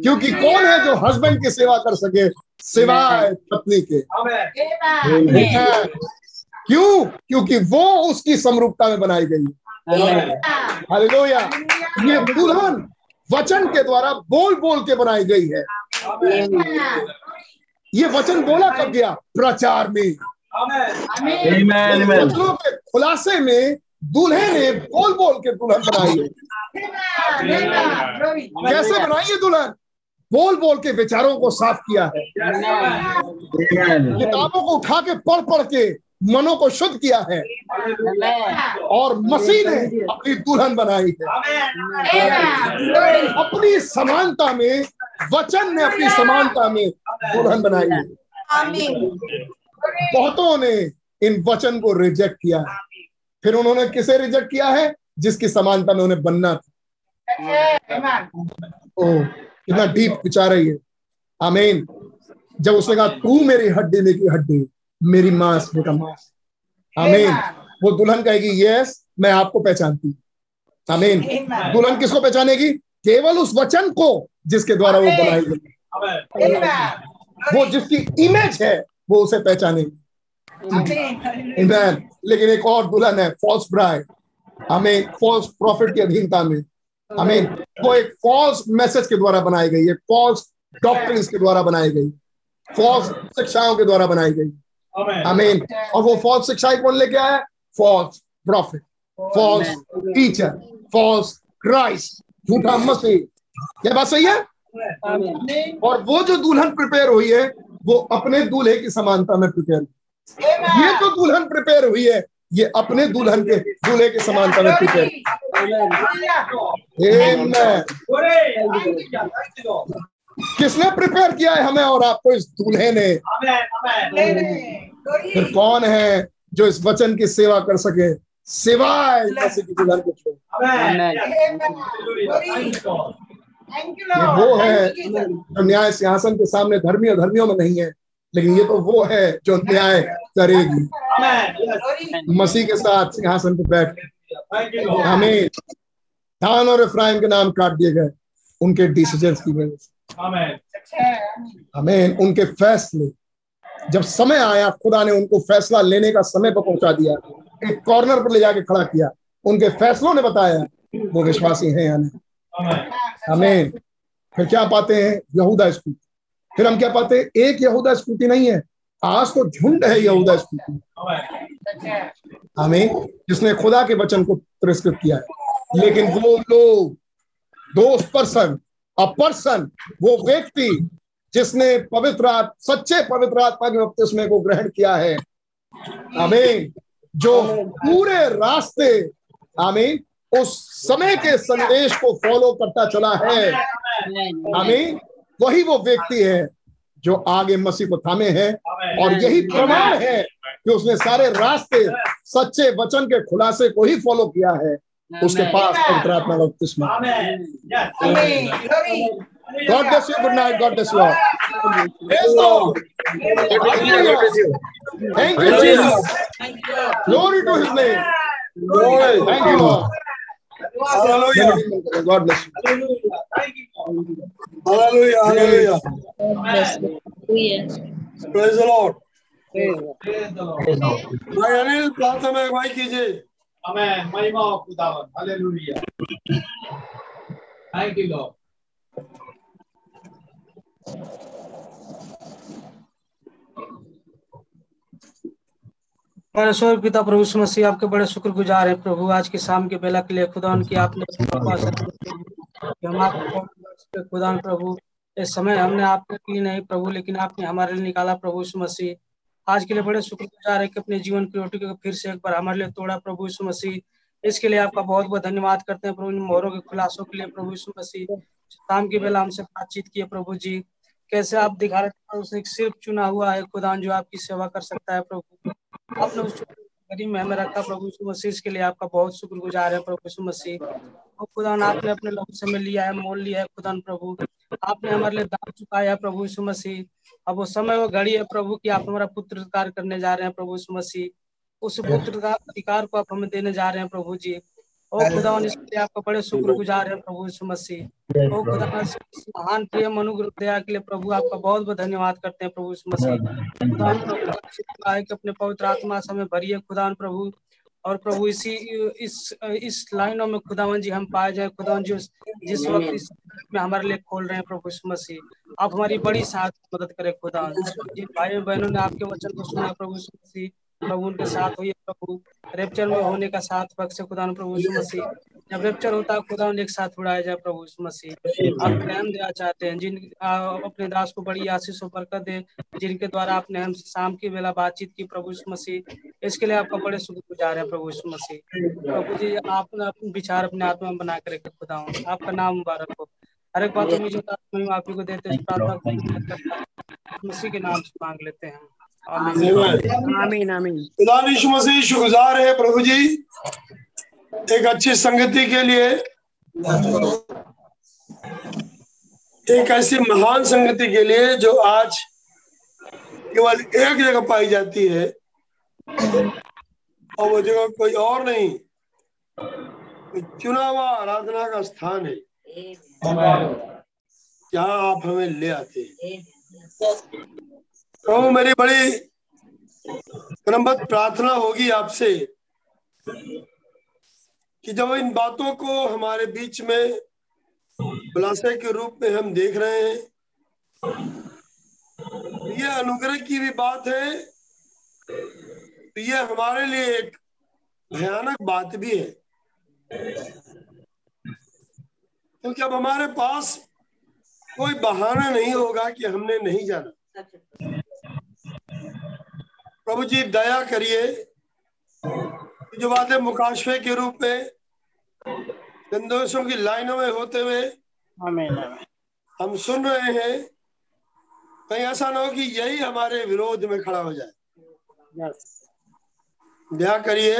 क्योंकि कौन है जो हस्बैंड की सेवा कर सके? सिवाय पत्नी के। क्यों? क्योंकि वो उसकी समरूपता में बनाई गई है। हालेलुया ये दुल्हन वचन के द्वारा बोल बोल के बनाई गई है। ये वचन बोला कब गया? प्रचार में। खुलासे में दूल्हे ने बोल बोल के दुल्हन बनाई। है कैसे बनाई है दुल्हन? बोल बोल के विचारों को साफ़ किया। है किताबों को उठा के पढ़ पढ़ के मनों को शुद्ध किया है। और मसीह ने अपनी दुल्हन बनाई है। अपनी समानता में वचन ने अपनी समानता में दुल्हन बनाई है। बहुतों ने इन वचन को रिजेक्ट किया है। फिर उन्होंने किसे रिजेक्ट किया है? जिसकी समानता में उन्हें बनना था। ओ कितना डीप विचार है ये। आमीन जब उसने कहा तू मेरी हड्डी में की हड्डी मेरी मांस में का मांस। आमीन वो दुल्हन कहेगी यस मैं आपको पहचानती हूँ। आमीन दुल्हन किसको पहचानेगी? केवल उस वचन को जिसके द्वारा वो बनाई गई। वो जिसकी इमेज है वो उसे पहचानेगी। Amen. लेकिन एक और दुल्हन है फॉल्स ब्राइड हमें फॉल्स प्रॉफिट की अधीनता में। हमें वो एक फॉल्स मैसेज के द्वारा बनाई गई है फॉल्स डॉक्ट्रिन्स के द्वारा बनाई गई फॉल्स शिक्षाओं के द्वारा बनाई गई। आमीन और वो फॉल्स शिक्षाएँ कौन लेके आया? False prophet false teacher false Christ झूठा मसीह। क्या बात सही है? और वो जो दुल्हन प्रिपेयर हुई है वो अपने दूल्हे की समानता में प्रिपेयर ये जो दुल्हन प्रिपेयर हुई है ये अपने दुल्हन के दूल्हे की समानता में प्रिपेयर किसने प्रिपेयर किया है हमें और आपको इस दूल्हे ने? फिर कौन है जो इस वचन की सेवा कर सके? सिवाय दुल्हन के छोड़। ये वो है जो न्याय सिंहासन के सामने धर्मी और धर्मियों में नहीं है लेकिन ये तो वो है जो न्याय करेगी। मसीह के साथ सिंहासन पर बैठ हमें धान और इफ्राइम के नाम काट दिए गए उनके डिसीज़न की वजह से। हमें उनके फैसले। जब समय आया खुदा ने उनको फैसला लेने का समय पर पहुँचा दिया एक कॉर्नर पर ले जाके खड़ा किया। उनके फैसलों ने बताया वो विश्वासी हैं या नहीं? हमें फिर क्या पाते हैं? यहूदा स्कूटी। फिर हम क्या पाते हैं? एक यहूदा स्कूटी नहीं है। आज तो झुंड है यहूदा स्कूटी। हमें जिसने खुदा के वचन को तिरस्कृत किया है। लेकिन वो लोग दो पर्सन अ पर्सन वो व्यक्ति जिसने पवित्र सच्चे पवित्र आत्मा के बपतिस्मे को ग्रहण किया है। हमें जो पूरे रास्ते, आमीन उस समय के संदेश को फॉलो करता चला है। आमीन वही वो व्यक्ति है जो आगे मसीह को थामे है और यही प्रमाण है कि उसने सारे रास्ते सच्चे वचन के खुलासे को ही फॉलो किया है। उसके पास पवित्र आत्मा का बपतिस्मा God bless you. Good night. God bless you all. Thank you, Jesus. Glory to His name. Thank you, Lord.
Hallelujah.
God bless you.
Hallelujah. Hallelujah. Praise the Lord. भाई अनिल प्रार्थना में अगुवाई कीजिए
Amen. महिमा हो खुदावन हालेलुया थैंक यू लॉर्ड
परमेश्वर पिता प्रभु मसीह आपके बड़े शुक्रगुजार है प्रभु। आज की शाम के बेला के लिए खुदा की आपने हम आपको खुदा प्रभु इस समय हमने आपके लिए नहीं प्रभु लेकिन आपने हमारे लिए निकाला प्रभु यीशु मसीह। आज के लिए बड़े शुक्रगुजार है कि अपने जीवन की रोटी को फिर से एक बार हमारे लिए तोड़ा प्रभु यीशु मसीह। इसके लिए आपका बहुत बहुत धन्यवाद करते हैं प्रभु मोहरों के खुलासों के लिए प्रभु यीशु मसीह। शाम की बेला हमसे बातचीत किए प्रभु जी। कैसे आप दिखा रहे उसने सिर्फ़ चुना हुआ है खुदा जो आपकी सेवा कर सकता है प्रभु। आपने उस गरीब में हमें रखा प्रभु मसीह के लिए आपका बहुत शुक्रगुजार है प्रभु मसीह। और खुदा आपने अपने लोगों से में लिया है, मोल लिया है खुदान प्रभु। आपने हमारे लिए दान चुकाया प्रभु यीशु मसीह। अब वो समय वो घड़ी है प्रभु की आप हमारा पुत्र कार्य करने जा रहे हैं प्रभु यीशु मसीह। उस पुत्र का अधिकार को आप हमें देने जा रहे हैं प्रभु जी। ओ खुदा इसके आपका बड़े शुक्रगुजार है प्रभु यीशु मसीह। ओ खुदा महान प्रेम अनुग्रह दया के लिए प्रभु आपका बहुत बहुत धन्यवाद करते हैं प्रभु यीशु मसीह। खुदा प्रभु है कि अपने पवित्र आत्मा से हमें भरिए खुदा प्रभु। और प्रभु इसी इस इस लाइनों में खुदावन जी हम पाए जाए। खुदावन जी जिस वक्त इस में हमारे लिए खोल रहे हैं प्रभु यीशु मसीह। आप हमारी बड़ी सहायता मदद करें खुदा जिन भाई बहनों ने आपके वचन को सुना प्रभु मसीह। प्रभु उनके साथ हुई प्रभु रेप्चर में होने का साथ बख्शे खुदा प्रभु मसीह। जब रेप्चर होता है खुदा एक साथ उड़ाया जाए प्रभु मसीह। आप रहम देना चाहते हैं, जिन अपने दास को बड़ी आशीष और बरकत दे, जिनके द्वारा आपने हमसे शाम की बेला बातचीत की प्रभु मसीह। इसके लिए आपका बड़े शुक्रगुजार है प्रभु मसीह। प्रभु जी आपने अपने विचार अपने आत्मा में बना कर रखे खुदा आपका नाम मुबारक हो। हर एक बात में जो आप ही को देते मसीह के नाम से मांग लेते हैं.
आमीन आमीन
खुदा यीशु मसीह शुक्रगुजार है प्रभु जी। एक अच्छी संगति के लिए एक ऐसी महान संगति के लिए जो आज केवल एक जगह पाई जाती है और वो जगह कोई और नहीं चुना हुआ आराधना का स्थान है। जहाँ आप हमें ले आते हैं? प्रभु, मेरी बड़ी क्रमबद्ध प्रार्थना होगी आपसे कि जब इन बातों को हमारे बीच में खुलासे के रूप में हम देख रहे हैं ये अनुग्रह की भी बात है तो ये हमारे लिए एक भयानक बात भी है। क्योंकि अब हमारे पास कोई बहाना नहीं होगा कि हमने नहीं जाना। प्रभु जी दया करिए। जो बातें मुकाशफे के रूप में संदेशों की लाइनों में होते हुए
आमीन आमीन
हम सुन रहे हैं कहीं ऐसा ना हो कि यही हमारे विरोध में खड़ा हो जाए। दया करिए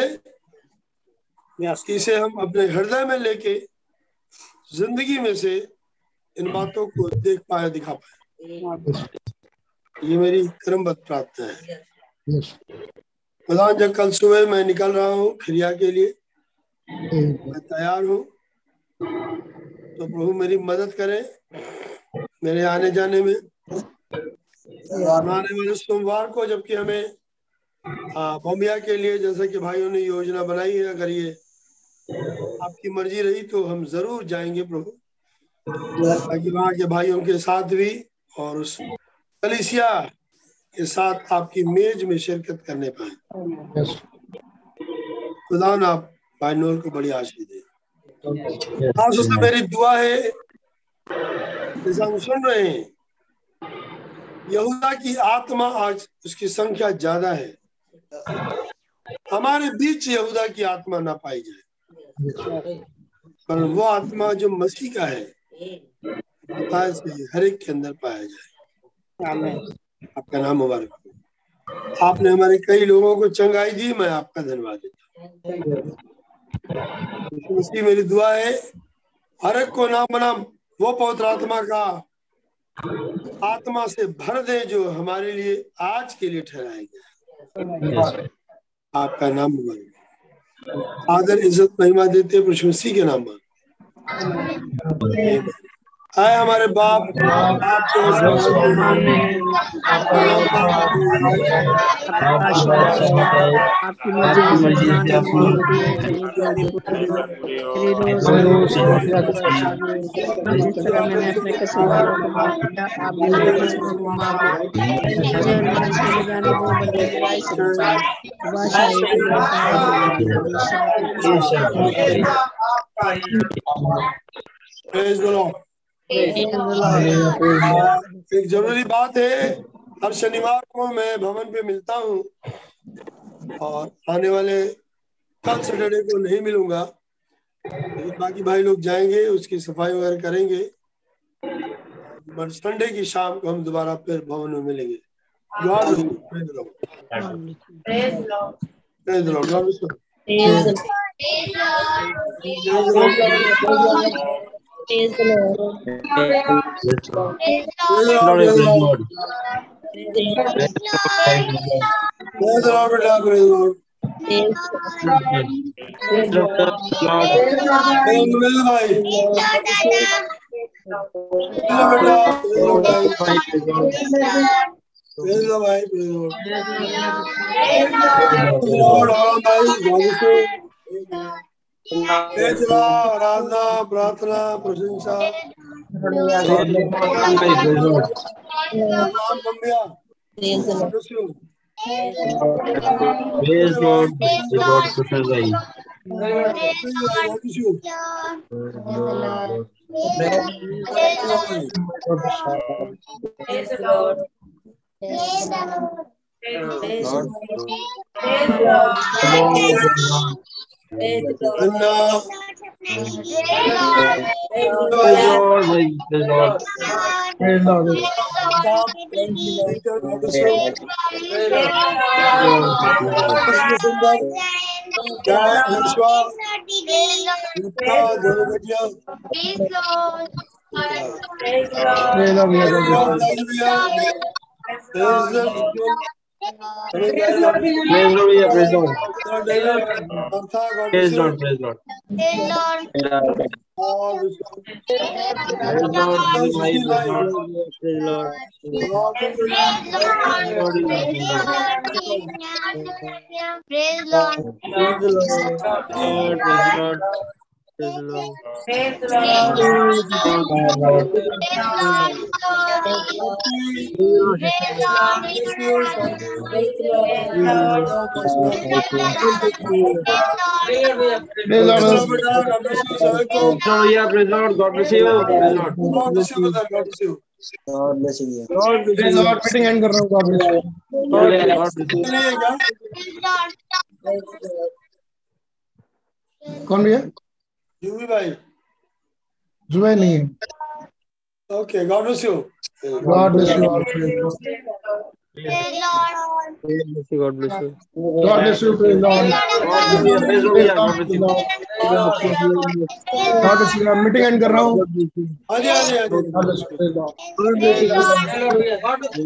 इसे हम अपने हृदय में लेके ज़िंदगी में से इन बातों को देख पाए दिखा पाए। ये मेरी क्रमबद्ध प्रार्थना है।
Yes.
खुदा जब कल सुबह मैं निकल रहा हूँ खिरिया के लिए। मैं तैयार हूँ। तो प्रभु मेरी मदद करें मेरे आने जाने में। आने वाले सोमवार को जबकि हमें बॉम्बिया के लिए जैसे कि भाइयों ने योजना बनाई है अगर ये आपकी मर्ज़ी रही तो हम ज़रूर जाएँगे प्रभु। ताकि वहाँ के भाइयों के साथ भी और उस कलिसिया के साथ आपकी मेज में शिरकत करने पाए। खुदा ना आप भाई नूर को बड़ी आशीष दे। मेरी दुआ है जैसा हम सुन रहे हैं यहूदा की आत्मा आज उसकी संख्या ज़्यादा है। हमारे बीच यहूदा की आत्मा ना पाई जाए। पर वो आत्मा जो मसीह का है हर एक के अंदर पाया जाए। आपका नाम मुबारक आपने हमारे कई लोगों को चंगाई दी मैं आपका धन्यवाद देता हूँ। मेरी दुआ है हर एक को नाम बनाम वो पवित्र आत्मा का आत्मा से भर दे जो हमारे लिए आज के लिए ठहराया गया। आपका नाम मुबारक। आदर इज़्ज़त महिमा देते प्रभु के नाम में आए हमारे बाप आपके
आपकी मर्ज़ी जिस तरह मैंने अपने कसूरवारों को माफ़ किया आप भी मेरे कसूरों को माफ़ करें
Praise the Lord. एक ज़रूरी बात है हर शनिवार को मैं भवन पे मिलता हूँ और आने वाले कल सैटरडे को नहीं मिलूँगा। बाकी भाई लोग जाएँगे उसकी सफ़ाई वगैरह करेंगे। बट संडे की शाम को हम दोबारा फिर भवन में मिलेंगे. Praise the Lord. Praise the Lord. God bless you. Praise the Lord. Praise the Lord. Praise the Lord, बेटा, praise the Lord. Praise the Lord, भाई Praise the Lord, praise the Lord, Praise the Lord, Thank the Lord. The Lord. The Lord.
The Lord. The Lord. The Lord. The Lord.
The Lord.
Praise Lord, भैया, praise Lord. Praise Lord, praise Lord. Praise Lord, praise Lord, praise Lord.
Praise Lord.
Praise the Lord, Lord, praise Lord.
कौन भैया
UV भाई
जुबैर नहीं है
okay God bless you
God bless you all. Praise God.
God bless you. God bless you.
God bless you. Praise God.
Praise Lord, yeah, God bless you.
God bless you. Meeting end कर रहा हूँ
हाँ जी हाँ जी हाँ जी
God bless you. Praise God.
God bless you.